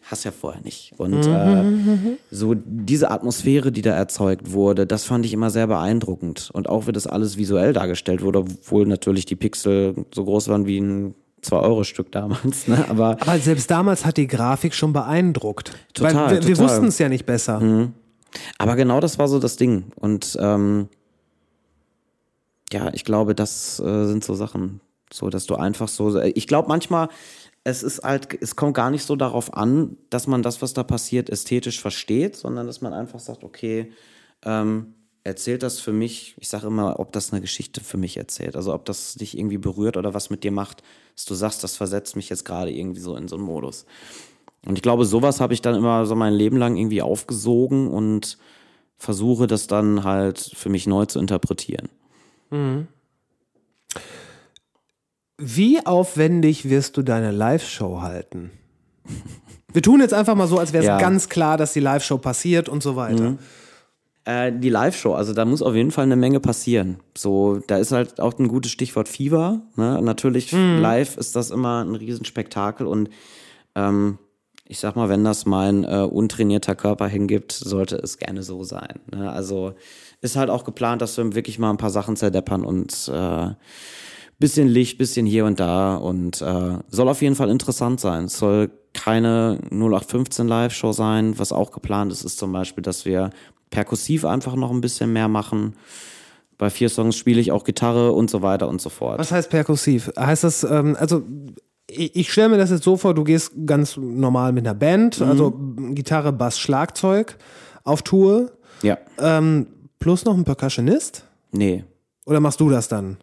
hast ja vorher nicht. Und äh, so diese Atmosphäre, die da erzeugt wurde, das fand ich immer sehr beeindruckend. Und auch wie das alles visuell dargestellt wurde, obwohl natürlich die Pixel so groß waren wie ein 2-Euro-Stück damals. Ne? Aber Aber selbst damals hat die Grafik schon beeindruckt. Total, Weil wir, wir wussten es ja nicht besser. Aber genau das war so das Ding. Und ähm, ja, ich glaube, das äh, sind so Sachen, so dass du einfach so. Ich glaube manchmal, es ist halt, es kommt gar nicht so darauf an, dass man das, was da passiert, ästhetisch versteht, sondern dass man einfach sagt, okay, ähm, erzählt das für mich, ich sage immer, ob das eine Geschichte für mich erzählt, also ob das dich irgendwie berührt oder was mit dir macht, dass du sagst, das versetzt mich jetzt gerade irgendwie so in so einen Modus. Und ich glaube, sowas habe ich dann immer so mein Leben lang irgendwie aufgesogen und versuche das dann halt für mich neu zu interpretieren. Wie aufwendig wirst du deine Live-Show halten? Wir tun jetzt einfach mal so, als wäre es Ja. ganz klar, dass die Live-Show passiert und so weiter. Äh, die Live-Show, also da muss auf jeden Fall eine Menge passieren. So, da ist halt auch ein gutes Stichwort Fieber. Ne? Natürlich, live ist das immer ein Riesenspektakel und ähm, ich sag mal, wenn das mein äh, untrainierter Körper hingibt, sollte es gerne so sein. Ne? Also ist halt auch geplant, dass wir wirklich mal ein paar Sachen zerdeppern und äh, bisschen Licht, bisschen hier und da und äh, soll auf jeden Fall interessant sein. Es soll keine 0815 Live-Show sein. Was auch geplant ist, ist zum Beispiel, dass wir perkussiv einfach noch ein bisschen mehr machen. Bei vier Songs spiele ich auch Gitarre und so weiter und so fort. Was heißt perkussiv? Heißt das, ähm, also ich, ich stelle mir das jetzt so vor, du gehst ganz normal mit einer Band, also Gitarre, Bass, Schlagzeug auf Tour, Ja, ähm, plus noch ein Percussionist? nee, Oder machst du das dann?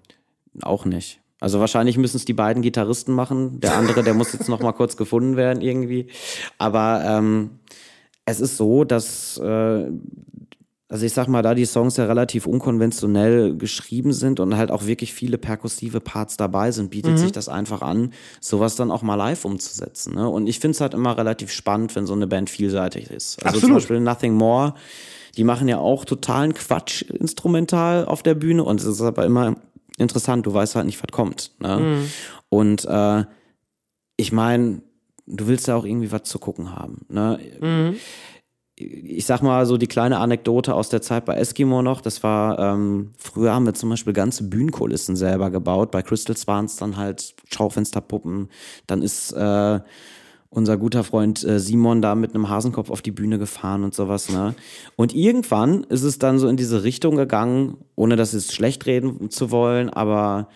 Auch nicht. Also wahrscheinlich müssen es die beiden Gitarristen machen. Der andere, der muss jetzt noch mal kurz gefunden werden irgendwie. Aber ähm, es ist so, dass äh, also ich sag mal, da die Songs ja relativ unkonventionell geschrieben sind und halt auch wirklich viele perkussive Parts dabei sind, bietet sich das einfach an, sowas dann auch mal live umzusetzen. Ne? Und ich finde es halt immer relativ spannend, wenn so eine Band vielseitig ist. Also zum Absolut. Beispiel Nothing More, die machen ja auch totalen Quatsch instrumental auf der Bühne und es ist aber immer interessant, du weißt halt nicht, was kommt. Ne? Und äh, ich meine, du willst ja auch irgendwie was zu gucken haben. Ne? Ich sag mal so die kleine Anekdote aus der Zeit bei Eskimo noch, das war, ähm, früher haben wir zum Beispiel ganze Bühnenkulissen selber gebaut. Bei Crystals waren es dann halt Schaufensterpuppen. Dann ist äh, unser guter Freund äh, Simon da mit einem Hasenkopf auf die Bühne gefahren und sowas, ne? Und irgendwann ist es dann so in diese Richtung gegangen, ohne das jetzt schlecht reden zu wollen, aber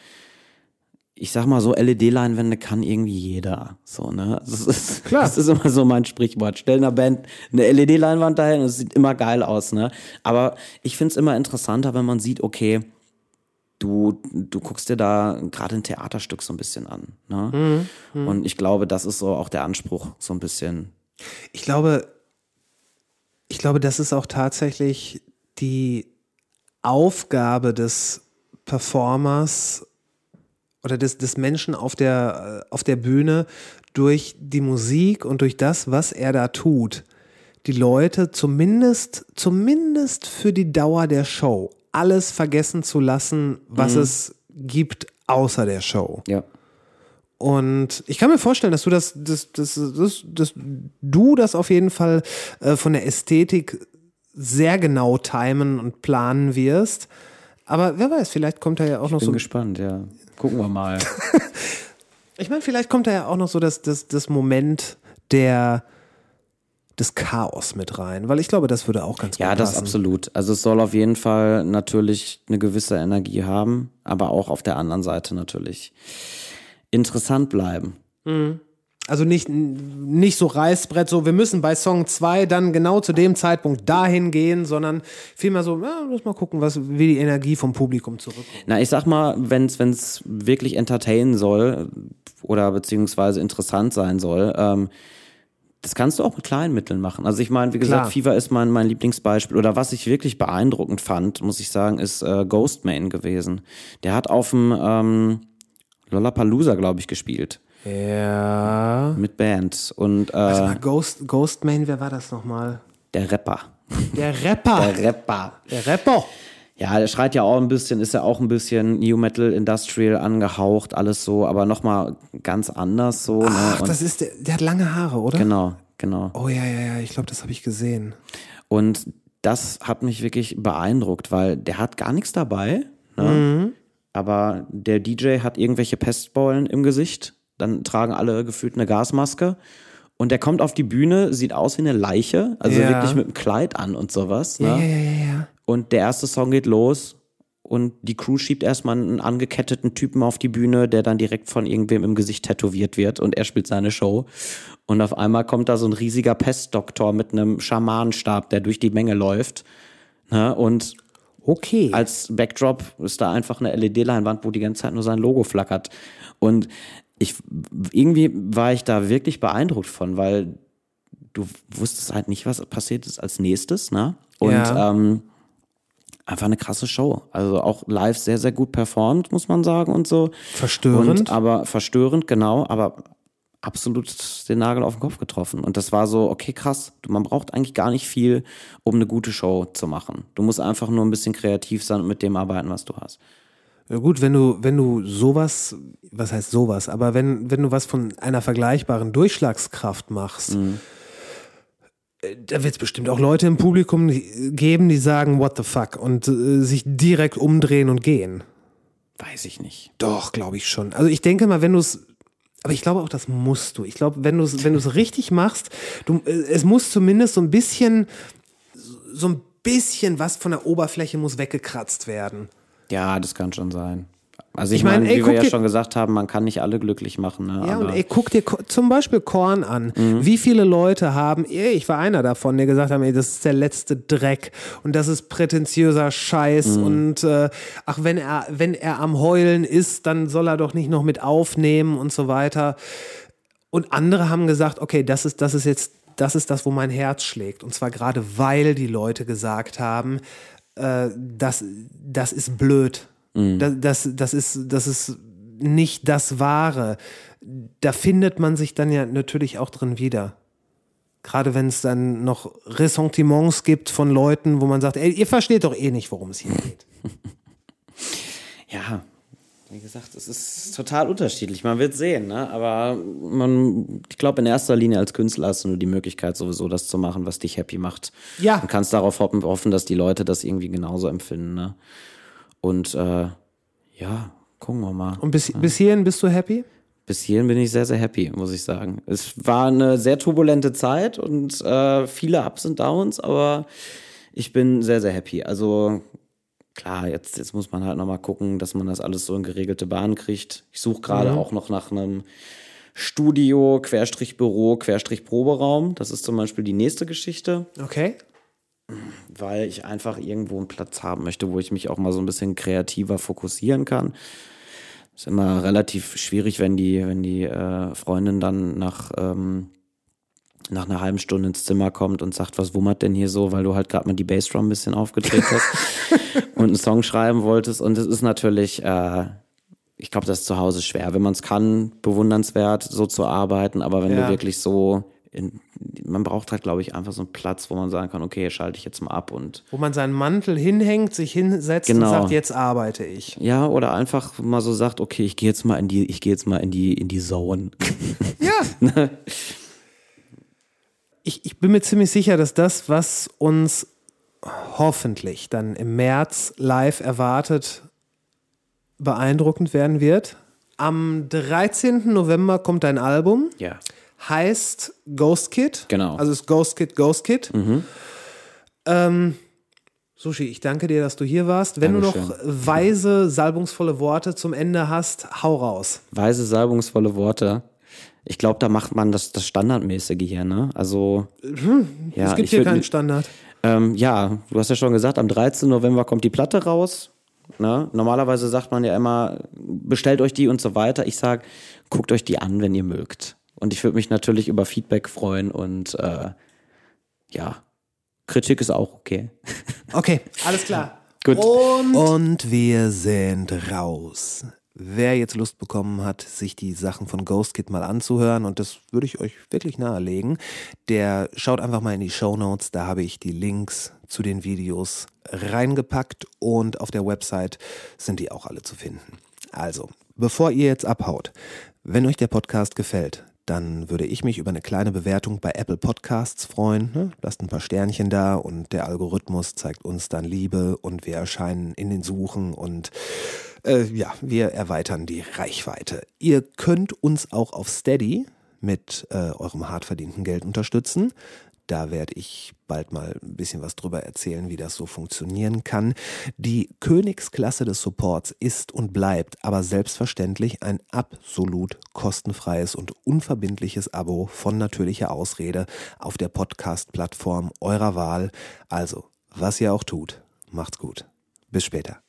ich sag mal so, LED-Leinwände kann irgendwie jeder. So, ne? Das ist, Klar. das ist immer so mein Sprichwort. Stell einer Band eine LED-Leinwand dahin und es sieht immer geil aus, ne? Aber ich find's immer interessanter, wenn man sieht, okay, du, du guckst dir da gerade ein Theaterstück so ein bisschen an. Ne? Und ich glaube, das ist so auch der Anspruch, so ein bisschen. Ich glaube, ich glaube, das ist auch tatsächlich die Aufgabe des Performers oder des, des Menschen auf der, äh, auf der Bühne durch die Musik und durch das, was er da tut, die Leute zumindest, zumindest für die Dauer der Show alles vergessen zu lassen, was es gibt außer der Show. Ja. Und ich kann mir vorstellen, dass du das, das, das, das, das du das auf jeden Fall äh, von der Ästhetik sehr genau timen und planen wirst. Aber wer weiß, vielleicht kommt da ja auch noch Bin so. gespannt, ja. Gucken wir mal. Ich meine, vielleicht kommt da ja auch noch so das, das, das Moment der des Chaos mit rein, weil ich glaube, das würde auch ganz gut Ja, das passen. absolut. Also es soll auf jeden Fall natürlich eine gewisse Energie haben, aber auch auf der anderen Seite natürlich interessant bleiben. Also nicht, nicht so Reißbrett, so wir müssen bei Song 2 dann genau zu dem Zeitpunkt dahin gehen, sondern vielmehr so, ja, lass mal gucken, was, wie die Energie vom Publikum zurückkommt. Na, ich sag mal, wenn es wirklich entertainen soll oder beziehungsweise interessant sein soll, ähm, das kannst du auch mit kleinen Mitteln machen. Also ich meine, wie gesagt, Klar. FIFA ist mein, mein Lieblingsbeispiel. Oder was ich wirklich beeindruckend fand, muss ich sagen, ist äh, Ghostman gewesen. Der hat auf dem ähm, Lollapalooza, glaube ich, gespielt. Ja. mit Band. Und äh, mal, Ghost, Ghostman, wer war das nochmal? der Rapper. Der Rapper. Der Rapper. Der Rapper. Ja, der schreit ja auch ein bisschen, ist ja auch ein bisschen New Metal Industrial angehaucht, alles so, aber nochmal ganz anders so. Ach, ne? Und das ist der, der hat lange Haare, oder? genau, genau. Oh ja, ja, ja, ich glaube, das habe ich gesehen. Und das hat mich wirklich beeindruckt, weil der hat gar nichts dabei. Ne? Mhm. Aber der DJ hat irgendwelche Pestbeulen im Gesicht. Dann tragen alle gefühlt eine Gasmaske. Und der kommt auf die Bühne, sieht aus wie eine Leiche, also Ja. wirklich mit einem Kleid an und sowas. Ja, Ne? ja, ja, ja. Und der erste Song geht los und die Crew schiebt erstmal einen angeketteten Typen auf die Bühne, der dann direkt von irgendwem im Gesicht tätowiert wird und er spielt seine Show. Und auf einmal kommt da so ein riesiger Pestdoktor mit einem Schamanenstab, der durch die Menge läuft. Ne? Und Okay. als Backdrop ist da einfach eine LED-Leinwand, wo die ganze Zeit nur sein Logo flackert. Und ich irgendwie war ich da wirklich beeindruckt von, weil du wusstest halt nicht, was passiert ist als nächstes, ne? Und Ja. ähm, einfach eine krasse Show. Also auch live sehr, sehr gut performt, muss man sagen und so. Verstörend. Und, aber verstörend, genau, aber absolut den Nagel auf den Kopf getroffen. Und das war so, okay, krass. Man braucht eigentlich gar nicht viel, um eine gute Show zu machen. Du musst einfach nur ein bisschen kreativ sein und mit dem arbeiten, was du hast. Ja gut, wenn du, wenn du sowas, was heißt sowas, aber wenn, wenn du was von einer vergleichbaren Durchschlagskraft machst, äh, da wird es bestimmt auch Leute im Publikum die- geben, die sagen, what the fuck, und äh, sich direkt umdrehen und gehen. Weiß ich nicht. Doch, glaube ich schon. Also ich denke mal, wenn du es, aber ich glaube auch, das musst du. Ich glaube, wenn du es, wenn du es richtig machst, du, äh, es muss zumindest so ein bisschen, so ein bisschen was von der Oberfläche muss weggekratzt werden. Ja, das kann schon sein. Also ich, Ich mein, meine, ey, wie wir ja schon gesagt haben, man kann nicht alle glücklich machen. Ne? Ja, und ey, guck dir zum Beispiel Korn an. Wie viele Leute haben, ey, ich war einer davon, der gesagt haben, ey, das ist der letzte Dreck und das ist prätentiöser Scheiß und äh, ach, wenn er, wenn er am Heulen ist, dann soll er doch nicht noch mit aufnehmen und so weiter. Und andere haben gesagt, okay, das ist, das ist jetzt, das ist das, wo mein Herz schlägt. Und zwar gerade, weil die Leute gesagt haben, äh, das, das ist blöd. Das, das, das, ist, das ist nicht das Wahre. Da findet man sich dann ja natürlich auch drin wieder. Gerade wenn es dann noch Ressentiments gibt von Leuten, wo man sagt, ey, ihr versteht doch eh nicht, worum es hier geht. ja, wie gesagt, es ist total unterschiedlich. Man wird sehen, ne? Aber man, ich glaube, in erster Linie als Künstler hast du nur die Möglichkeit, sowieso das zu machen, was dich happy macht. Ja. Und kannst darauf hoffen, hoffen, dass die Leute das irgendwie genauso empfinden, ne? Und äh, ja, gucken wir mal. Und bis, bis hierhin bist du happy? bis hierhin bin ich sehr, sehr happy, muss ich sagen. Es war eine sehr turbulente Zeit und äh, viele Ups und Downs, aber ich bin sehr, sehr happy. Also klar, jetzt, jetzt muss man halt nochmal gucken, dass man das alles so in geregelte Bahn kriegt. Ich suche gerade auch noch nach einem Studio, Querstrich Büro, Querstrich Proberaum. Das ist zum Beispiel die nächste Geschichte Okay. Weil ich einfach irgendwo einen Platz haben möchte, wo ich mich auch mal so ein bisschen kreativer fokussieren kann. Ist immer relativ schwierig, wenn die, wenn die äh, Freundin dann nach, ähm, nach einer halben Stunde ins Zimmer kommt und sagt, was wummert denn hier so, weil du halt gerade mal die Bassdrum ein bisschen aufgedreht hast und einen Song schreiben wolltest. Und es ist natürlich, äh, ich glaube, das ist zu Hause schwer. Wenn man es kann, bewundernswert, so zu arbeiten, aber wenn Ja. du wirklich so in, man braucht halt, glaube ich, einfach so einen Platz, wo man sagen kann, okay, schalte ich jetzt mal ab und Wo man seinen Mantel hinhängt, sich hinsetzt Genau. und sagt, jetzt arbeite ich. ja, oder einfach mal so sagt, okay, ich gehe jetzt mal in die, ich gehe jetzt mal in die, in die Zone. Ja. ich, ich bin mir ziemlich sicher, dass das, was uns hoffentlich dann im März live erwartet, beeindruckend werden wird. Am 13. November kommt dein Album. Ja. Heißt Ghost Kid. Genau. Also es ist Ghost Kid, Ghost Kid. Ähm, Sushi, ich danke dir, dass du hier warst. Wenn du noch Dankeschön. weise, salbungsvolle Worte zum Ende hast, hau raus. Weise, salbungsvolle Worte. Ich glaube, da macht man das, das Standardmäßige hier, ne? Also, ja, Mhm. es gibt hier keinen Standard. Ähm, ja, du hast ja schon gesagt, am 13. November kommt die Platte raus. Ne? Normalerweise sagt man ja immer, bestellt euch die und so weiter. Ich sag, guckt euch die an, wenn ihr mögt. Und ich würde mich natürlich über Feedback freuen und äh, ja, Kritik ist auch okay. Okay, alles klar. Gut. Und, und wir sind raus. wer jetzt Lust bekommen hat, sich die Sachen von Ghost Kid mal anzuhören, und das würde ich euch wirklich nahelegen, der schaut einfach mal in die Show Notes, da habe ich die Links zu den Videos reingepackt und auf der Website sind die auch alle zu finden. Also, bevor ihr jetzt abhaut, wenn euch der Podcast gefällt, dann würde ich mich über eine kleine Bewertung bei Apple Podcasts freuen. Ne? Lasst ein paar Sternchen da und der Algorithmus zeigt uns dann Liebe und wir erscheinen in den Suchen und äh, ja, wir erweitern die Reichweite. Ihr könnt uns auch auf Steady mit äh, eurem hart verdienten Geld unterstützen. Da werde ich bald mal ein bisschen was drüber erzählen, wie das so funktionieren kann. Die Königsklasse des Supports ist und bleibt aber selbstverständlich ein absolut kostenfreies und unverbindliches Abo von natürlicher Ausrede auf der Podcast-Plattform eurer Wahl. Also, was ihr auch tut, macht's gut. Bis später.